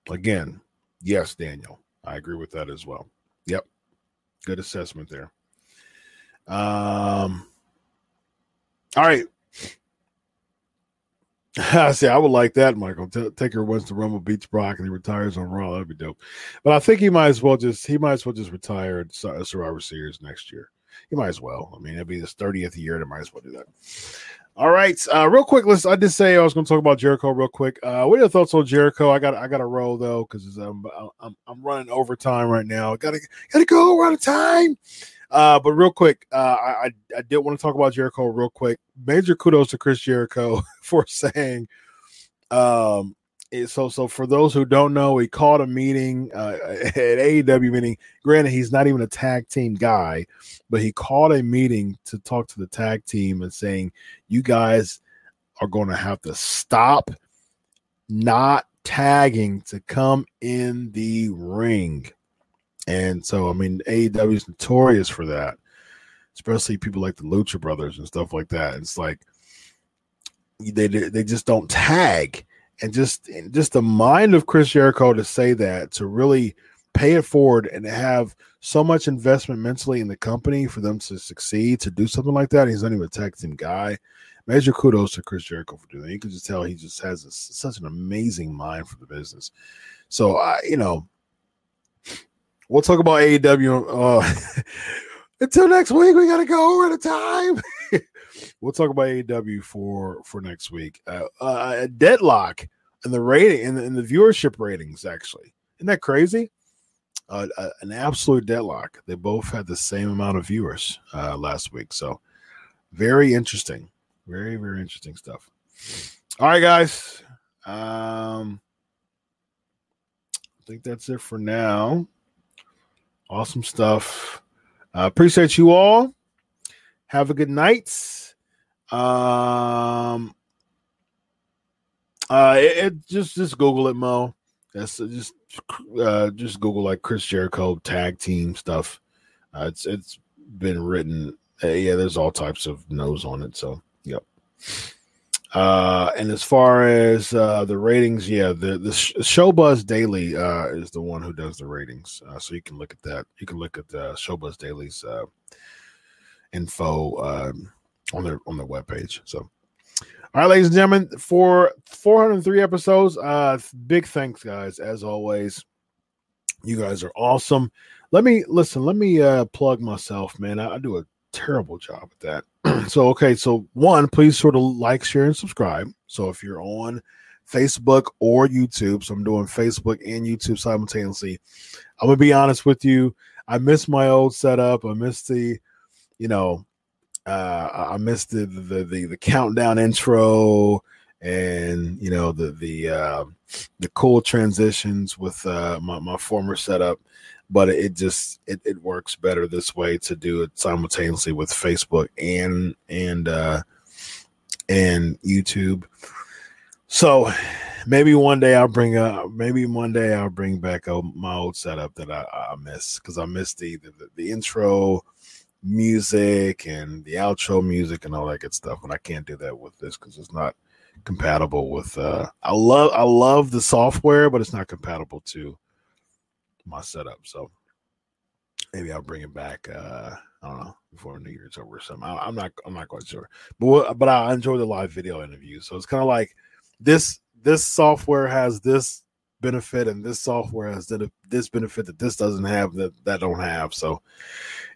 again, yes, Daniel, I agree with that as well. Yep, good assessment there. Um, all right. [LAUGHS] I say I would like that, Michael. T- Taker wins the Rumble, beats Brock, and he retires on Raw. That'd be dope. But I think he might as well just he might as well just retire at Survivor Series next year. He might as well. I mean, it'd be his thirtieth year. They might as well do that. All right, uh, real quick. Let's. I did say I was going to talk about Jericho real quick. Uh, what are your thoughts on Jericho? I got. I got to roll though because I'm, I'm I'm running overtime right now. I Got to got to go. Out of time. Uh, but real quick, uh, I, I did want to talk about Jericho real quick. Major kudos to Chris Jericho [LAUGHS] for saying, um, so so for those who don't know, he called a meeting uh, [LAUGHS] at AEW meeting. Granted, he's not even a tag team guy, but he called a meeting to talk to the tag team and saying, "You guys are going to have to stop not tagging to come in the ring." And so, I mean, AEW is notorious for that, especially people like the Lucha Brothers and stuff like that. It's like they they just don't tag, and just just the mind of Chris Jericho to say that to really pay it forward and have so much investment mentally in the company for them to succeed to do something like that. He's not even a tag team guy. Major kudos to Chris Jericho for doing that. You can just tell he just has a, such an amazing mind for the business. So I, you know, we'll talk about AEW. Uh, [LAUGHS] until next week, we gotta go. Out of time. [LAUGHS] we'll talk about AEW for for next week. Uh, uh, a deadlock in the rating in the, in the viewership ratings. Actually, isn't that crazy? Uh, uh, an absolute deadlock. They both had the same amount of viewers uh, last week. So very interesting. Very very interesting stuff. All right, guys. Um, I think that's it for now. Awesome stuff. Uh, appreciate you all. Have a good night. Um, uh, it, it just just Google it, Mo. That's uh, just uh, just Google like Chris Jericho tag team stuff. Uh, it's it's been written. Uh, yeah, there's all types of no's on it. So, yep. Uh, and as far as uh, the ratings, yeah, the the Showbuzz Daily uh, is the one who does the ratings, uh, so you can look at that. You can look at the Showbuzz Daily's uh, info um, on their on their webpage. So, all right, ladies and gentlemen, for 403 episodes, uh, big thanks, guys, as always. You guys are awesome. Let me listen. Let me uh, plug myself, man. I, I do a terrible job at that. [CLEARS THROAT] so okay, so one, please sort of like, share, and subscribe. So if you're on Facebook or YouTube, so I'm doing Facebook and YouTube simultaneously. I'm gonna be honest with you. I miss my old setup. I miss the, you know, uh, I missed the, the the the countdown intro and you know the the uh, the cool transitions with uh, my my former setup but it just it, it works better this way to do it simultaneously with Facebook and and uh and YouTube. So maybe one day I'll bring up maybe one day I'll bring back a, my old setup that I, I miss because I missed the, the the intro music and the outro music and all that good stuff. And I can't do that with this because it's not compatible with uh I love I love the software, but it's not compatible to my setup. So maybe I'll bring it back. Uh, I don't know before New Year's over or something. I, am not. I'm not quite sure. But but I enjoy the live video interviews. So it's kind of like this. This software has this benefit, and this software has this benefit that this doesn't have that that don't have. So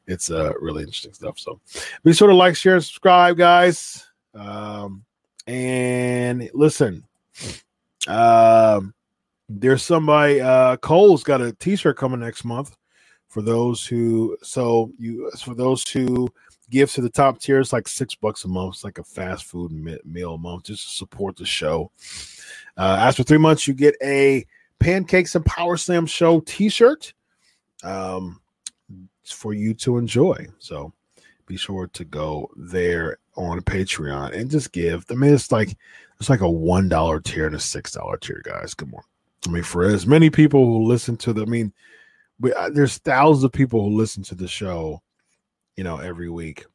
it's uh really interesting stuff. So be sure to like, share, and subscribe, guys. Um, and listen. Um there's somebody uh Cole's got a t-shirt coming next month for those who so you for those who give to the top tier it's like six bucks a month. It's like a fast food meal a month just to support the show. Uh after three months you get a pancakes and power slam show t-shirt um for you to enjoy. So be sure to go there on patreon and just give. I mean it's like it's like a one dollar tier and a six dollar tier guys. Come on I mean, for as many people who listen to the, I mean, we, uh, there's thousands of people who listen to the show, you know, every week,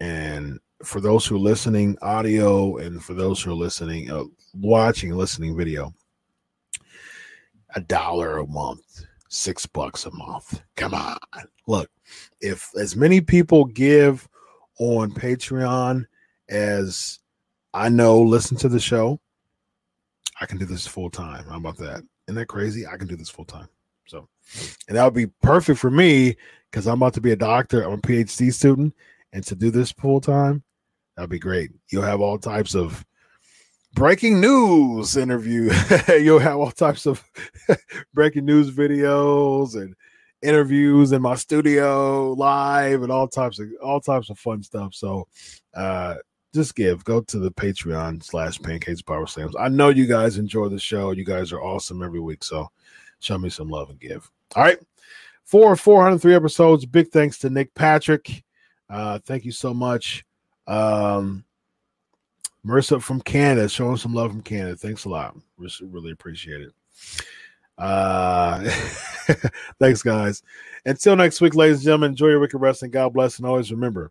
And for those who are listening audio and for those who are listening, uh, watching, listening video, a dollar a month, six bucks a month. Come on. Look, if as many people give on Patreon as I know listen to the show, I can do this full time. How about that? Isn't that crazy? I can do this full time. So, and that would be perfect for me because I'm about to be a doctor. I'm a PhD student, and to do this full time, that'd be great. You'll have all types of breaking news interview. [LAUGHS] You'll have all types of [LAUGHS] breaking news videos and interviews in my studio live and all types of all types of fun stuff. So uh just give go to the patreon slash pancakes power slams i know you guys enjoy the show you guys are awesome every week so show me some love and give all right for 403 episodes big thanks to nick patrick uh thank you so much um Mercer from Canada, showing some love from Canada. Thanks a lot. Really appreciate it. Uh, [LAUGHS] thanks, guys. Until next week, ladies and gentlemen, enjoy your of wrestling. God bless, and always remember,